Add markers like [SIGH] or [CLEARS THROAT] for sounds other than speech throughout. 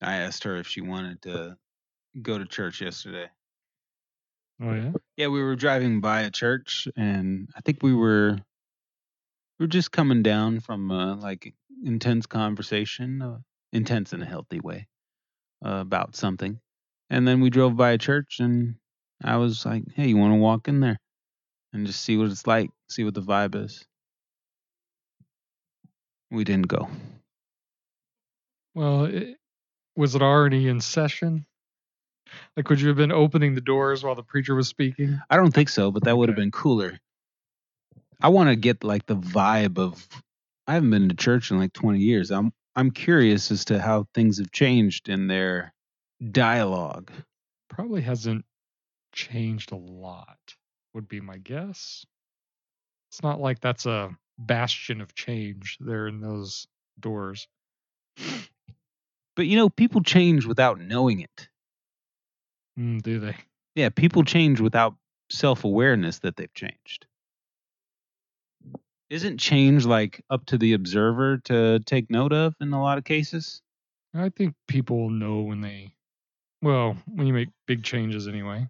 I asked her if she wanted to go to church yesterday. Oh yeah. Yeah, we were driving by a church, and I think we were we were just coming down from uh, like intense conversation, uh, intense in a healthy way, uh, about something. And then we drove by a church, and I was like, "Hey, you want to walk in there and just see what it's like, see what the vibe is?" We didn't go. Well, it, was it already in session? Like, would you have been opening the doors while the preacher was speaking? I don't think so, but that would have been cooler. I want to get like the vibe of. I haven't been to church in like 20 years. I'm I'm curious as to how things have changed in their dialogue. Probably hasn't changed a lot, would be my guess. It's not like that's a bastion of change there in those doors. But you know, people change without knowing it. Mm, do they? Yeah, people change without self-awareness that they've changed. Isn't change like up to the observer to take note of in a lot of cases? I think people know when they, well, when you make big changes anyway.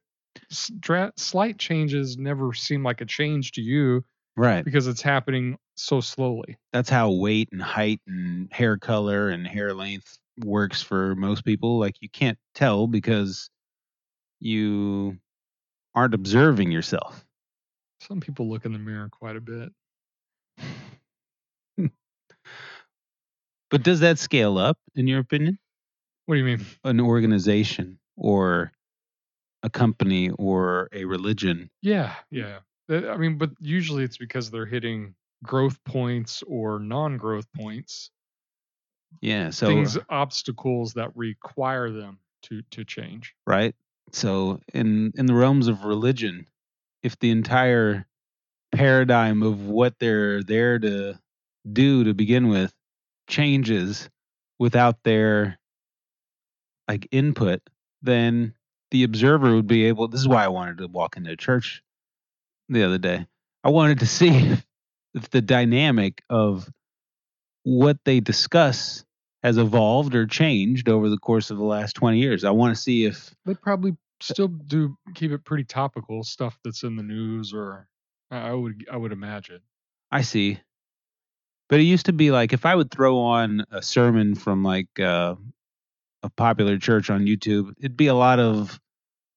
Slight changes never seem like a change to you Right. because it's happening so slowly. that's how weight and height and hair color and hair length works for most people. Like you can't tell because you aren't observing yourself. Some people look in the mirror quite a bit. [LAUGHS] But does that scale up, in your opinion? What do you mean? An organization or a company or a religion? Yeah, yeah. I mean, but usually it's because they're hitting growth points or non-growth points, Yeah. So things obstacles that require them to to change. right. So in in the realms of religion, if the entire paradigm of what they're there to do to begin with changes without their like input, then the observer would be able. This is why I wanted to walk into church the other day. I wanted to [LAUGHS] see if, if the dynamic of what they discuss has evolved or changed over the course of the last 20 years. I want to see if They probably still do keep it pretty topical stuff that's in the news, or I would I would imagine. I see. But it used to be like if I would throw on a sermon from like uh, a popular church on YouTube, it'd be a lot of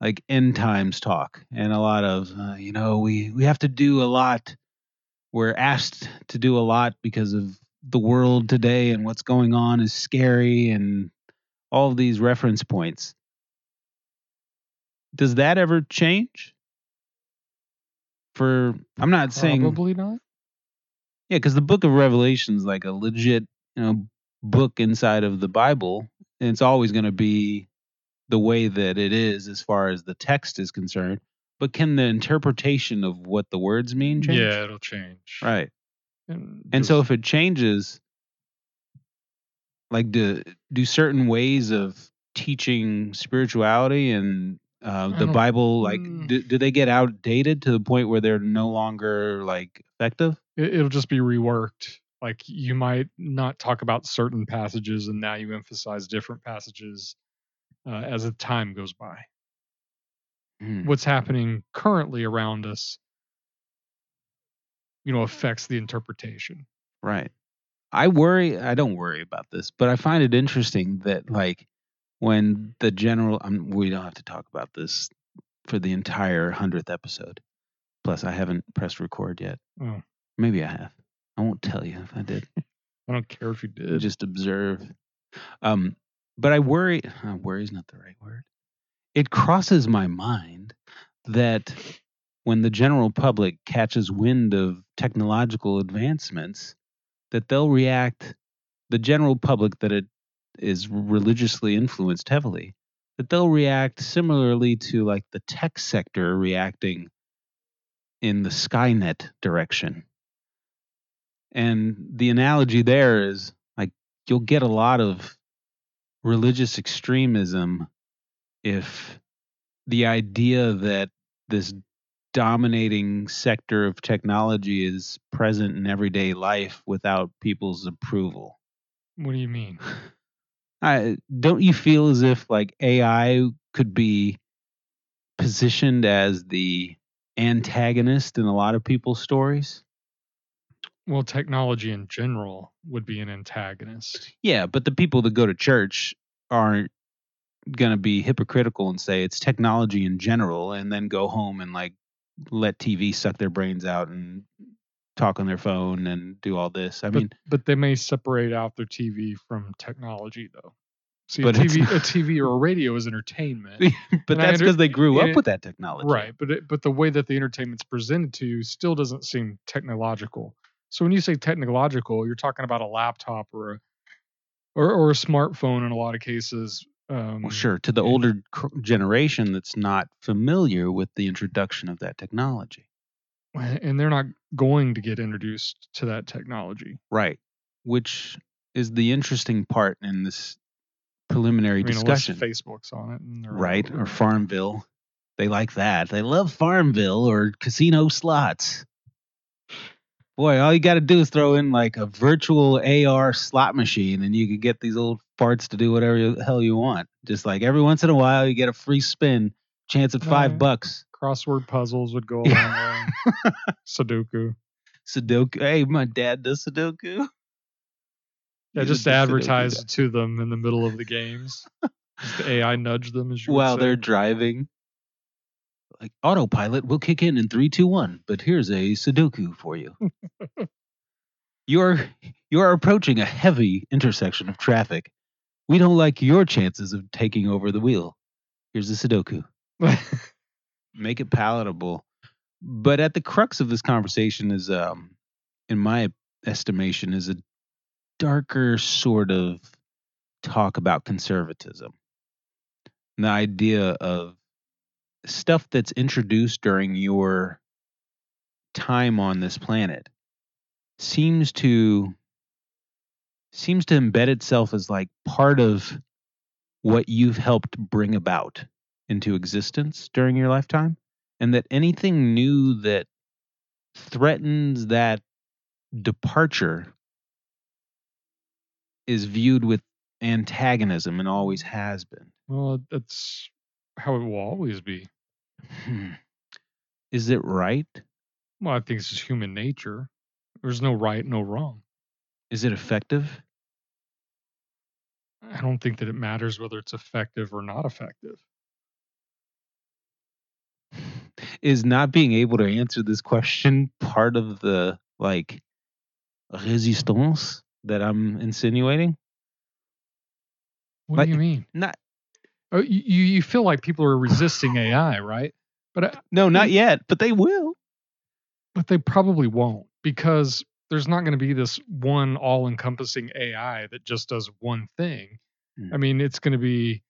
like end times talk and a lot of uh, you know we we have to do a lot. We're asked to do a lot because of the world today and what's going on is scary and all of these reference points. Does that ever change? For I'm not saying Probably not. Yeah, because the book of Revelation is like a legit, you know, book inside of the Bible, and it's always going to be the way that it is as far as the text is concerned. But can the interpretation of what the words mean change? Yeah, it'll change. Right. And, And so if it changes, like do do certain ways of teaching spirituality and uh, the Bible like mm. do, do they get outdated to the point where they're no longer like effective? it, it'll just be reworked. Like you might not talk about certain passages, and now you emphasize different passages uh, as the time goes by. Hmm. What's happening currently around us, you know, affects the interpretation. Right. I worry. I don't worry about this, but I find it interesting that like when the general. Um, we don't have to talk about this for the entire hundredth episode. Plus, I haven't pressed record yet. Oh, Maybe I have. I won't tell you if I did. [LAUGHS] I don't care if you did. Just observe. Um, but I worry. Uh, [SIGHS] worry is not the right word. It crosses my mind that when the general public catches wind of technological advancements, that they'll react. The general public that it is religiously influenced heavily, that they'll react similarly to like the tech sector reacting in the Skynet direction. And the analogy there is like you'll get a lot of religious extremism if the idea that this dominating sector of technology is present in everyday life without people's approval. what do you mean? [SIGHS] I don't you feel as if like AI could be positioned as the antagonist in a lot of people's stories? Well, technology in general would be an antagonist. Yeah, but the people that go to church aren't going to be hypocritical and say it's technology in general and then go home and like let TV suck their brains out and talk on their phone and do all this. I But, mean, but they may separate out their TV from technology, though. See, But a TV, a TV or a radio is entertainment, but and that's under- because they grew up with that technology. right? But it, but the way that the entertainment's presented to you still doesn't seem technological. So when you say technological, you're talking about a laptop or a or, or a smartphone in a lot of cases. Um, Well, sure. To the older cr- generation that's not familiar with the introduction of that technology. and they're not going to get introduced to that technology. Right. Which is the interesting part in this preliminary I mean, discussion. Facebook's on it, and right? Or Farmville. They like that. They love Farmville or casino slots. Boy, all you got to do is throw in like a virtual AR slot machine and you can get these old farts to do whatever the hell you want. Just like every once in a while, you get a free spin, chance at five bucks. crossword puzzles would go a [LAUGHS] long way. [LAUGHS] Sudoku. Sudoku. Hey, my dad does Sudoku. Yeah, just advertise to them in the middle of the games. Just the AI nudge them as you While they're driving. Like autopilot will kick in in three, two, one. But here's a Sudoku for you. [LAUGHS] you're you're approaching a heavy intersection of traffic. We don't like your chances of taking over the wheel. Here's a Sudoku. [LAUGHS] Make it palatable. But at the crux of this conversation is, um, in my estimation, is a darker sort of talk about conservatism. The idea of stuff that's introduced during your time on this planet seems to seems to embed itself as like part of what you've helped bring about into existence during your lifetime and that anything new that threatens that departure is viewed with antagonism and always has been. Well, that's how it will always be. Hmm. Is it right? Well, I think it's just human nature. There's no right, no wrong. Is it effective? I don't think that it matters whether it's effective or not effective. Is not being able to answer this question part of the like resistance that I'm insinuating? What Like- do you mean? Not you, you you feel like people are resisting AI, right? But I, no, not yet, but they will. but they probably won't because there's not going to be this one all-encompassing AI that just does one thing. Hmm. I mean, it's going to be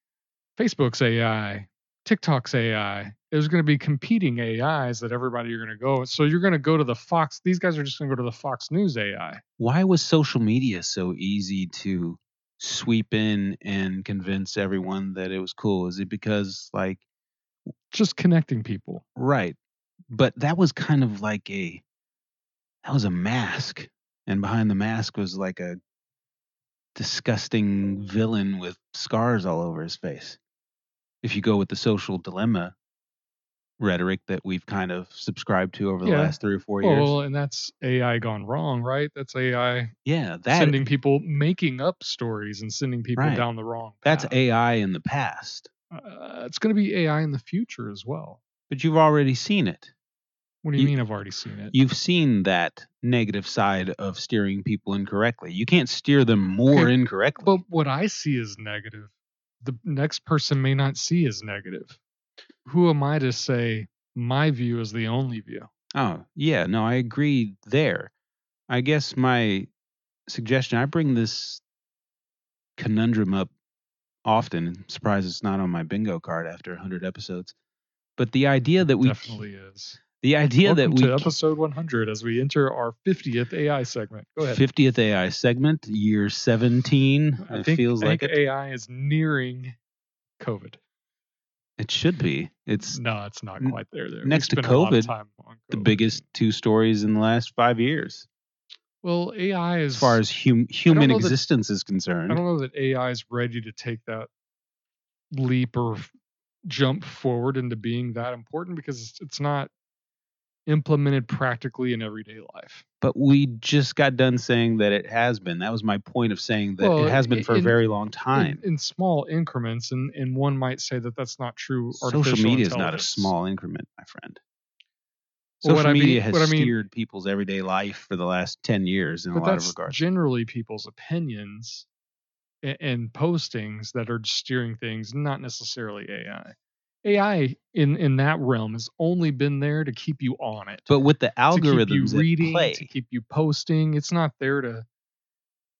Facebook's AI, TikTok's AI. There's going to be competing AIs that everybody are going to go. So you're going to go to the Fox. These guys are just going to go to the Fox News AI. Why was social media so easy to sweep in and convince everyone that it was cool? Is it because like Just connecting people. Right. But that was kind of like a that was a mask. And behind the mask was like a disgusting villain with scars all over his face. If you go with the social dilemma rhetoric that we've kind of subscribed to over the Yeah. last three or four years. Well, and that's AI gone wrong, right? That's AI yeah, that sending people making up stories and sending people Right. down the wrong. that's. AI in the past. Uh, it's going to be AI in the future as well. But you've already seen it. What do you, You- mean? I've already seen it. You've seen that negative side of steering people incorrectly. You can't steer them more Okay, incorrectly. But what I see is negative, the next person may not see as negative. Who am I to say my view is the only view? Oh, yeah, no, I agree there. I guess my suggestion, I bring this conundrum up often. I'm surprised it's not on my bingo card after 100 episodes. But the idea that we Definitely is. the idea Welcome that we to episode 100 as we enter our 50th AI segment. Go ahead. 50th AI segment, year 17, I it think, feels I like think it. AI is nearing COVID. It should be. It's No, it's not quite there. there. next to spent a lot of COVID, time on the biggest two stories in the last 5 years. Well, AI is as far as hum, human existence is concerned. I don't know that AI is ready to take that leap or jump forward into being that important because it's, it's not implemented practically in everyday life. But we just got done saying that it has been. That was my point of saying that Well, it has been for a very long time. in small increments, and, and one might say that that's not true. Social media is not a small increment, my friend. Well, Social what I mean- media has I mean- steered people's everyday life for the last 10 years in a lot of regards. generally people's opinions and, and postings that are steering things, not necessarily AI. AI in in that realm has only been there to keep you on it, but with the to keep algorithms reading, play, to keep you posting. It's not there to.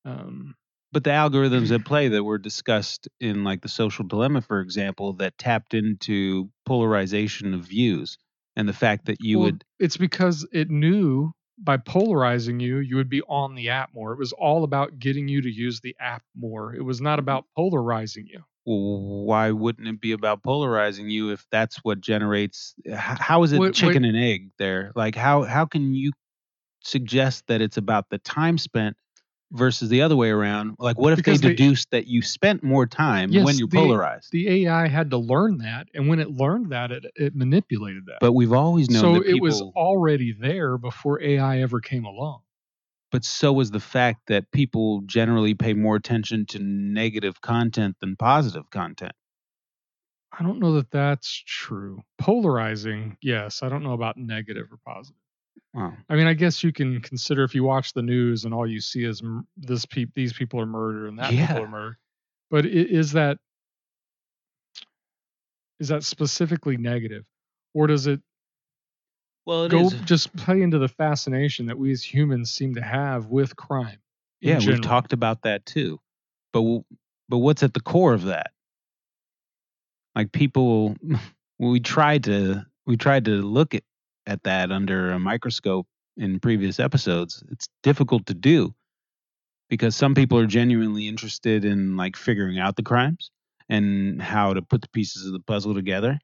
Um, but the algorithms at [CLEARS THROAT] play that were discussed in like the social dilemma, for example, that tapped into polarization of views and the fact that you well, would It's because it knew by polarizing you, you would be on the app more. It was all about getting you to use the app more. It was not about polarizing you. Well, why wouldn't it be about polarizing you if that's what generates how is it Wait, chicken and egg there like how how can you suggest that it's about the time spent versus the other way around like what if Because they deduced that you spent more time when you're the- polarized The AI had to learn that, and when it learned that, it, it manipulated that. but we've always known so that people it was already there before AI ever came along. But so was the fact that people generally pay more attention to negative content than positive content I don't know that that's true. Polarizing, yes. I don't know about negative or positive. wow I mean, I guess you can consider if you watch the news and all you see is this peop these people are murdered and that Yeah. people are murdered. But is that is that specifically negative, or does it well it go is. just play into the fascination that we as humans seem to have with crime? yeah we've talked about that too but but what's at the core of that? Like people [LAUGHS] we tried to we tried to look at, at that under a microscope in previous episodes. It's difficult to do because some people are genuinely interested in like figuring out the crimes and how to put the pieces of the puzzle together.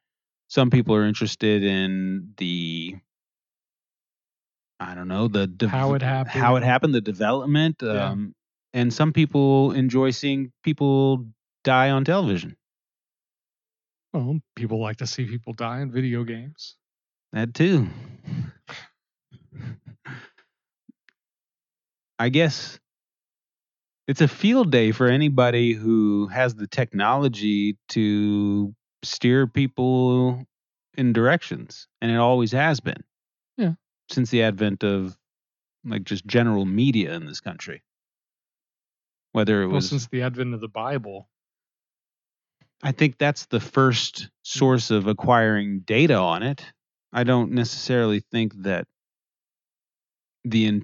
Some people are interested in the i don't know the dev- How it happened. how it happened the development Yeah. um and some people enjoy seeing people die on television Well, people like to see people die in video games. That too. I guess it's a field day for anybody who has the technology to steer people in directions, and it always has been. Since the advent of like just general media in this country. Whether it Well, was since the advent of the Bible, I think that's the first hmm. source of acquiring data on it. I don't necessarily think that the in,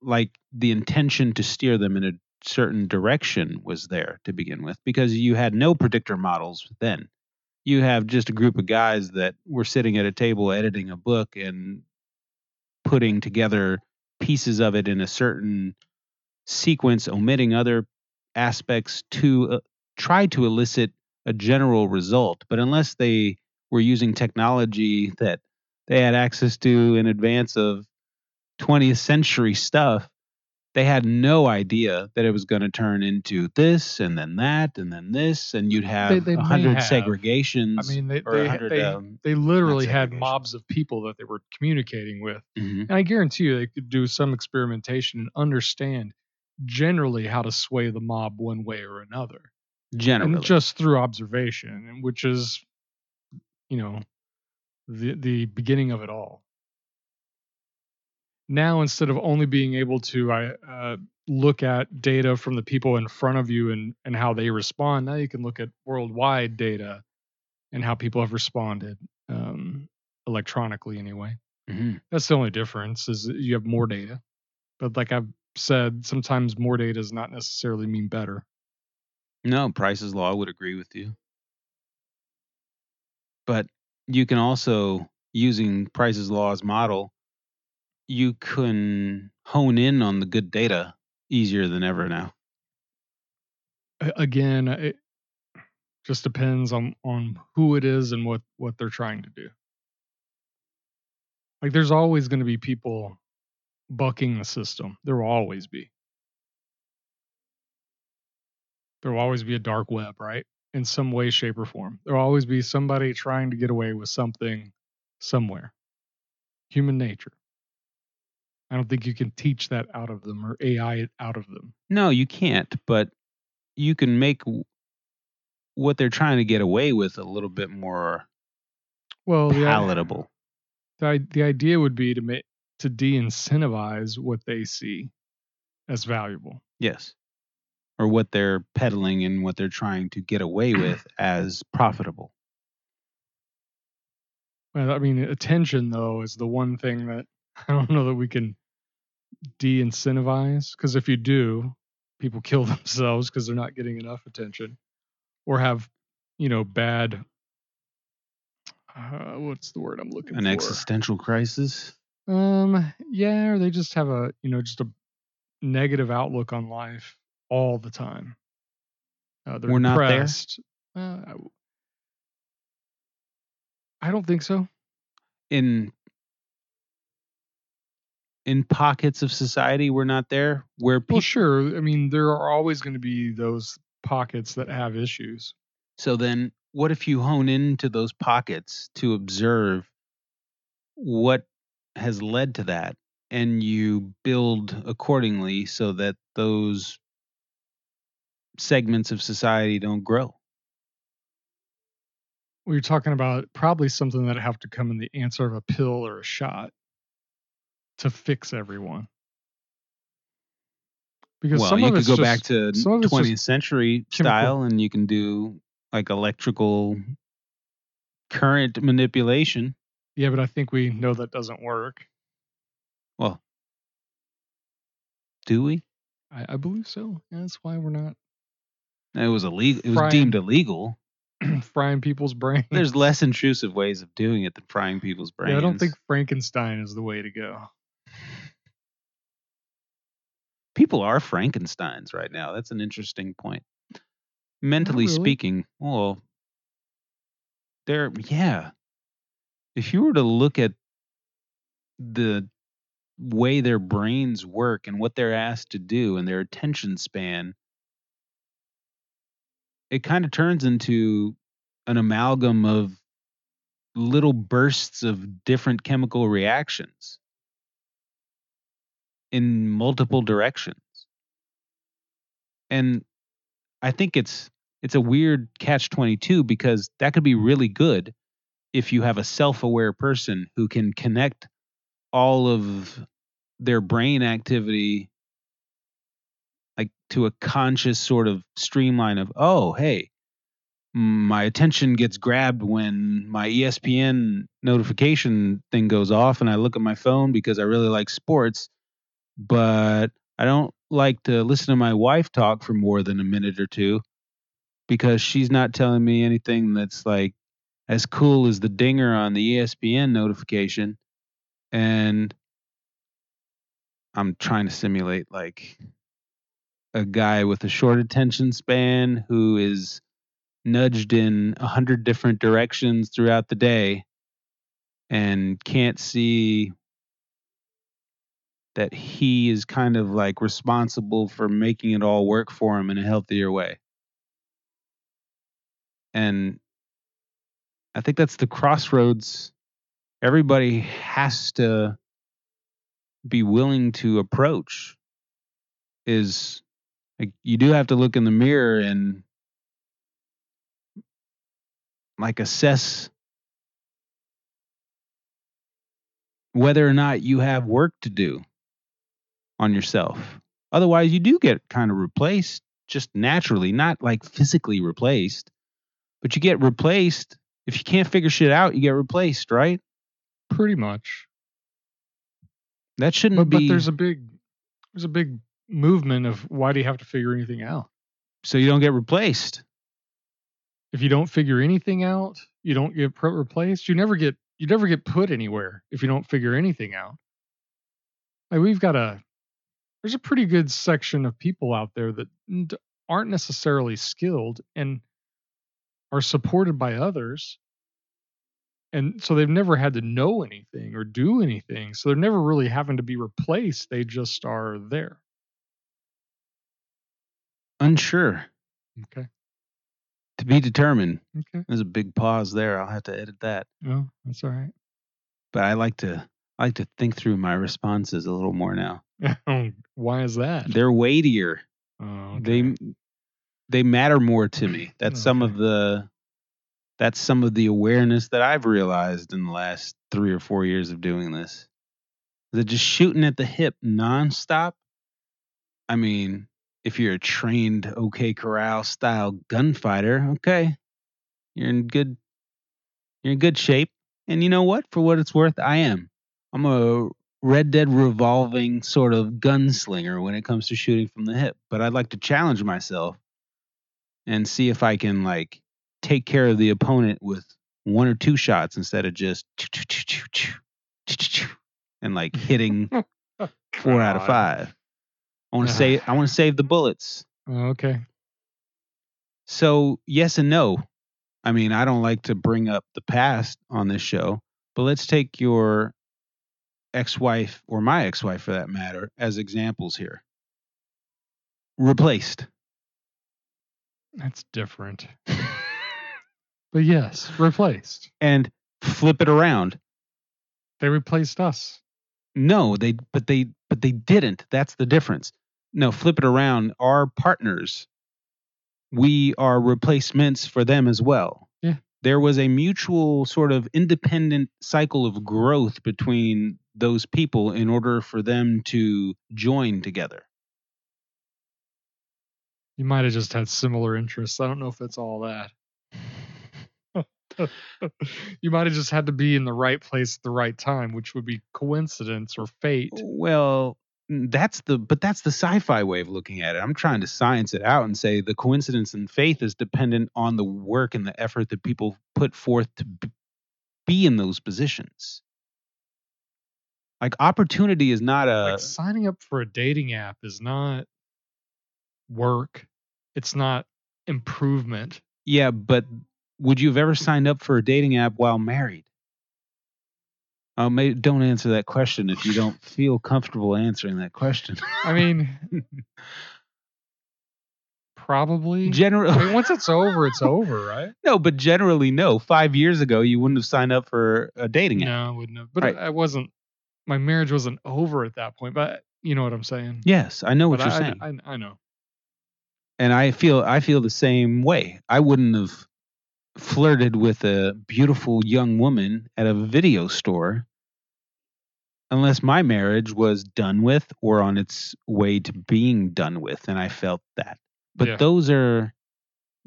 like the intention to steer them in a certain direction was there to begin with because you had no predictor models then. You have just a group of guys that were sitting at a table editing a book and putting together pieces of it in a certain sequence, omitting other aspects to uh, try to elicit a general result. But unless they were using technology that they had access to in advance of 20th century stuff, they had no idea that it was going to turn into this and then that and then this, and you'd have they a hundred have. segregations. I mean, they, they, they, um, they literally had mobs of people that they were communicating with. mhm. And I guarantee you they could do some experimentation and understand generally how to sway the mob one way or another. generally. And just through observation, which is, you know, the the beginning of it all. Now, instead of only being able to uh, look at data from the people in front of you and, and how they respond, now you can look at worldwide data and how people have responded um, electronically anyway. Mhm. That's the only difference is you have more data. But like I've said, sometimes more data does not necessarily mean better. No, Price's Law would agree with you. But you can also, using Price's Law's model, you can hone in on the good data easier than ever now. Again, it just depends on on who it is and what what they're trying to do. Like there's always going to be people bucking the system. There will always be. There will always be a dark web, right? In some way, shape, or form. There will always be somebody trying to get away with something somewhere. Human nature. I don't think you can teach that out of them or AI it out of them. No, you can't, but you can make what they're trying to get away with a little bit more Well, palatable. the, the idea would be to make to de-incentivize what they see as valuable. Yes. Or what they're peddling and what they're trying to get away with [CLEARS THROAT] as profitable. Well, I mean, attention though is the one thing that [LAUGHS] I don't know that we can de-incentivize because if you do, people kill [LAUGHS] themselves because they're not getting enough attention, or have, you know, bad. Uh, what's the word I'm looking An for? An existential crisis. Um, yeah, or they just have a, you know, just a negative outlook on life all the time. Uh, they're We're not there? Uh, I don't think so. In in pockets of society we're not there where people Well, sure. I mean, there are always going to be those pockets that have issues. So then, what if you hone into those pockets to observe what has led to that and you build accordingly so that those segments of society don't grow? Well, you're talking about probably something that have to come in the answer of a pill or a shot to fix everyone. Because well, some you of could go just, back to some of it's just 20th century chemical- style and you can do like electrical current manipulation. yeah, but I think we know that doesn't work. Well, do we? I, I believe so. Yeah, that's why we're not It was illegal. It was Frying- deemed illegal. [CLEARS THROAT] frying people's brains. There's less intrusive ways of doing it than frying people's brains. yeah, I don't think Frankenstein is the way to go. People are Frankenstein's right now. That's an interesting point. Oh, Mentally really. speaking, well, they're yeah. If you were to look at the way their brains work and what they're asked to do and their attention span, it kind of turns into an amalgam of little bursts of different chemical reactions in multiple directions. And I think it's it's a weird catch 22 because that could be really good if you have a self-aware person who can connect all of their brain activity like to a conscious sort of streamline of oh hey my attention gets grabbed when my ESPN notification thing goes off and I look at my phone because I really like sports but I don't like to listen to my wife talk for more than a minute or two because she's not telling me anything that's like as cool as the dinger on the ESPN notification and I'm trying to simulate like a guy with a short attention span who is nudged in a hundred different directions throughout the day and can't see that he is kind of like responsible for making it all work for him in a healthier way. And I think that's the crossroads everybody has to be willing to approach is like you do have to look in the mirror and like assess whether or not you have work to do on yourself. Otherwise, you do get kind of replaced just naturally, not like physically replaced, but you get replaced. If you can't figure shit out, you get replaced, right? Pretty much. That shouldn't But, but there's a big there's a big movement of why do you have to figure anything out? so you don't get replaced. If you don't figure anything out, you don't get pro- replaced. You never get you never get put anywhere if you don't figure anything out. Like we've got a there's a pretty good section of people out there that aren't necessarily skilled and are supported by others And so they've never had to know anything or do anything. So they're never really having to be replaced. They just are there. Unsure. Okay. To be determined. Okay. There's a big pause there. I'll have to edit that. No, that's all right. But I like to I like to think through my responses a little more now. [LAUGHS] Oh, why is that? They're weightier. Oh, okay. They they matter more to me. [CLEARS THROAT] That's some of the that's some of the awareness that I've realized in the last three or four years of doing this. They're just shooting at the hip nonstop. I mean, if you're a trained OK Corral style gunfighter, okay, you're in good you're in good shape. And you know what? For what it's worth, I am. I'm a Red Dead revolving sort of gunslinger when it comes to shooting from the hip. But I'd like to challenge myself and see if I can like take care of the opponent with one or two shots instead of just and like hitting [LAUGHS] oh, four out of five. I want to say [SIGHS] I want to save the bullets. Oh, okay. So yes and no. I mean, I don't like to bring up the past on this show, but let's take your ex-wife or my ex-wife for that matter as examples here. Replaced. That's different. [LAUGHS] But yes, replaced. and flip it around. They replaced us. No, they but they but they didn't. That's the difference. No, flip it around. Our partners, we are replacements for them as well. Yeah. There was a mutual sort of independent cycle of growth between those people in order for them to join together. You might have just had similar interests. I don't know if it's all that. [LAUGHS] you might have just had to be in the right place at the right time, which would be coincidence or fate. Well, that's the but that's the sci-fi way of looking at it. I'm trying to science it out and say the coincidence and faith is dependent on the work and the effort that people put forth to be in those positions. Like opportunity is not a like signing up for a dating app is not work. It's not improvement. yeah, but would you have ever signed up for a dating app while married? Oh, may don't answer that question if you don't [LAUGHS] feel comfortable answering that question. I mean, [LAUGHS] probably. Generally, I mean, once it's over, it's over, right? [LAUGHS] no, but generally, no. Five years ago, you wouldn't have signed up for a dating app. No, I wouldn't have. But Right. I wasn't. My marriage wasn't over at that point. But you know what I'm saying. Yes, I know what But you're I, saying, I, I know. and I feel I feel the same way. I wouldn't have flirted with a beautiful young woman at a video store unless my marriage was done with or on its way to being done with, and I felt that. But Yeah. those are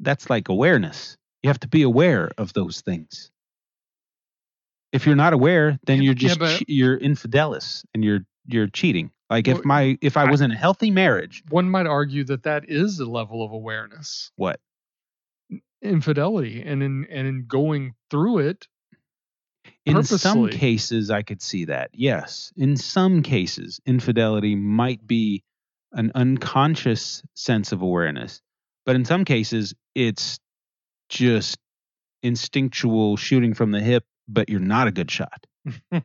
that's like awareness. You have to be aware of those things. If you're not aware, then Yeah, you're yeah, just che- you're infidelis and you're you're cheating. Like if my if I I- was in a healthy marriage, One might argue that that is a level of awareness, what? infidelity, and in and in going through it. In some cases, I could see that. Yes. In some cases, infidelity might be an unconscious sense of awareness. But in some cases, it's just instinctual shooting from the hip, but you're not a good shot. [LAUGHS]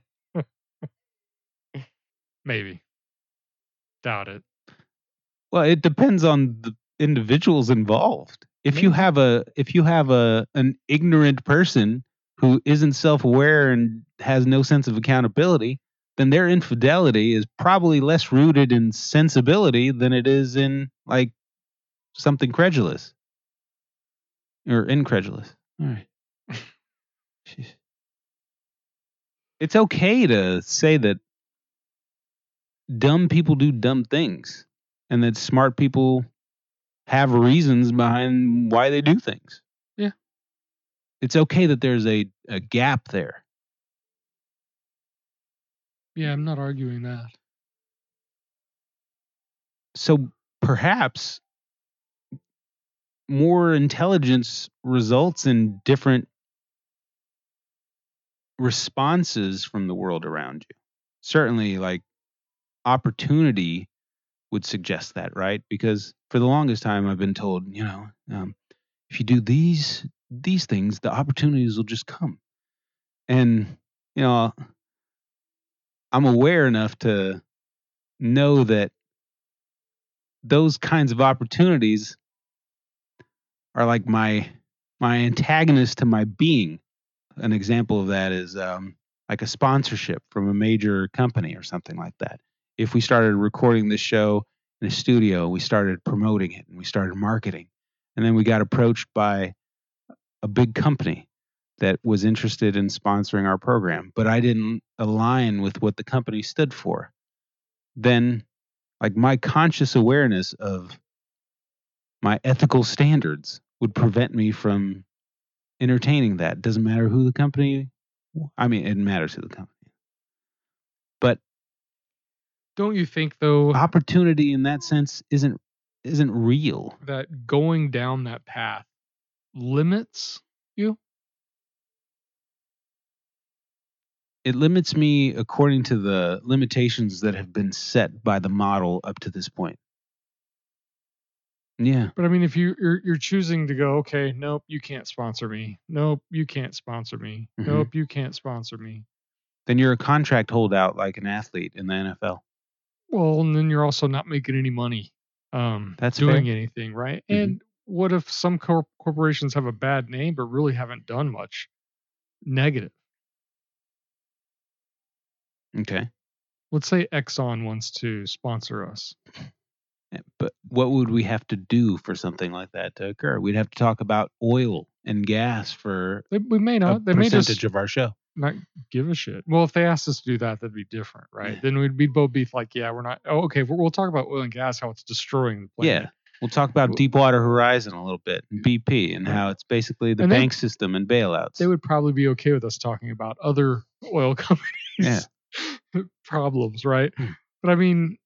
Maybe. Doubt it. Well, it depends on the individuals involved. If you have a if you have a an ignorant person who isn't self-aware and has no sense of accountability, then their infidelity is probably less rooted in sensibility than it is in like something credulous or incredulous. All right. It's okay to say that dumb people do dumb things and that smart people have reasons behind why they do things. Yeah. It's okay that there's a, a gap there. Yeah, I'm not arguing that. So perhaps more intelligence results in different responses from the world around you. Certainly, like opportunity would suggest that, right? Because for the longest time, I've been told, you know, um, if you do these these things, the opportunities will just come. And, you know, I'm aware enough to know that those kinds of opportunities are like my my antagonist to my being. An example of that is um, like a sponsorship from a major company or something like that. If we started recording this show in a studio, we started promoting it and we started marketing, and then we got approached by a big company that was interested in sponsoring our program, but I didn't align with what the company stood for. Then, like my conscious awareness of my ethical standards would prevent me from entertaining that. Doesn't matter who the company I mean, it matters to the company. But don't you think though opportunity in that sense isn't isn't real? That going down that path limits you? It limits me according to the limitations that have been set by the model up to this point. Yeah. But I mean, if you you're, you're choosing to go, okay, nope, you can't sponsor me. Nope, you can't sponsor me. Mhm. Nope, you can't sponsor me. Then you're a contract holdout like an athlete in the NFL. Well, and then you're also not making any money. Um, That's doing fair. anything, right? Mhm. And what if some cor- corporations have a bad name but really haven't done much negative? Okay. Let's say Exxon wants to sponsor us. But what would we have to do for something like that to occur? We'd have to talk about oil and gas for we may a not. They may percentage just of our show. not give a shit. Well, if they asked us to do that, that'd be different, right? Yeah. Then we'd be both be like, yeah, we're not. Oh, okay, we'll, we'll talk about oil and gas, how it's destroying the planet. Yeah. We'll talk about Deepwater Horizon a little bit, and BP, and how it's basically the And they- bank system and bailouts. They would probably be okay with us talking about other oil [LAUGHS] companies' yeah. [LAUGHS] problems, right? Hmm. But I mean,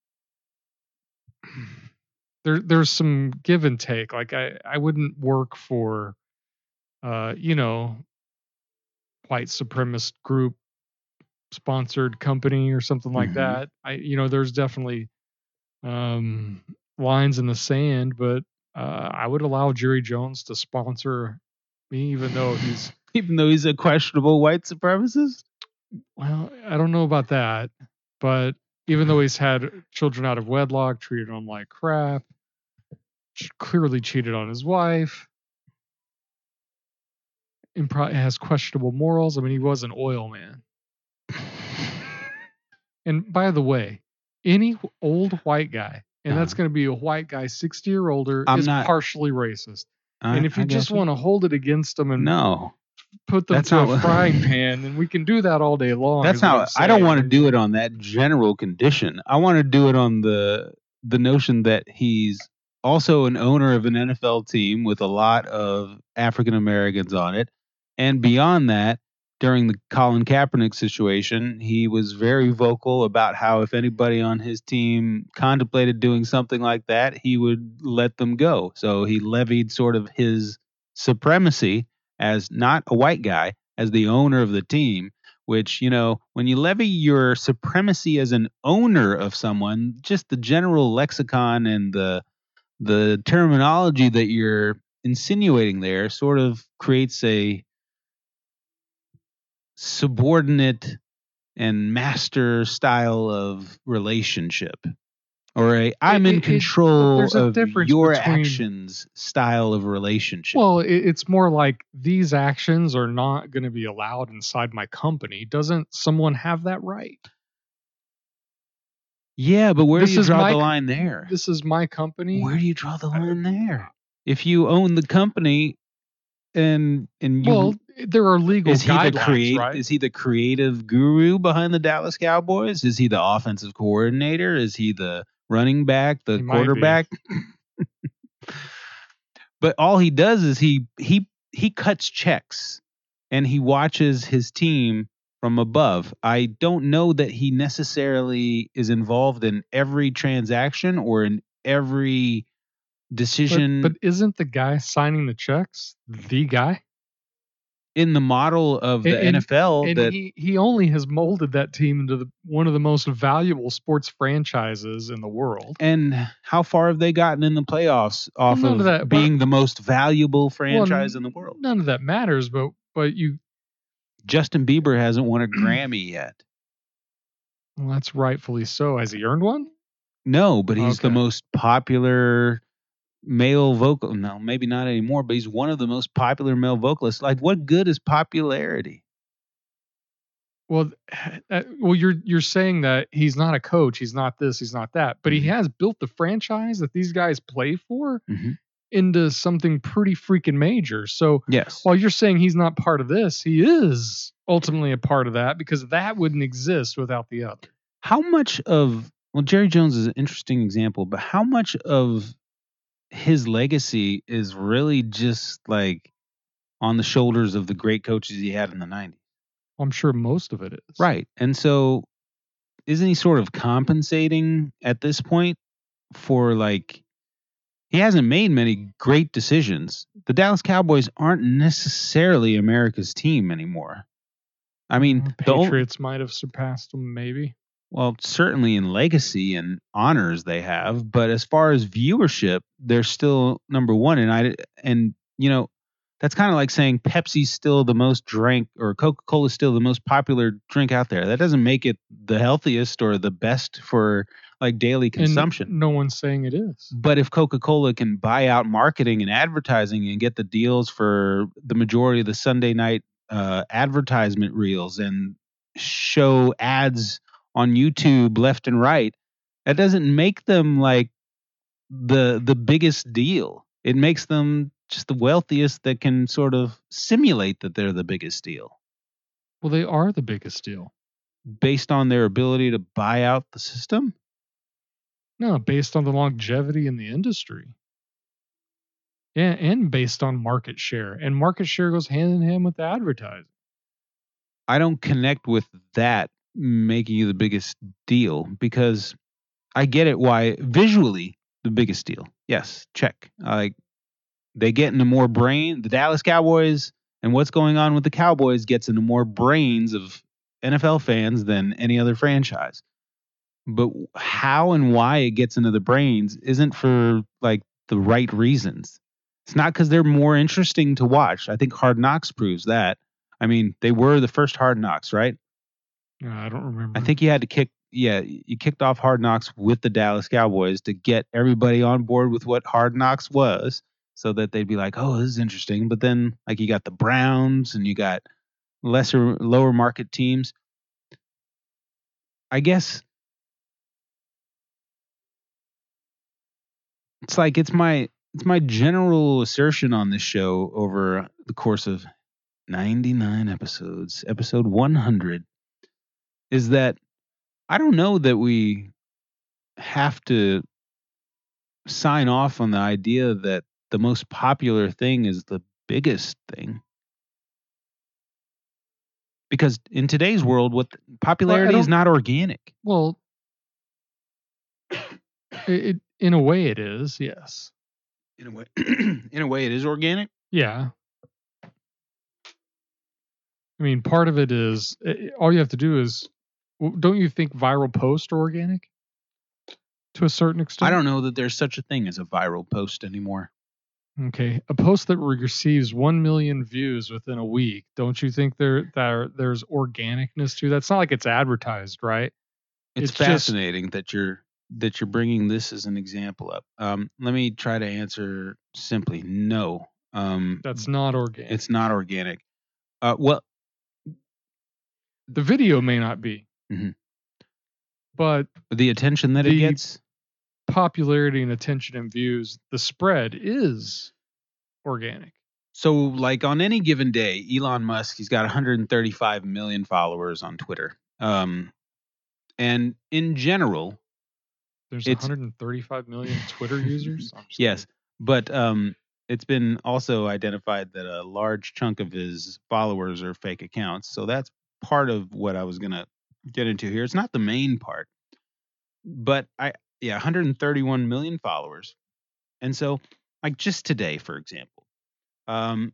there there's some give and take. Like I I wouldn't work for, uh, you know, white supremacist group sponsored company or something like Mhm. that. I you know there's definitely um lines in the sand, but uh, I would allow Jerry Jones to sponsor me, even though he's [LAUGHS] Even though he's a questionable white supremacist? well, I don't know about that, but even though he's had children out of wedlock, treated them like crap, clearly cheated on his wife, and probably has questionable morals. I mean, he was an oil man. And by the way, any old white guy, and that's Uh-huh. going to be a white guy 60 or older, I'm is not- partially racist. I- and if you I just want to hold it against them and No. Put them that's to not a frying [LAUGHS] pan, and we can do that all day long. That's is what I'm not I don't want to do it on that general condition. I want to do it on the the notion that he's also an owner of an NFL team with a lot of African Americans on it. And beyond that, during the Colin Kaepernick situation, he was very vocal about how if anybody on his team contemplated doing something like that, he would let them go. So he levied sort of his supremacy as not a white guy, as the owner of the team, which, you know, when you levy your supremacy as an owner of someone, just the general lexicon and the the terminology that you're insinuating there sort of creates a subordinate and master style of relationship or a I'm it- in it- control a of your between- actions style of relationship. Well, it, it's more like these actions are not going to be allowed inside my company. Doesn't someone have that right? yeah, but where this do you is draw my the line there? This is my company. Where do you draw the line there? If you own the company and and you well, there are legal is he the create right? is he the creative guru behind the Dallas Cowboys? Is he the offensive coordinator? Is he the running back, the He quarterback? but all he does is he he he cuts checks and he watches his team from above. I don't know that he necessarily is involved in every transaction or in every decision but, but isn't the guy signing the checks the guy? In the model of the And- NFL and that he, he only has molded that team into the, one of the most valuable sports franchises in the world. and how far have they gotten in the playoffs off none of of that- being the most valuable franchise Well, in the world? None of that matters, but but you Justin Bieber hasn't won a [CLEARS THROAT] Grammy yet. Well, that's rightfully so. Has he earned one? No, but he's the most popular male vocal. No, maybe not anymore, but he's one of the most popular male vocalists. Like, what good is popularity? Well, [SIGHS] uh, well, you're you're saying that he's not a coach, he's not this, he's not that, but he Mhm. has built the franchise that these guys play for Mhm. into something pretty freaking major. So Yes. while you're saying he's not part of this, he is ultimately a part of that because that wouldn't exist without the other. How much of well, Jerry Jones is an interesting example, but how much of his legacy is really just like on the shoulders of the great coaches he had in the 90s? I'm sure most of it is. Right. And so isn't he sort of compensating at this point for like he hasn't made many great decisions. The Dallas Cowboys aren't necessarily America's team anymore. I mean, Uh, the Patriots might have surpassed them, maybe. Well, certainly in legacy and honors they have, but as far as viewership, they're still number one. And I and you know that's kind of like saying Pepsi's still the most drink or Coca Cola is still the most popular drink out there. That doesn't make it the healthiest or the best for like daily And consumption. no one's saying it is. But if Coca Cola can buy out marketing and advertising and get the deals for the majority of the Sunday night uh, advertisement reels and show ads on YouTube left and right, that doesn't make them like the the biggest deal. It makes them just the wealthiest that can sort of simulate that they're the biggest deal Well, they are the biggest deal. based on their ability to buy out the system. No, based on the longevity in the industry. Yeah, and based on market share. And market share goes hand in hand with advertising. I don't connect with that making you the biggest deal because I get it why visually the biggest deal. Yes, check. Like they get into more brain the Dallas Cowboys and what's going on with the Cowboys gets into more brains of NFL fans than any other franchise. But how and why it gets into the brains isn't for like the right reasons. It's not because they're more interesting to watch. I think Hard Knocks proves that. I mean, they were the first Hard Knocks, right? I don't remember. I think you had to kick, yeah, you kicked off Hard Knocks with the Dallas Cowboys to get everybody on board with what Hard Knocks was, so that they'd be like, oh, this is interesting. But then, like, you got the Browns and you got lesser, lower market teams. I guess it's like it's my it's my general assertion on this show over the course of 99 episodes, episode 100 is that I don't know that we have to sign off on the idea that the most popular thing is the biggest thing. Because in today's world, what popularity is don't- organic. well, it, it in a way it is, yes. In a way, [CLEARS THROAT] in a way, it is organic. Yeah. I mean, part of it is i- i- all you have to do is, don't you think viral posts are organic to a certain extent? I don't know that there's such a thing as a viral post anymore. Okay, a post that receives one million views within a week. Don't you think there there there's organicness to that? It's not like it's advertised, right? It's, It's just- fascinating that you're that you're bringing this as an example up. Um, let me try to answer simply. No, um, That's not organic. it's not organic. Uh, well, the video may not be, Mhm. but the attention that it gets. popularity and attention and views, the spread is organic. So, like on any given day, Elon Musk, he's got 135 million followers on Twitter. Um, and in general, There's 135 million Twitter users. [LAUGHS] Yes, kidding. but um, it's been also identified that a large chunk of his followers are fake accounts. So that's part of what I was gonna get into here. It's not the main part, but I yeah, 131 million followers, and so like just today, for example, um,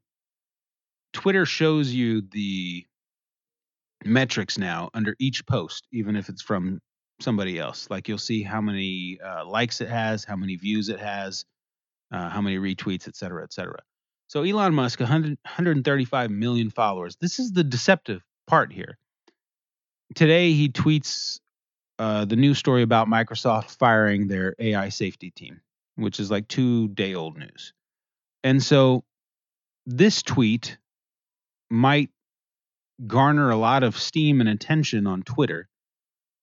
Twitter shows you the metrics now under each post, even if it's from somebody else. Like you'll see how many uh, likes it has, how many views it has, uh, how many retweets, et cetera, et cetera. So Elon Musk, 100, 135 million followers. This is the deceptive part here. Today he tweets uh, the news story about Microsoft firing their AI safety team, which is like two day old news. And so this tweet might garner a lot of steam and attention on Twitter.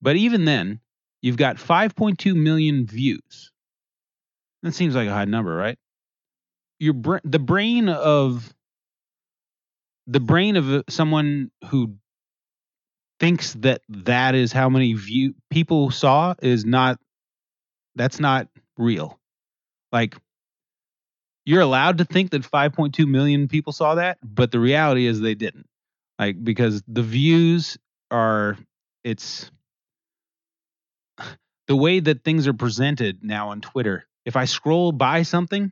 But even then, you've got 5.2 million views. That seems like a high number, right? Your the brain of the brain of someone who thinks that that is how many view people saw is not that's not real. Like you're allowed to think that 5.2 million people saw that, but the reality is they didn't. Like because the views are it's [SIGHS] the way that things are presented now on Twitter. If I scroll by something,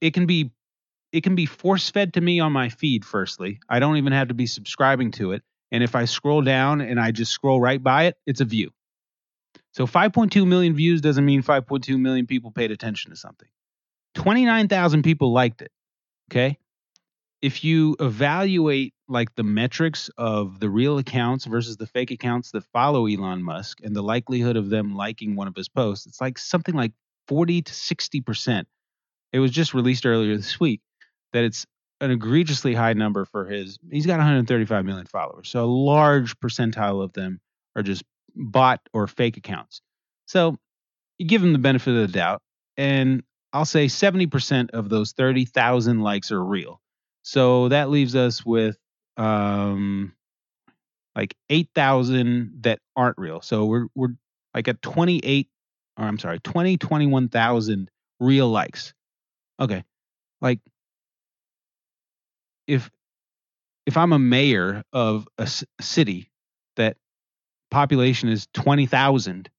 it can be it can be force fed to me on my feed firstly. I don't even have to be subscribing to it. And if I scroll down and I just scroll right by it, it's a view. So 5.2 million views doesn't mean 5.2 million people paid attention to something. 29,000 people liked it. Okay? If you evaluate like the metrics of the real accounts versus the fake accounts that follow Elon Musk and the likelihood of them liking one of his posts, it's like something like 40 to 60%. It was just released earlier this week that it's an egregiously high number for his. He's got 135 million followers. So a large percentile of them are just bot or fake accounts. So you give him the benefit of the doubt. And I'll say 70% of those 30,000 likes are real. So that leaves us with um, like 8,000 that aren't real. So we're we're like at 28 or I'm sorry, 20 21,000 real likes. Okay. Like if if I'm a mayor of a city that population is 20,000,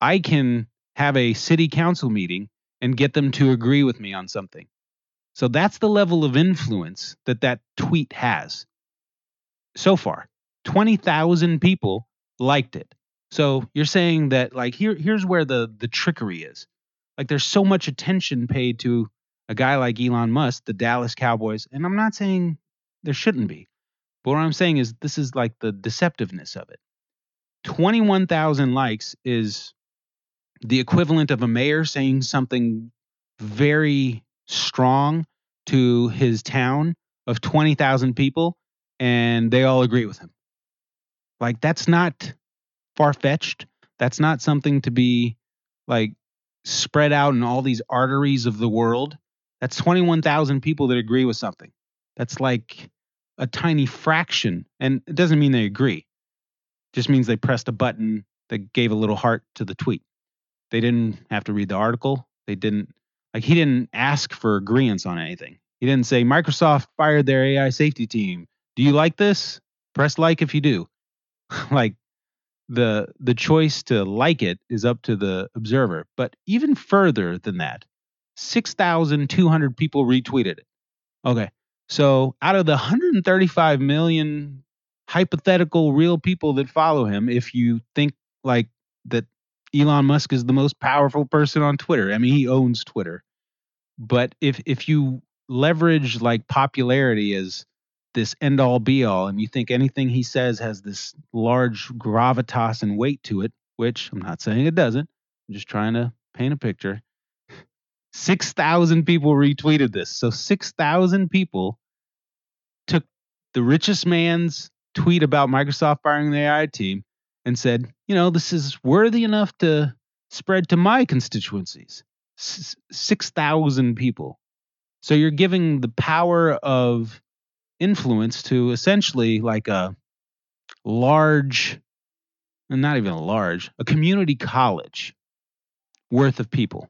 I can have a city council meeting and get them to agree with me on something. So that's the level of influence that that tweet has so far 20,000 people liked it. So you're saying that like here here's where the the trickery is. Like there's so much attention paid to a guy like Elon Musk, the Dallas Cowboys, and I'm not saying there shouldn't be. But what I'm saying is this is like the deceptiveness of it. 21,000 likes is the equivalent of a mayor saying something very strong to his town of 20,000 people and they all agree with him. Like that's not far fetched. That's not something to be like spread out in all these arteries of the world. That's 21,000 people that agree with something. That's like a tiny fraction. And it doesn't mean they agree. It just means they pressed a button that gave a little heart to the tweet. They didn't have to read the article. They didn't like he didn't ask for agreements on anything. He didn't say Microsoft fired their AI safety team. Do you like this? Press like if you do. [LAUGHS] like the the choice to like it is up to the observer. But even further than that, 6,200 people retweeted it. Okay. So out of the 135 million hypothetical real people that follow him, if you think like that Elon Musk is the most powerful person on Twitter, I mean he owns Twitter. But if if you leverage like popularity as this end all be all and you think anything he says has this large gravitas and weight to it, which I'm not saying it doesn't. I'm just trying to paint a picture. 6,000 people retweeted this. So 6,000 people took the richest man's tweet about Microsoft firing the AI team and said, you know, this is worthy enough to spread to my constituencies. 6,000 people. So you're giving the power of influence to essentially like a large, not even a large, a community college worth of people.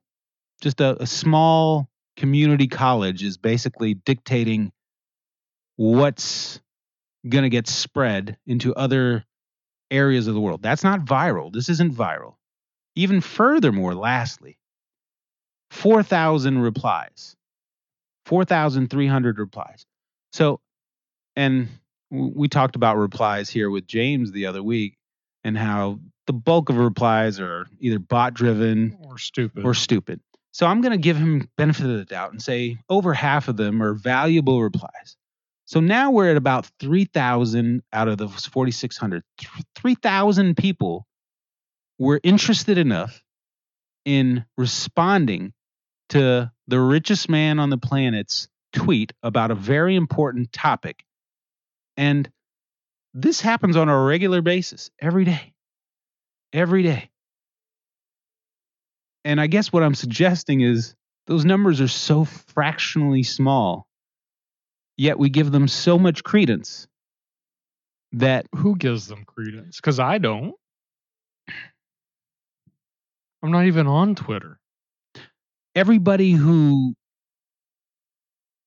Just a, a small community college is basically dictating what's going to get spread into other areas of the world. That's not viral. This isn't viral. Even furthermore, lastly, 4,000 replies, 4,300 replies. So and we talked about replies here with James the other week and how the bulk of replies are either bot driven or stupid. Or stupid. So I'm going to give him benefit of the doubt and say over half of them are valuable replies. So now we're at about 3,000 out of the 4,600. 3,000 people were interested enough in responding to the richest man on the planet's tweet about a very important topic. And this happens on a regular basis, every day. Every day. And I guess what I'm suggesting is those numbers are so fractionally small, yet we give them so much credence that Who gives them credence? Because I don't. I'm not even on Twitter. everybody who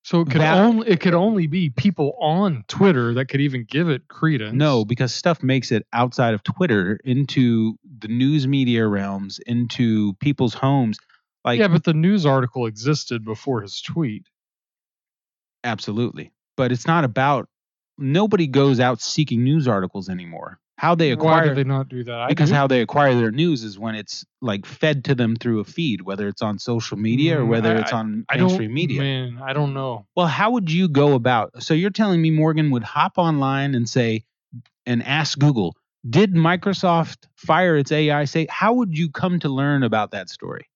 So it could That- only it could only be people on Twitter that could even give it credence. No, because stuff makes it outside of Twitter into the news media realms, into people's homes. Like, yeah, but the news article existed before his tweet. absolutely. But it's not about, nobody goes out seeking news articles anymore. How they Why acquire, do they not do that? I because do. how they acquire their news is when it's like fed to them through a feed, whether it's on social media or Mm, whether I- it's on I mainstream media. Man, I don't know. Well, how would you go about? So you're telling me Morgan would hop online and say, and ask Google, did Microsoft fire its AI? Say, how would you come to learn about that story?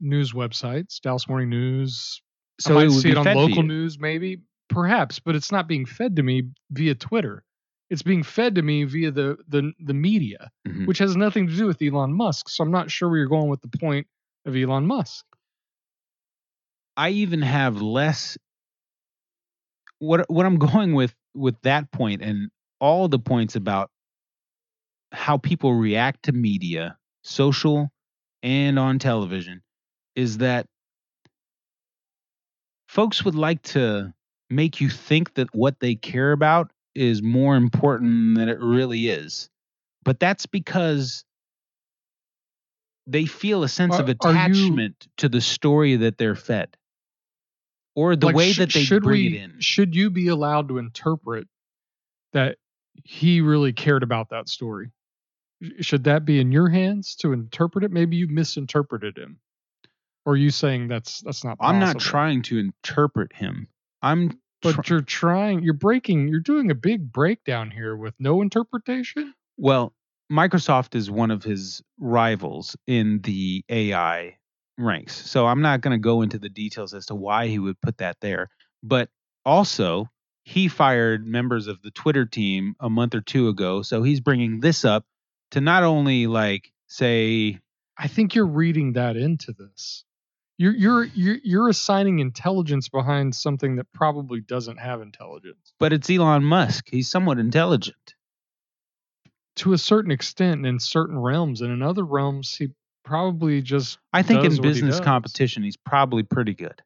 News websites, Dallas Morning News. So I might it would see be it on local news, maybe, perhaps, but it's not being fed to me via Twitter. It's being fed to me via the the the media, Mhm. which has nothing to do with Elon Musk. So I'm not sure where you're going with the point of Elon Musk. I even have less. What what I'm [LAUGHS] going with with that point and all the points about how people react to media, social and on television, is that folks would like to make you think that what they care about is more important than it really is. But that's because they feel a sense of Are- you- attachment to the story that they're fed or the Like, way sh- that they should bring we, it in. Should you be allowed to interpret that he really cared about that story? Sh- Should that be in your hands to interpret it? Maybe you misinterpreted him. Or are you saying that's that's not possible? I'm not trying to interpret him. I'm But tr- you're trying you're breaking you're doing a big breakdown here with no interpretation? Well, Microsoft is one of his rivals in the AI ranks. So I'm not going to go into the details as to why he would put that there. But also, he fired members of the Twitter team a month or two ago. So he's bringing this up to not only like say, I think you're reading that into this. You're you're you're, you're assigning intelligence behind something that probably doesn't have intelligence. but it's Elon Musk. He's somewhat intelligent. to a certain extent in certain realms and in other realms he probably just I think in what he business competition, he's probably pretty good.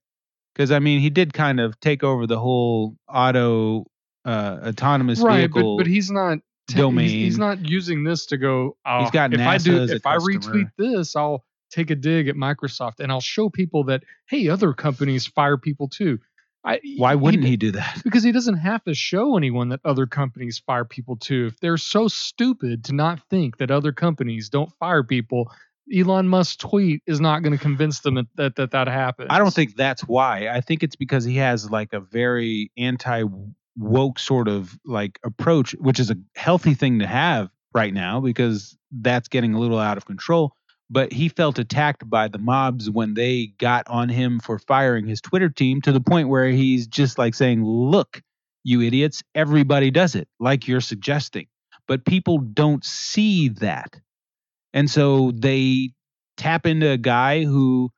Because I mean, he did kind of take over the whole auto uh, autonomous right vehicle. but but he's not ta- he's, domain. he's not using this to go oh, He's got if i do if i customer. retweet this i'll take a dig at microsoft and i'll show people that hey other companies fire people too I, Why wouldn't he do that? [LAUGHS] because he doesn't have to show anyone that other companies fire people too. If they're so stupid to not think that other companies don't fire people, Elon Musk's tweet is not going to convince them that that, that that happens. I don't think that's why. I think it's because he has like a very anti woke sort of like approach, which is a healthy thing to have right now because that's getting a little out of control. But he felt attacked by the mobs when they got on him for firing his Twitter team to the point where he's just like saying, Look, you idiots, everybody does it, like you're suggesting. But people don't see that. And so they tap into a guy who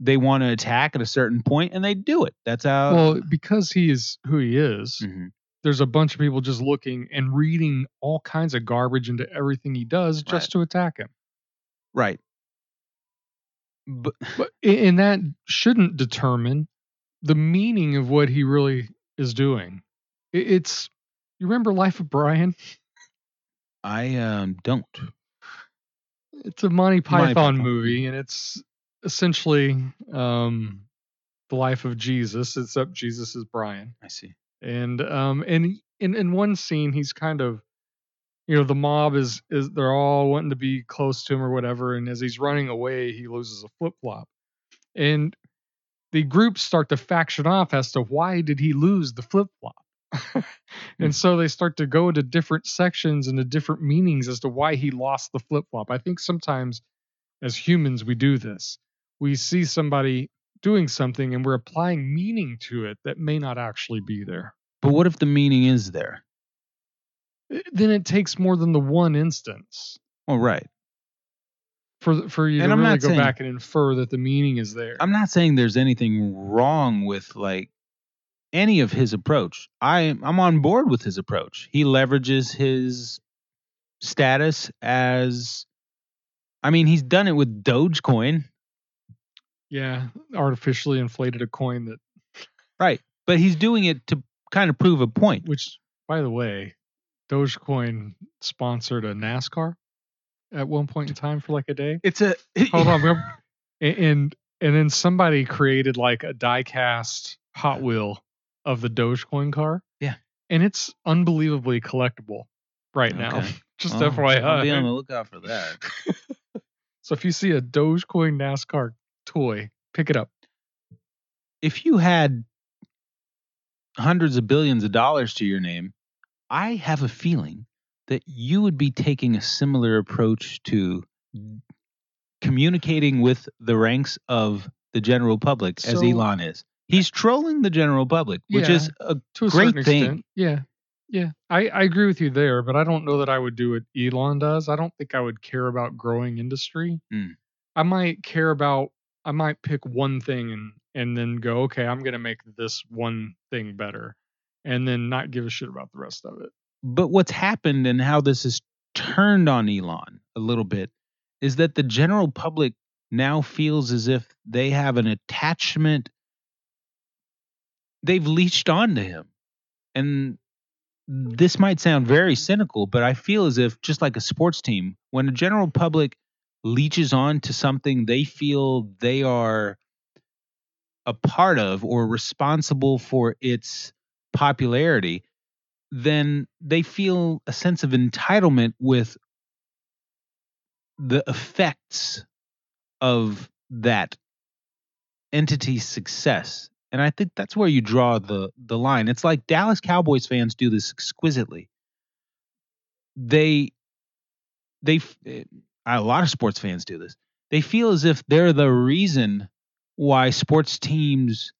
they want to attack at a certain point and they do it. That's how. Well, because he is who he is, Mhm. there's a bunch of people just looking and reading all kinds of garbage into everything he does just Right. to attack him. Right. But But and that shouldn't determine the meaning of what he really is doing. It's you remember Life of Brian? I um, don't. It's a Monty Python, Python. movie, and it's essentially um, the life of Jesus, except Jesus is Brian. I see. And um, and in in one scene, he's kind of, you know, the mob is is they're all wanting to be close to him or whatever, and as he's running away, he loses a flip flop, and the groups start to faction off as to why did he lose the flip flop. [LAUGHS] and so they start to go into different sections and to different meanings as to why he lost the flip flop. I think sometimes as humans we do this. We see somebody doing something and we're applying meaning to it that may not actually be there. But what if the meaning is there? Eh, Then it takes more than the one instance Well, right. for for you And to I'm really go saying- back and infer that the meaning is there. I'm not saying there's anything wrong with like any of his approach. I I'm on board with his approach. He leverages his status as I mean, he's done it with Dogecoin, yeah, artificially inflated a coin that right? But he's doing it to kind of prove a point. which by the way, Dogecoin sponsored a NASCAR at one point in time for like a day. It's a [LAUGHS] Hold on, and and then somebody created like a die-cast Hot Wheel of the Dogecoin car. Yeah. and it's unbelievably collectible right now. [LAUGHS] Just FYI. I'll be on the lookout for that. [LAUGHS] so if you see a Dogecoin NASCAR toy, pick it up. if you had hundreds of billions of dollars to your name, I have a feeling that you would be taking a similar approach to communicating with the ranks of the general public as Elon is. He's trolling the general public, which Yeah. is a To a Great certain thing. extent. Yeah. Yeah. I, I agree with you there, but I don't know that I would do what Elon does. I don't think I would care about growing industry. Hmm. I might care about I might pick one thing and and then go, okay, I'm gonna make this one thing better. And then not give a shit about the rest of it. but what's happened and how this has turned on Elon a little bit is that the general public now feels as if they have an attachment they've leached onto him and this might sound very cynical but i feel as if just like a sports team when the general public leeches on to something they feel they are a part of or responsible for its popularity then they feel a sense of entitlement with the effects of that entity's success. And I think that's where you draw the the line. It's like Dallas Cowboys fans do this exquisitely. They they eh, a lot of sports fans do this. They feel as if they're the reason why sports teams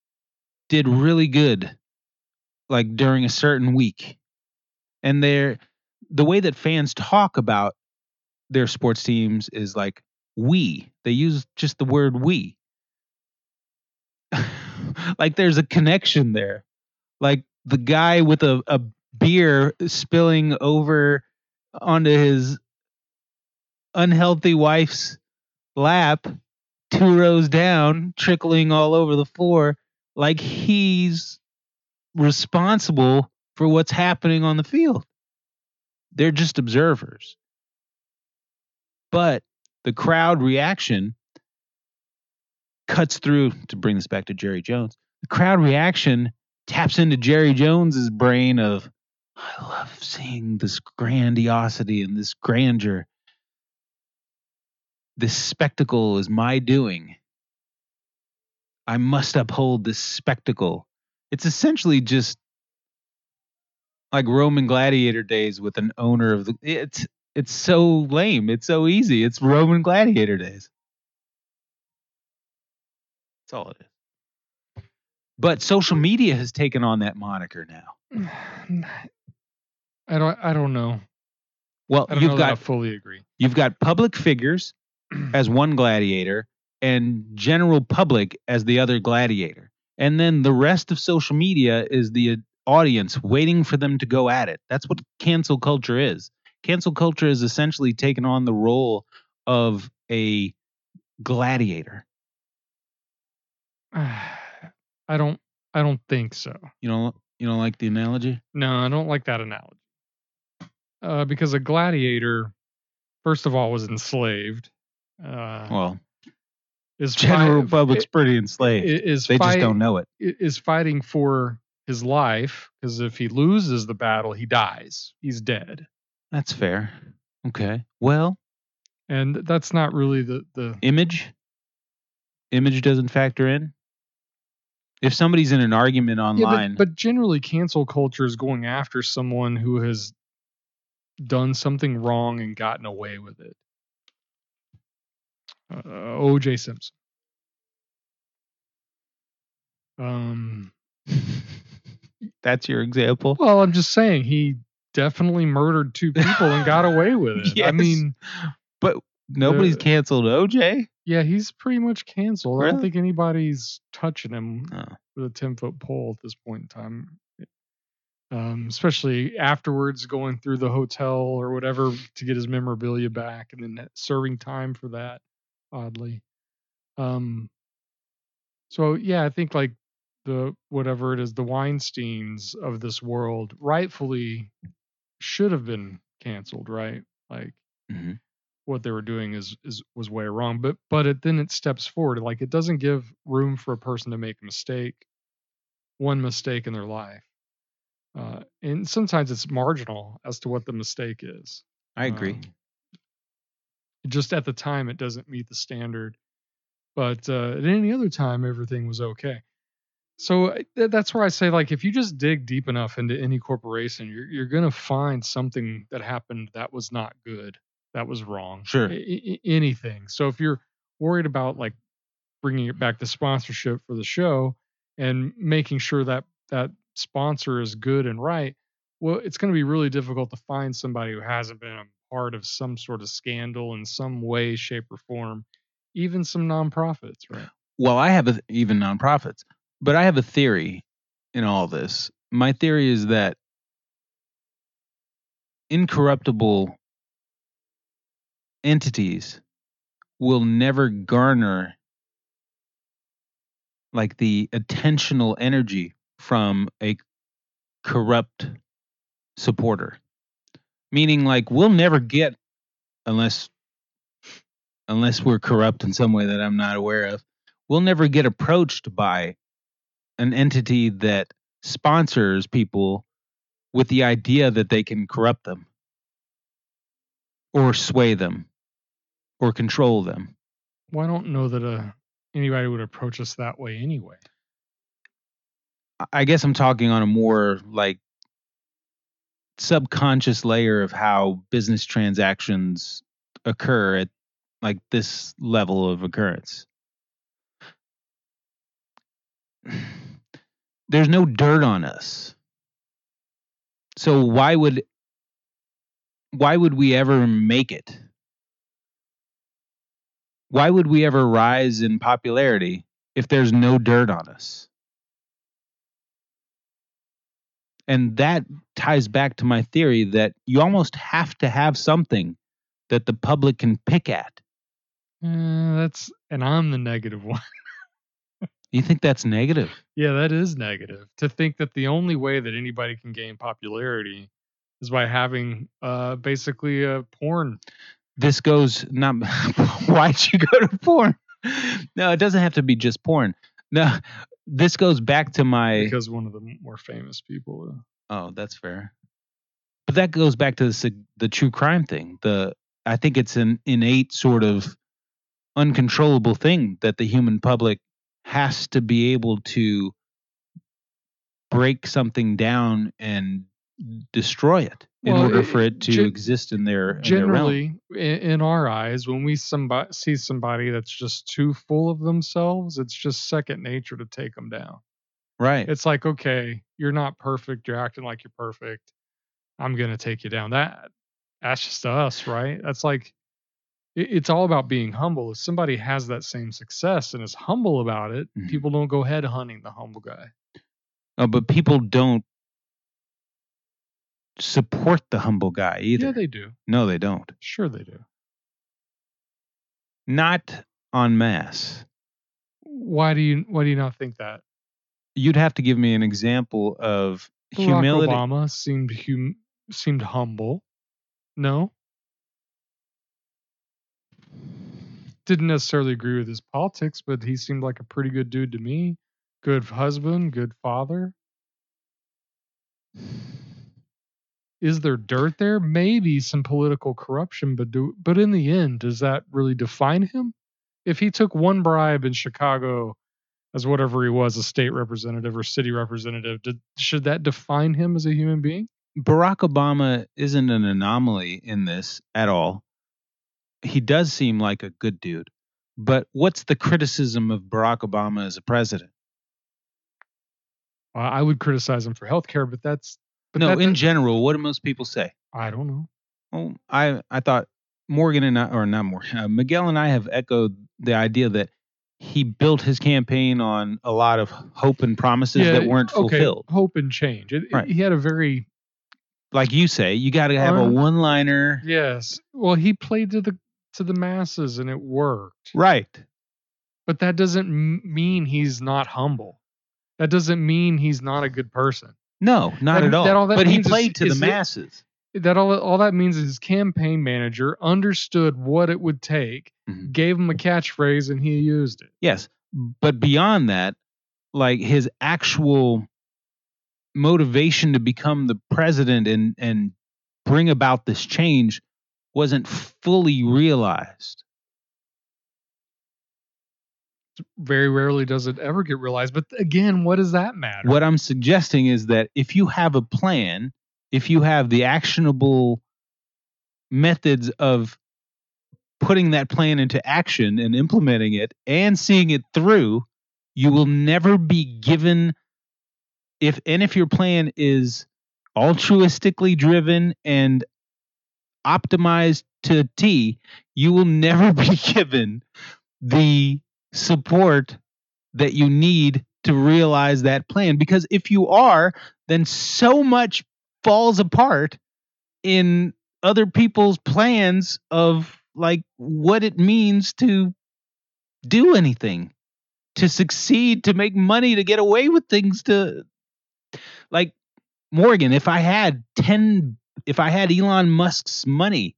did really good like during a certain week. And they're the way that fans talk about their sports teams is like we. They use just the word we. [LAUGHS] like there's a connection there. Like the guy with a, a beer spilling over onto his unhealthy wife's lap, two rows down, trickling all over the floor, like he's responsible for what's happening on the field. They're just observers. But the crowd reaction cuts through to bring this back to Jerry Jones. The crowd reaction taps into Jerry Jones's brain of I love seeing this grandiosity and this grandeur. This spectacle is my doing. I must uphold this spectacle. It's essentially just like Roman gladiator days with an owner of the it's it's so lame. It's so easy. It's Roman gladiator days. That's all it is. But social media has taken on that moniker now. [SIGHS] I don't I don't know. Well, I don't you've know that I got fully agree. you've got public figures [CLEARS THROAT] as one gladiator and general public as the other gladiator. And then the rest of social media is the audience waiting for them to go at it. That's what cancel culture is. Cancel culture is essentially taken on the role of a gladiator. [SIGHS] I don't I don't think so. You know, you don't like the analogy? No, I don't like that analogy. Uh, because a gladiator, first of all, was enslaved. Uh, Well, is general public's i- pretty enslaved. is they just don't know it. Is fighting for his life because if he loses the battle, he dies. He's dead, That's fair. Okay. Well, and that's not really the the image. image doesn't factor in? If somebody's in an argument Yeah, online, but, but generally, cancel culture is going after someone who has done something wrong and gotten away with it. Uh, O.J. Simpson. Um, [LAUGHS] that's your example. well, I'm just saying he definitely murdered two people and got away [LAUGHS] with it. I mean, But nobody's The- canceled OJ. yeah, he's pretty much canceled. I don't think anybody's touching him Oh. with a 10 foot pole at this point in time. Um, especially afterwards going through the hotel or whatever to get his memorabilia back and then serving time for that, oddly. Um, so yeah, I think like the whatever it is, the Weinsteins of this world rightfully should have been canceled, right? Like Mhm. what they were doing is is was way wrong. But but it then it steps forward. Like it doesn't give room for a person to make a mistake, one mistake in their life. Uh, and sometimes it's marginal as to what the mistake is. I agree. Um, just at the time, it doesn't meet the standard, but uh, at any other time, everything was okay. So th- that's where I say, like, if you just dig deep enough into any corporation, you're you're gonna find something that happened that was not good, that was wrong. Sure. I- I- anything. So if you're worried about like bringing it back to sponsorship for the show and making sure that that sponsor is good and right, well, it's going to be really difficult to find somebody who hasn't been a part of some sort of scandal in some way, shape, or form, even some nonprofits, right? well, I have a, even nonprofits, but I have a theory in all this. My theory is that incorruptible entities will never garner like the attentional energy from a corrupt supporter. Meaning like we'll never get unless unless we're corrupt in some way that I'm not aware of, we'll never get approached by an entity that sponsors people with the idea that they can corrupt them or sway them or control them. Well, I don't know that uh, anybody would approach us that way anyway. I- I guess I'm talking on a more like subconscious layer of how business transactions occur at like this level of occurrence. [SIGHS] There's no dirt on us. So why would why would we ever make it? Why would we ever rise in popularity if there's no dirt on us? And that ties back to my theory that you almost have to have something that the public can pick at. Uh, that's and I'm the negative one. [LAUGHS] You think that's negative? Yeah, that is negative. To think that the only way that anybody can gain popularity is by having uh basically a porn. This goes not [LAUGHS] why'd you go to porn? No, it doesn't have to be just porn. No, this goes back to my because one of the more famous people. uh, Oh, that's fair. But that goes back to the the true crime thing. The I think it's an innate sort of uncontrollable thing that the human public has to be able to break something down and destroy it in Well, order for it to gen- exist in their in their. Generally, in, in our eyes, when we somebody see somebody that's just too full of themselves, it's just second nature to take them down. Right. It's like, okay, you're not perfect. You're acting like you're perfect. I'm gonna take you down. That that's just us, right? That's like it, it's all about being humble. If somebody has that same success and is humble about it, Mhm. people don't go head hunting the humble guy. Oh, but people don't support the humble guy either. Yeah, they do. no, they don't. Sure, they do. Not en masse. Why do you why do you not think that? You'd have to give me an example of Barack humility. Obama seemed hum, seemed humble. No. Didn't necessarily agree with his politics, but he seemed like a pretty good dude to me. Good husband, good father. Is there dirt there? Maybe some political corruption, but do but in the end, does that really define him? if he took one bribe in Chicago as whatever he was, a state representative or city representative, did, should that define him as a human being? Barack Obama isn't an anomaly in this at all. He does seem like a good dude. But what's the criticism of Barack Obama as a president? I would criticize him for healthcare, but that's but no, that- in that- general, what do most people say? I don't know. Well, I I thought Morgan and I, or not Morgan, [LAUGHS] uh, Miguel and I have echoed the idea that he built his campaign on a lot of hope and promises that weren't okay, fulfilled. Hope and change. It, it- Right. he had a very Like you say, you got to have a Uh, one-liner, yes. Well, he played to the to the masses and it worked. right? But that doesn't mean he's not humble. That doesn't mean he's not a good person. No, not That- at all. all but he means is- played to is the it- masses. That all all that means is his campaign manager understood what it would take, Mhm. gave him a catchphrase, and he used it. Yes, but beyond that, like his actual motivation to become the president and and bring about this change wasn't fully realized. Very rarely does it ever get realized. But again, what does that matter? What I'm suggesting is that if you have a plan, if you have the actionable methods of putting that plan into action and implementing it and seeing it through, you will never be given if and if your plan is altruistically driven and optimized to T, you will never [LAUGHS] be given the support that you need to realize that plan. Because if you are then so much falls apart in other people's plans of like what it means to do anything to succeed to make money to get away with things to like Morgan if I had 10 if I had Elon Musk's money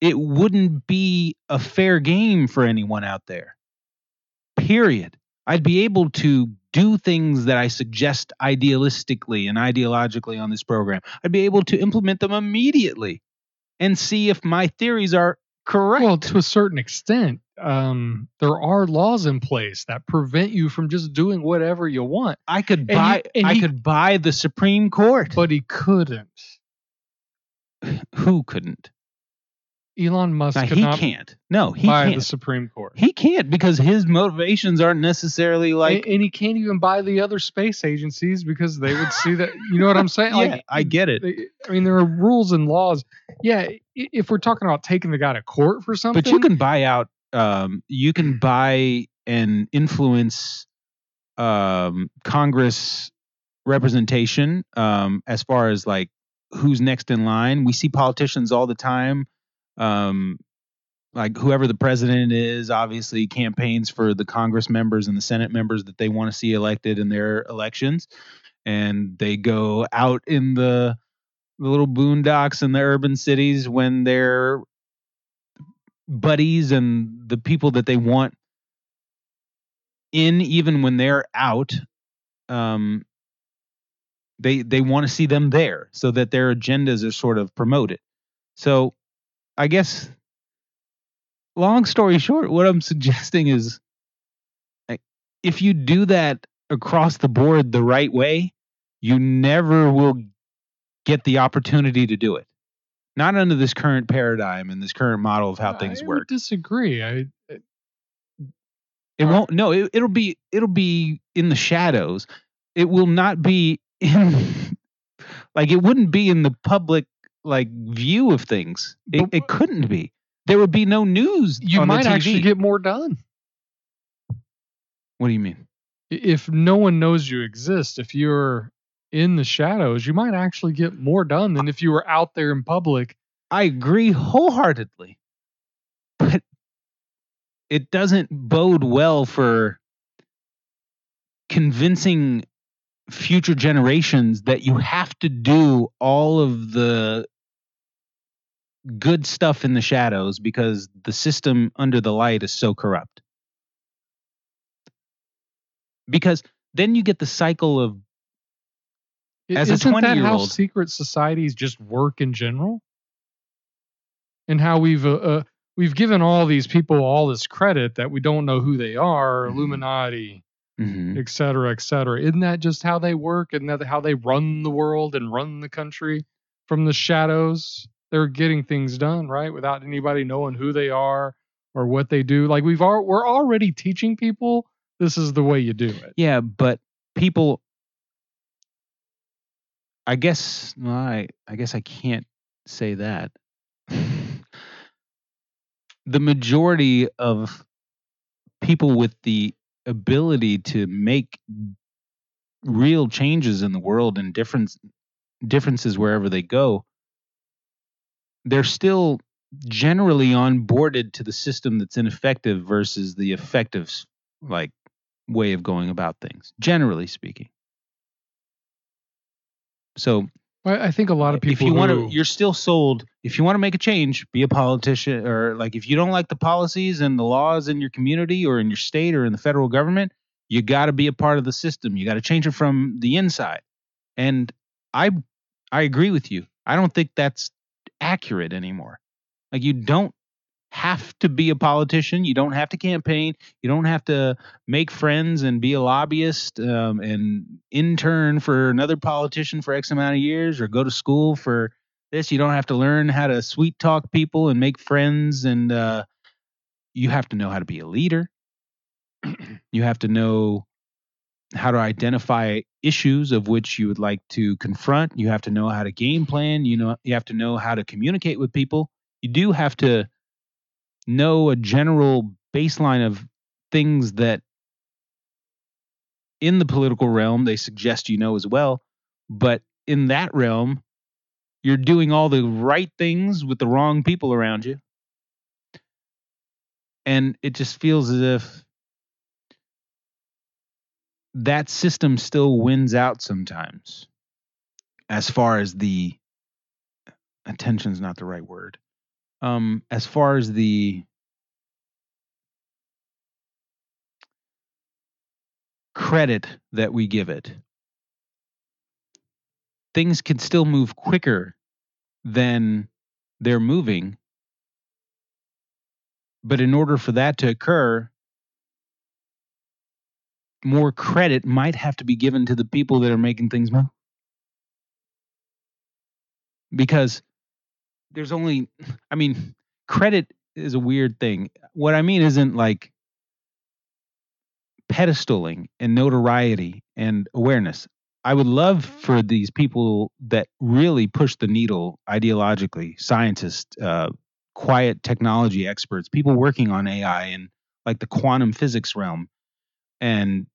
it wouldn't be a fair game for anyone out there period I'd be able to do things that I suggest idealistically and ideologically on this program. I'd be able to implement them immediately and see if my theories are correct. Well, to a certain extent, um, there are laws in place that prevent you from just doing whatever you want. I could and buy he- I he- could buy the Supreme Court. But he couldn't. [SIGHS] Who couldn't? Elon Musk Now, he can't. No, he buy the can't. Supreme Court. He can't because his motivations aren't necessarily like and, and he can't even buy the other space agencies because they would see that. You know what I'm saying? [LAUGHS] Yeah, I get it. they- I mean, there are rules and laws. Yeah, if we're talking about taking the guy to court for something, But you can buy out. Um, you can buy and influence um, Congress representation um, as far as like who's next in line. We see politicians all the time. Um, like whoever the president is, obviously campaigns for the Congress members and the Senate members that they want to see elected in their elections, and they go out in the the little boondocks in the urban cities when they're buddies and the people that they want in even when they're out um they they want to see them there so that their agendas are sort of promoted. So i guess long story short what i'm suggesting is like, if you do that across the board the right way you never will get the opportunity to do it not under this current paradigm and this current model of how things I work disagree. I It won't. No, it, it'll be. It'll be in the shadows. It will not be in. [LAUGHS] like it wouldn't be in the public like view of things. It, it couldn't be. There would be no news. you on the might actually get more done What do you mean? If no one knows you exist. If you're in the shadows, you might actually get more done than if you were out there in public. I agree wholeheartedly, but it doesn't bode well for convincing future generations that you have to do all of the good stuff in the shadows because the system under the light is so corrupt. Because then you get the cycle of As a Isn't that how 20-year-old secret societies just work in general? And how we've uh, uh, we've given all these people all this credit that we don't know who they are, Mhm. Illuminati, hmm et cetera, et cetera. Isn't that just how they work? Isn't that how they run the world and run the country from the shadows? They're getting things done, right? Without anybody knowing who they are or what they do. Like we've we're already teaching people this is the way you do it. Yeah, but people I guess well, I I guess I can't say that. [LAUGHS] the majority of people with the ability to make real changes in the world and difference differences wherever they go they're still generally onboarded to the system that's ineffective versus the effective like way of going about things generally speaking. So I I think a lot of people if you want to you're still sold if you want to make a change be a politician or like if you don't like the policies and the laws in your community or in your state or in the federal government you got to be a part of the system. You got to change it from the inside. And i i agree with you. I don't think that's accurate anymore. Like you don't have to be a politician you don't have to campaign you don't have to make friends and be a lobbyist um, and intern for another politician for X amount of years or go to school for this. You don't have to learn how to sweet talk people and make friends. And uh, you have to know how to be a leader. [CLEARS THROAT] you have to know how to identify issues of which you would like to confront. You have to know how to game plan. You know, you have to know how to communicate with people. You do have to know a general baseline of things that in the political realm they suggest you know as well but in that realm you're doing all the right things with the wrong people around you. And it just feels as if that system still wins out sometimes as far as the attention's not the right word um as far as the credit that we give it things can still move quicker than they're moving. But in order for that to occur more credit might have to be given to the people that are making things move. Because there's only i mean credit is a weird thing. What i mean isn't like pedestaling and notoriety and awareness. I would love for these people that really push the needle ideologically scientists uh, quiet technology experts people working on ai and like the quantum physics realm and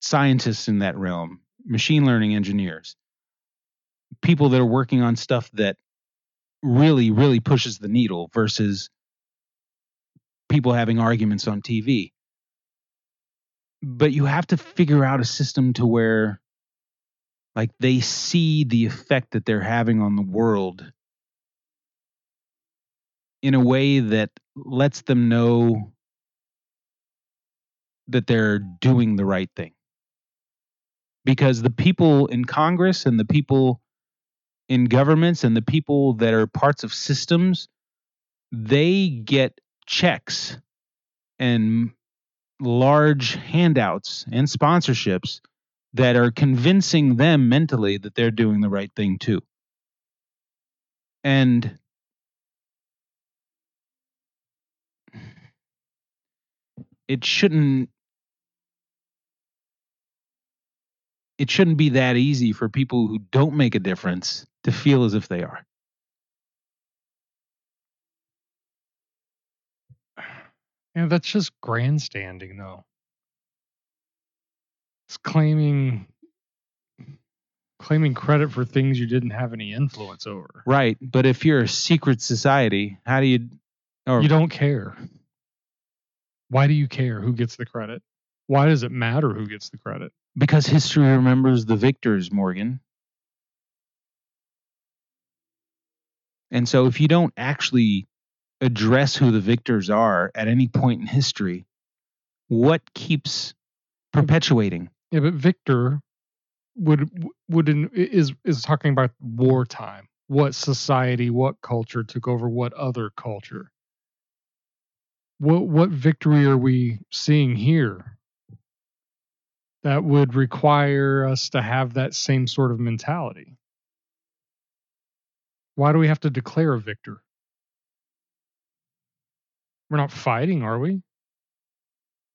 scientists in that realm machine learning engineers people that are working on stuff that really really pushes the needle versus people having arguments on TV but you have to figure out a system to where like they see the effect that they're having on the world in a way that lets them know that they're doing the right thing. Because the people in congress and the people in governments and the people that are parts of systems they get checks and large handouts and sponsorships that are convincing them mentally that they're doing the right thing too. And it shouldn't it shouldn't be that easy for people who don't make a difference to feel as if they are. [SIGHS] Yeah, that's just grandstanding, though. It's claiming claiming credit for things you didn't have any influence over. Right, but if you're a secret society, how do you or You don't care. Why do you care who gets the credit? Why does it matter who gets the credit? because history remembers the victors, Morgan. And so if you don't actually address who the victors are at any point in history, what keeps perpetuating? Yeah, but Victor would would in, is is talking about wartime. What society, what culture took over what other culture? what what victory are we seeing here that would require us to have that same sort of mentality? Why do we have to declare a victor? We're not fighting, are we?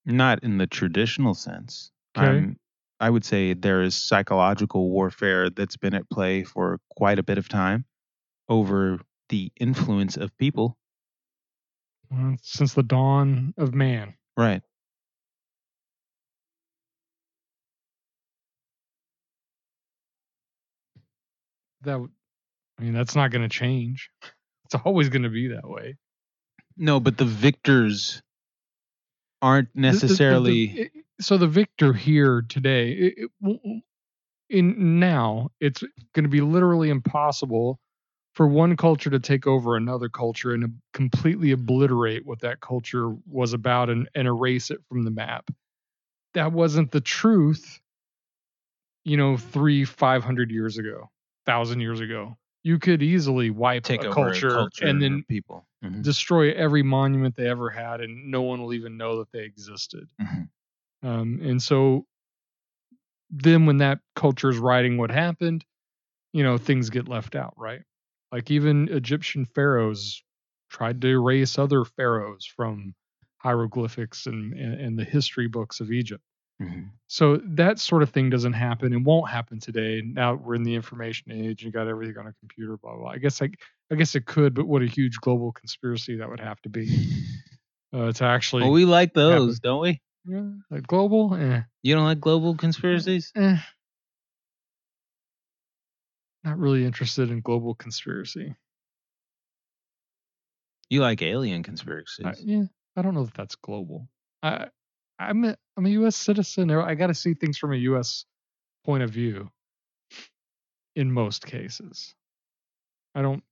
Not in the traditional sense. Okay. I'm- I would say there is psychological warfare that's been at play for quite a bit of time over the influence of people. Well, since the dawn of man. Right. That I mean, that's not going to change. It's always going to be that way. No, but the victors aren't The- the- the- the- necessarily. it- so the victor here today, it, it in now, it's going to be literally impossible for one culture to take over another culture and completely obliterate what that culture was about and, and erase it from the map. That wasn't the truth, you know, three, five hundred years ago, thousand years ago. You could easily wipe take a over culture, a culture and then people. Mhm. destroy every monument they ever had, and no one will even know that they existed. Mhm. Um, and so then when that culture is writing what happened, you know, things get left out, right? Like even Egyptian pharaohs tried to erase other pharaohs from hieroglyphics and, and, and the history books of Egypt. Mhm. So that sort of thing doesn't happen and won't happen today. Now we're in the information age. And you got everything on a computer, blah blah. I guess I, I guess it could, but what a huge global conspiracy that would have to be uh, to actually. Well, we like those, don't we? yeah, like global, eh, You don't like global conspiracies? eh. Not really interested in global conspiracy. You like alien conspiracies? I, yeah, I don't know if that's global. I, I'm a, I'm a U.S. citizen. I got to see things from a U.S. point of view. In most cases, I don't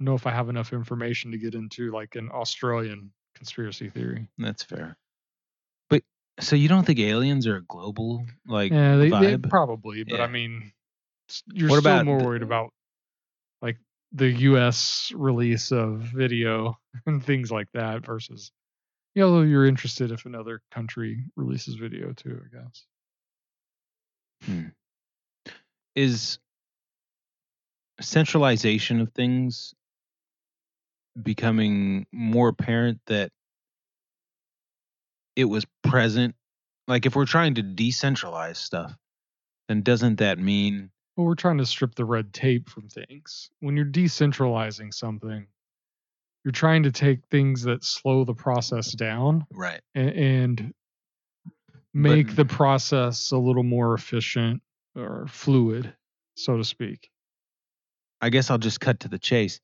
know if I have enough information to get into like an Australian conspiracy theory. That's fair. But so you don't think aliens are a global like Yeah, they, they probably, but I mean, you're What still more the- worried about like the U.S. release of video [LAUGHS] and things like that versus, you know, you're interested if another country releases video too. I guess. Hmm. is centralization of things becoming more apparent that it was present like if we're trying to decentralize stuff then doesn't that mean Well, we're trying to strip the red tape from things. When you're decentralizing something, you're trying to take things that slow the process down right a- and make But- the process a little more efficient or fluid, so to speak. I guess I'll just cut to the chase.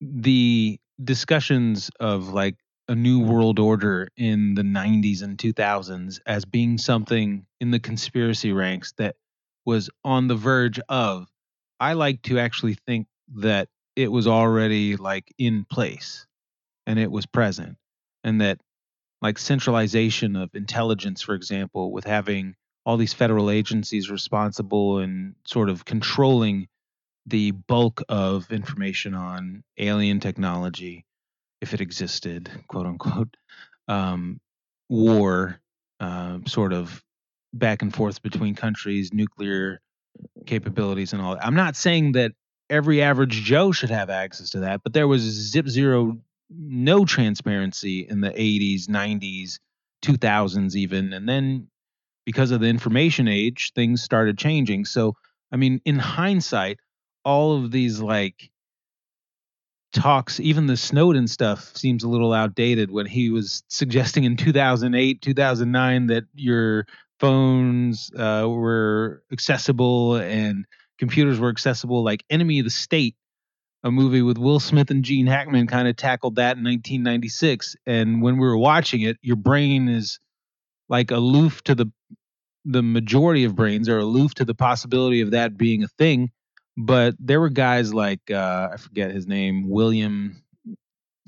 The discussions of like a new world order in the 90s and 2000s as being something in the conspiracy ranks that was on the verge of, I like to actually think that it was already like in place and it was present. And that like centralization of intelligence, for example, with having all these federal agencies responsible and sort of controlling the bulk of information on alien technology, if it existed, quote unquote, um, war, um, sort of back and forth between countries, nuclear capabilities, and all that. I'm not saying that every average Joe should have access to that, but there was zip zero, no transparency in the 80s, 90s, 2000s, even. And then because of the information age, things started changing. So, I mean, in hindsight, all of these like talks, even the Snowden stuff seems a little outdated when he was suggesting in 2008, 2009 that your phones uh, were accessible and computers were accessible. Like Enemy of the State, a movie with Will Smith and Gene Hackman, kind of tackled that in 1996. And when we were watching it, your brain is like aloof to the the majority of brains are aloof to the possibility of that being a thing. But there were guys like uh, I forget his name, William.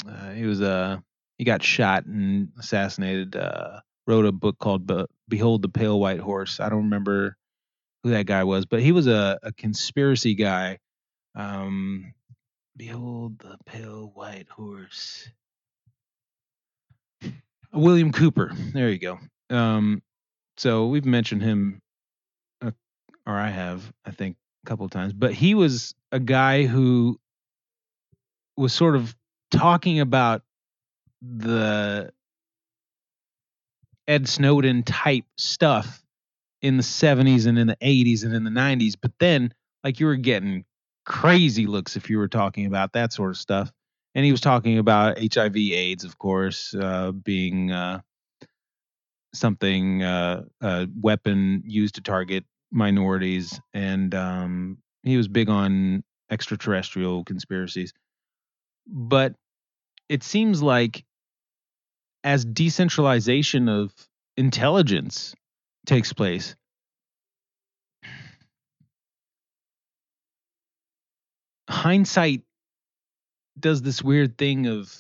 Uh, he was uh, he got shot and assassinated. Uh, wrote a book called Be- "Behold the Pale White Horse." I don't remember who that guy was, but he was a, a conspiracy guy. Um, Behold the Pale White Horse. William Cooper. There you go. Um, so we've mentioned him, uh, or I have, I think, a couple of times. But he was a guy who was sort of talking about the Ed Snowden type stuff in the 70s and in the 80s and in the 90s. But then, like, you were getting crazy looks if you were talking about that sort of stuff. And he was talking about HIV, AIDS, of course, uh, being uh, something, uh, a weapon used to target minorities. And um, he was big on extraterrestrial conspiracies. But it seems like as decentralization of intelligence takes place, hindsight does this weird thing of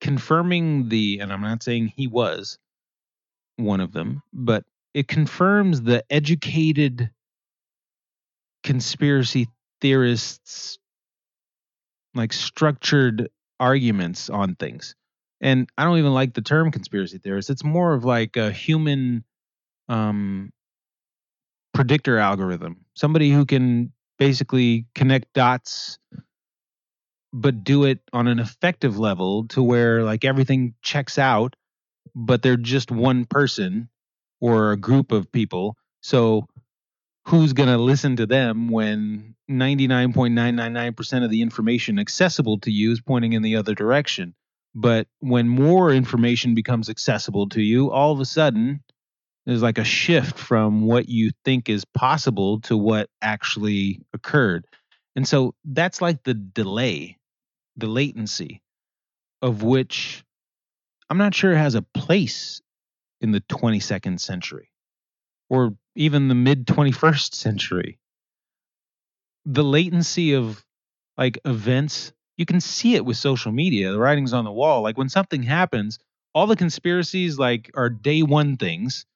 confirming the, and I'm not saying he was one of them, but it confirms the educated conspiracy theorists like structured arguments on things and I don't even like the term conspiracy theorist. It's more of like a human um, predictor algorithm. Somebody who can basically connect dots, but do it on an effective level to where like everything checks out, but they're just one person or a group of people. So who's going to listen to them when 99.999% of the information accessible to you is pointing in the other direction? But when more information becomes accessible to you, all of a sudden there's like a shift from what you think is possible to what actually occurred. And so that's like the delay, the latency of which I'm not sure has a place in the 22nd century or even the mid 21st century. The latency of like events you can see it with social media. The writing's on the wall. Like when something happens, all the conspiracies like are day one things.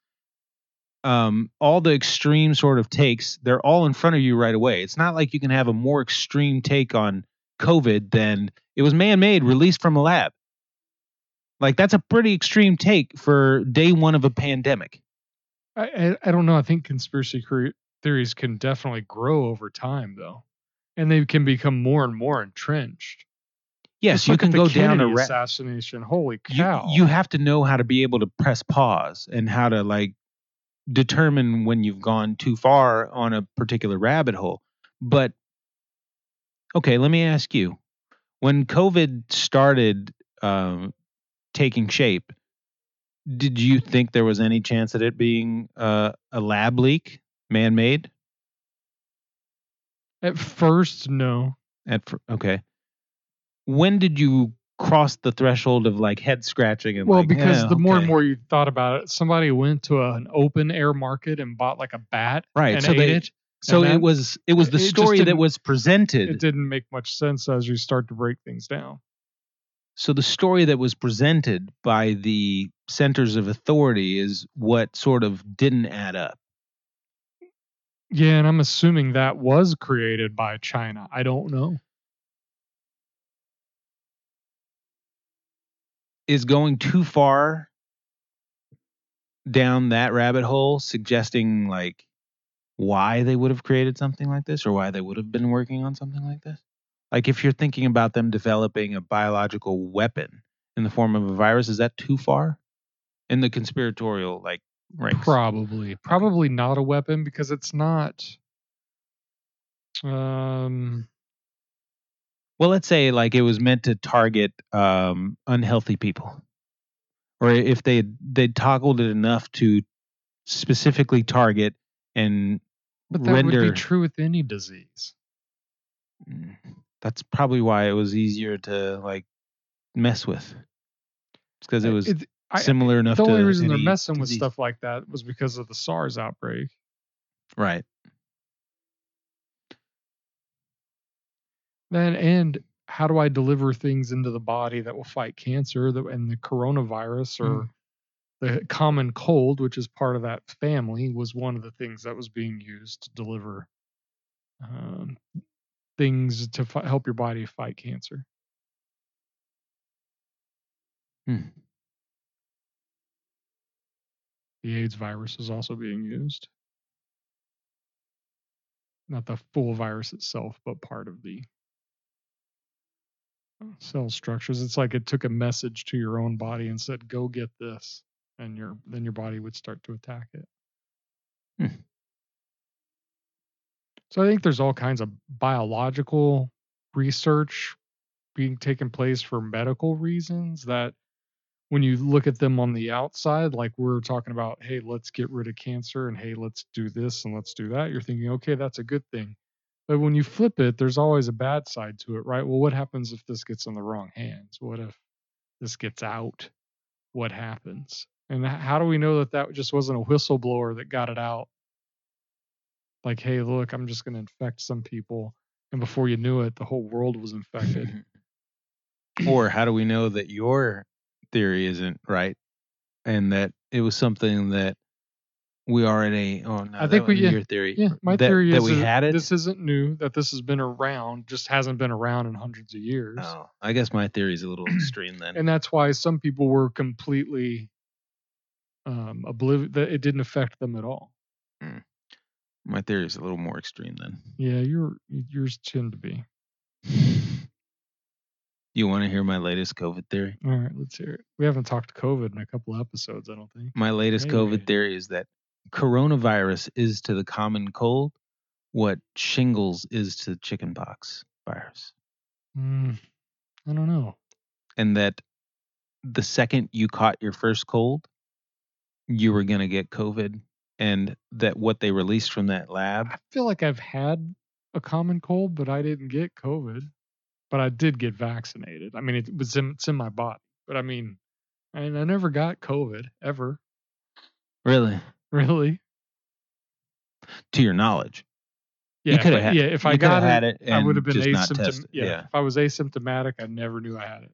Um, all the extreme sort of takes, they're all in front of you right away. It's not like you can have a more extreme take on COVID than it was man-made, released from a lab. Like that's a pretty extreme take for day one of a pandemic. I I, I don't know. I think conspiracy theories can definitely grow over time, though and they can become more and more entrenched. Yes, Just you can go down a ra- assassination. Holy cow! You, you have to know how to be able to press pause and how to like determine when you've gone too far on a particular rabbit hole. But okay, let me ask you: when COVID started um, taking shape, did you think there was any chance of it being uh, a lab leak, man-made? At first, no. At okay. When did you cross the threshold of like head scratching and well like, because yeah, the more okay. and more you thought about it somebody went to a, an open air market and bought like a bat right so they, it so it was it was the it story that was presented it didn't make much sense as you start to break things down so the story that was presented by the centers of authority is what sort of didn't add up yeah, and I'm assuming that was created by China. I don't know. Is going too far down that rabbit hole suggesting like why they would have created something like this or why they would have been working on something like this? Like if you're thinking about them developing a biological weapon in the form of a virus, is that too far? In the conspiratorial like ranks? Probably. Probably not a weapon because it's not um well, let's say like it was meant to target um unhealthy people. Or if they they toggled it enough to specifically target and but that render would be true with any disease. Mm, that's probably why it was easier to like mess with. It's because it was it, I, similar enough. The only reason they're messing disease. with stuff like that was because of the SARS outbreak. Right. Then and how do I deliver things into the body that will fight cancer? and the coronavirus or mm. the common cold, which is part of that family, was one of the things that was being used to deliver um, things to f- help your body fight cancer. Hmm. The AIDS virus is also being used. Not the full virus itself, but part of the cell structures. It's like it took a message to your own body and said, "Go get this," and your then your body would start to attack it. Hmm. So I think there's all kinds of biological research being taken place for medical reasons that when you look at them on the outside, like we're talking about, hey, let's get rid of cancer and hey, let's do this and let's do that, you're thinking, okay, that's a good thing. But when you flip it, there's always a bad side to it, right? Well, what happens if this gets in the wrong hands? What if this gets out? What happens? And how do we know that that just wasn't a whistleblower that got it out? Like, hey, look, I'm just going to infect some people. And before you knew it, the whole world was infected. [LAUGHS] or how do we know that your theory isn't right? And that it was something that we already oh no, I think we yeah, your theory yeah my that, theory that is that we had it? this isn't new that this has been around just hasn't been around in hundreds of years. Oh, I guess my theory is a little extreme then. And that's why some people were completely um oblivious that it didn't affect them at all. Mm. my theory is a little more extreme then. Yeah your yours tend to be You want to hear my latest COVID theory? All right, let's hear it. We haven't talked COVID in a couple episodes, I don't think. My latest Maybe. COVID theory is that coronavirus is to the common cold what shingles is to chickenpox virus. Mm, I don't know. And that the second you caught your first cold, you were going to get COVID. And that what they released from that lab. I feel like I've had a common cold, but I didn't get COVID but I did get vaccinated. I mean, it was in, it's in my body, but I mean, I, I never got COVID ever. Really? [LAUGHS] Really? To your knowledge? Yeah, you could have had, yeah. If I got it, it, I would have been asymptomatic. Yeah. yeah, if I was asymptomatic, I never knew I had it.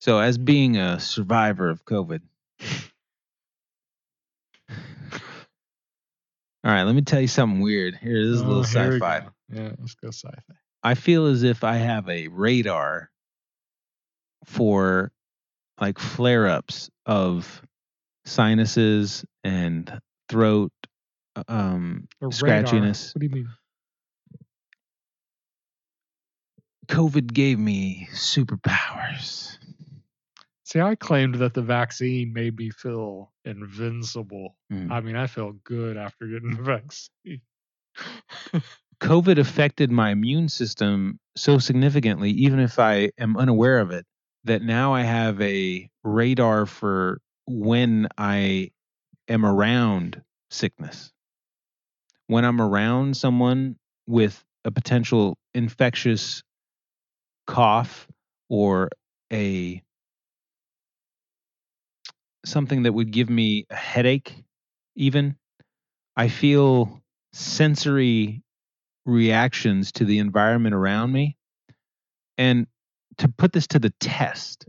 So, as being a survivor of COVID, [LAUGHS] [LAUGHS] All right, let me tell you something weird. Here, this is a Oh, little sci-fi. Yeah, let's go sci-fi. I feel as if I have a radar for like flare-ups of sinuses and throat uh, um A radar. scratchiness. What do you mean? COVID gave me superpowers. See, I claimed that the vaccine made me feel invincible. Mm. I mean, I felt good after getting [LAUGHS] the vaccine. COVID affected my immune system so significantly, even if I am unaware of it, that now I have a radar for when I am around sickness. When I'm around someone with a potential infectious cough or a something that would give me a headache even I feel sensory reactions to the environment around me. And to put this to the test,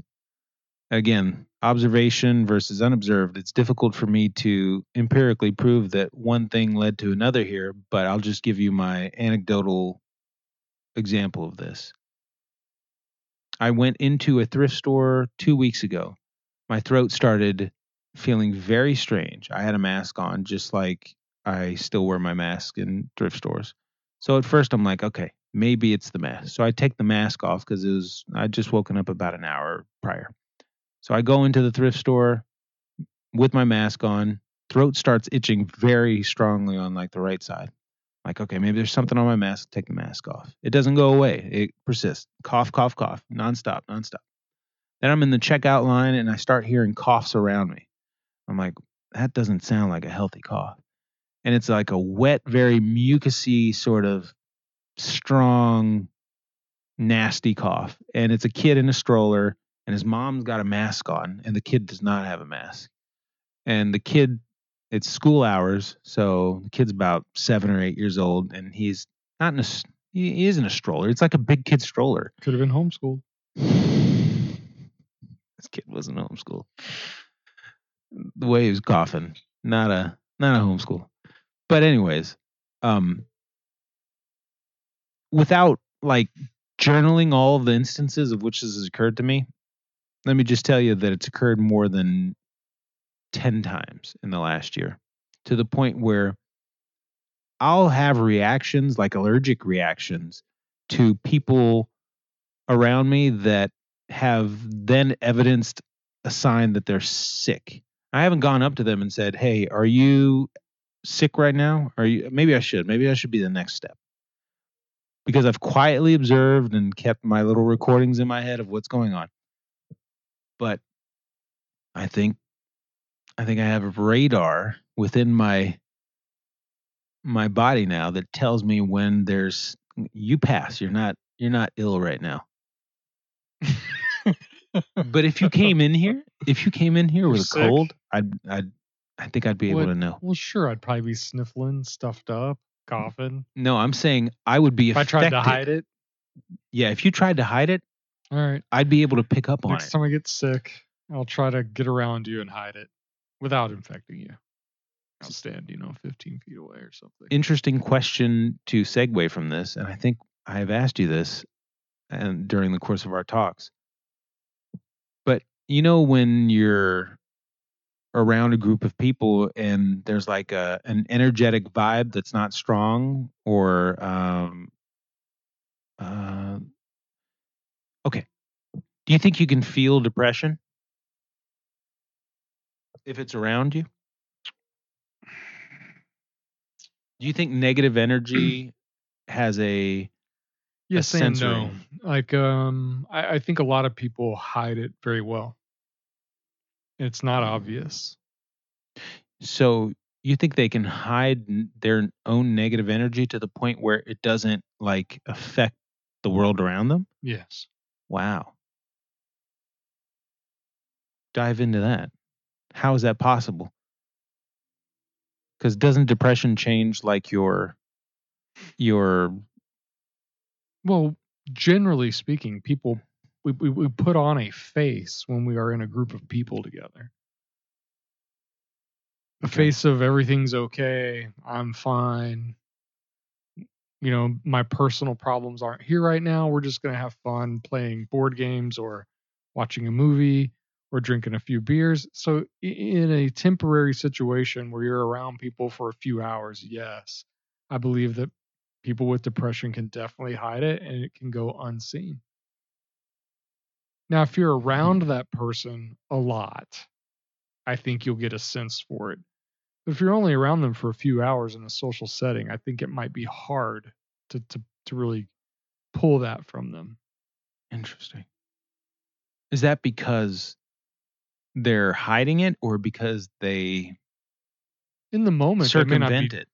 again, observation versus unobserved, it's difficult for me to empirically prove that one thing led to another here, but I'll just give you my anecdotal example of this. I went into a thrift store two weeks ago. My throat started feeling very strange. I had a mask on, just like I still wear my mask in thrift stores. So at first I'm like, okay, maybe it's the mask. So I take the mask off because it was I'd just woken up about an hour prior. So I go into the thrift store with my mask on. Throat starts itching very strongly on like the right side. Like, okay, maybe there's something on my mask. Take the mask off. It doesn't go away. It persists. Cough, cough, cough, nonstop, nonstop. Then I'm in the checkout line and I start hearing coughs around me. I'm like, that doesn't sound like a healthy cough. And it's like a wet, very mucousy sort of strong, nasty cough. And it's a kid in a stroller, and his mom's got a mask on, and the kid does not have a mask. And the kid, it's school hours, so the kid's about seven or eight years old, and he's not in a, he he is in a stroller. It's like a big kid stroller. Could have been homeschooled. [SIGHS] [LAUGHS] This kid wasn't homeschooled. The way he was coughing, not a not a homeschool. But anyways, um, without like journaling all of the instances of which this has occurred to me, let me just tell you that it's occurred more than 10 times in the last year to the point where I'll have reactions like allergic reactions to people around me that have then evidenced a sign that they're sick. I haven't gone up to them and said, "Hey, are you sick right now? Are you maybe I should. Maybe I should be the next step." Because I've quietly observed and kept my little recordings in my head of what's going on. But I think I think I have a radar within my my body now that tells me when there's you pass. You're not you're not ill right now. But if you came in here, if you came in here with a sick? cold, I'd I'd I think I'd be able What- to know. Well, sure, I'd probably be sniffling, stuffed up, coughing. No, I'm saying I would be If I affected. tried to hide it, Yeah, if you tried to hide it, all right. I'd be able to pick up on Next it. time I get sick, I'll try to get around you and hide it without infecting you. I'll stand, you know, 15 feet away or something. Interesting question to segue from this, and I think I have asked you this and during the course of our talks. But you know when you're around a group of people and there's like a an energetic vibe that's not strong or um uh, okay. Do you think you can feel depression? If it's around you? Do you think negative [CLEARS THROAT] energy has a yes and no. Like, um, I, I think a lot of people hide it very well. It's not obvious. so you think they can hide their own negative energy to the point where it doesn't like affect the world around them Yes. wow dive into that how is that possible because doesn't depression change like your your Well, generally speaking, people we, we, we put on a face when we are in a group of people together. A Okay. face of everything's okay, I'm fine. You know, my personal problems aren't here right now. We're just gonna have fun playing board games or watching a movie or drinking a few beers. So in a temporary situation where you're around people for a few hours, yes, I believe that people with depression can definitely hide it and it can go unseen. Now, if you're hmm. around that person a lot, I think you'll get a sense for it. But if you're only around them for a few hours in a social setting, I think it might be hard to to, to really pull that from them. interesting is that because they're hiding it or because they In the moment, they may not circumvent be, it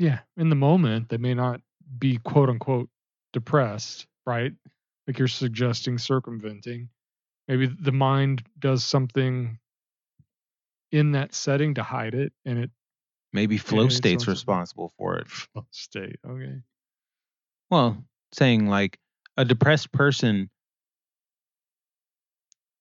yeah, in the moment, they may not be quote unquote depressed, right? Like you're suggesting circumventing. Maybe the mind does something in that setting to hide it and it maybe flow it state's responsible for it [LAUGHS] state. Okay. Well, saying like a depressed person,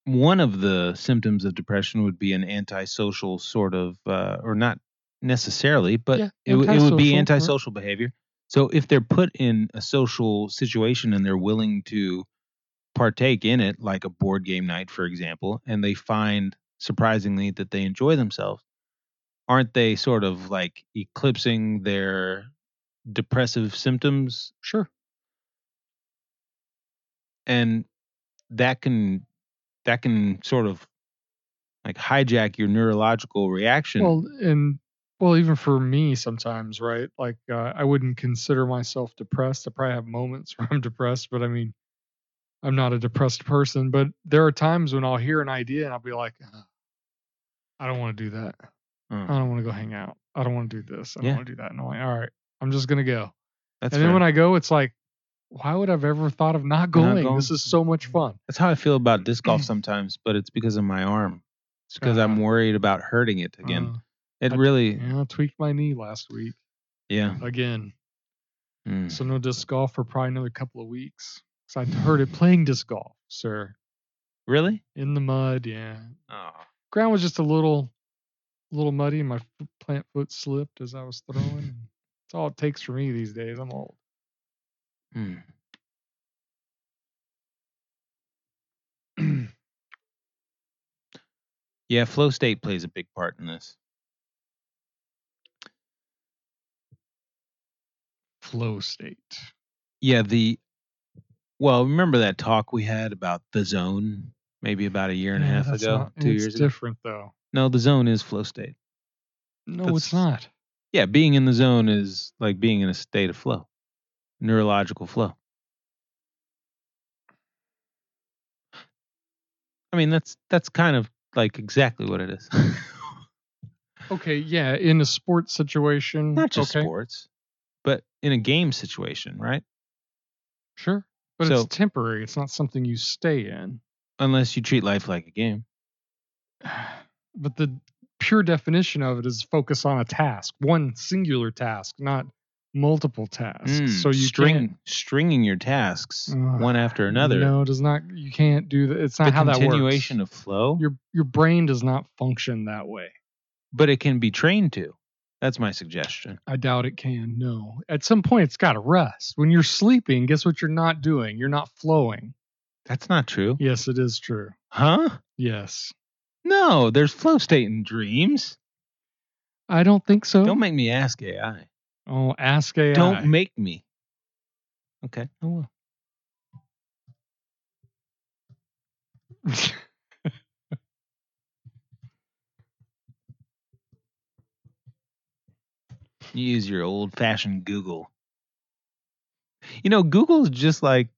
one of the symptoms of depression would be an antisocial sort of, uh, or not necessarily, but Yeah, it, it would be antisocial, right. behavior. So if they're put in a social situation and they're willing to partake in it, like a board game night, for example, and they find surprisingly that they enjoy themselves, aren't they sort of like eclipsing their depressive symptoms Sure. and that can that can sort of like hijack your neurological reaction Well, and well, even for me sometimes, right? Like uh, I wouldn't consider myself depressed. I probably have moments [LAUGHS] where I'm depressed, but I mean, I'm not a depressed person. But there are times when I'll hear an idea and I'll be like, "Ugh, I don't want to do that. Uh, I don't want to go hang out. I don't want to do this. I don't Yeah. want to do that. And I'm like, all right, I'm just gonna go. that's and then when I go, it's like, why would I've ever thought of not going? going. This is so much fun. that's how I feel about disc golf [CLEARS THROAT] sometimes, but it's because of my arm. It's because I'm Uh, worried about hurting it again. Uh, it I, really. Yeah, I tweaked my knee last week. Yeah. Again. Mm. So no disc golf for probably another couple of weeks. Cause I heard it playing disc golf, sir. Really? In the mud, yeah. Oh. Ground was just a little, little muddy. My plant foot slipped as I was throwing. That's all it takes for me these days. I'm old. Mm. [CLEARS THROAT] Yeah, flow state plays a big part in this. Flow state. Yeah, the well, remember that talk we had about the zone maybe about a year and a half ago, not- two it's years ago. different though. No, the zone is flow state. No, That's- it's not. Yeah, being in the zone is like being in a state of flow, neurological flow. I mean, that's that's kind of like exactly what it is. Okay, yeah, in a sports situation. Not just okay, sports, but in a game situation, right? Sure. But So- it's temporary. It's not something you stay in. Unless you treat life like a game. [SIGHS] But the pure definition of it is focus on a task, one singular task, not multiple tasks. Mm, so you string can't, stringing your tasks Ugh, one after another. No, it does not. You can't do that. It's not the how that works. continuation of flow, Your your brain does not function that way. but it can be trained to. That's my suggestion. I doubt it can. No. At some point, it's got to rest. When you're sleeping, guess what you're not doing? You're not flowing. That's not true. Yes, it is true. Huh? Yes. No, there's flow state in dreams. I don't think so. Don't make me ask AI. oh, ask AI. Don't make me. Okay. Oh well. [LAUGHS] use your old fashioned Google. You know, Google's just like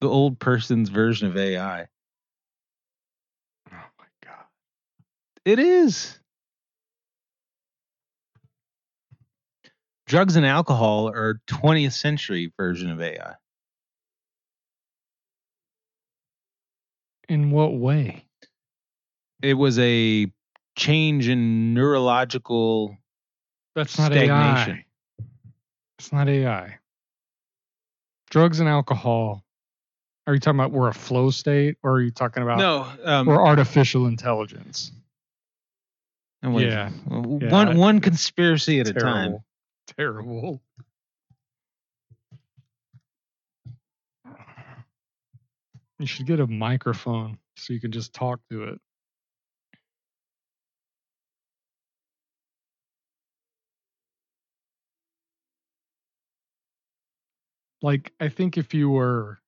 the old person's version of AI. oh my god. It is. Drugs and alcohol are 20th century version of AI. In what way? It was a change in neurological That's not Stagnation. AI. It's not AI. Drugs and alcohol. Are you talking about we're a flow state, or are you talking about No, um, we're artificial intelligence? wait. yeah, one Yeah, one conspiracy at a time. Terrible. Terrible. You should get a microphone so you can just talk to it. Like I think if you were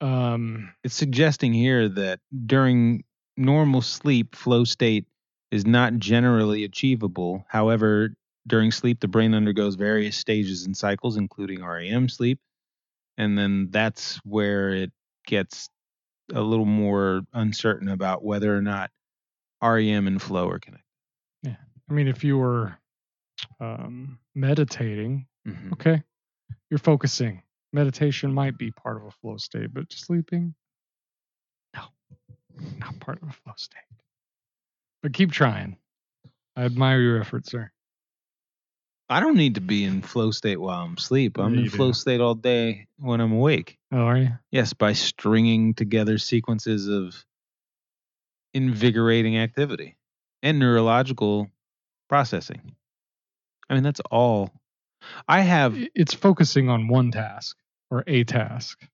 um It's suggesting here that during normal sleep, flow state is not generally achievable. However, during sleep, the brain undergoes various stages and cycles, including REM sleep. And then that's where it gets a little more uncertain about whether or not REM and flow are connected. Yeah. I mean if you were um meditating Mhm. Okay. You're focusing. Meditation might be part of a flow state, but sleeping, no, not part of a flow state. But keep trying. I admire your effort, sir. I don't need to be in flow state while I'm asleep. I'm Yeah, in flow do. state all day when I'm awake. Oh, are you? Yes, by stringing together sequences of invigorating activity and neurological processing. I mean, that's all. I have It's focusing on one task or a task.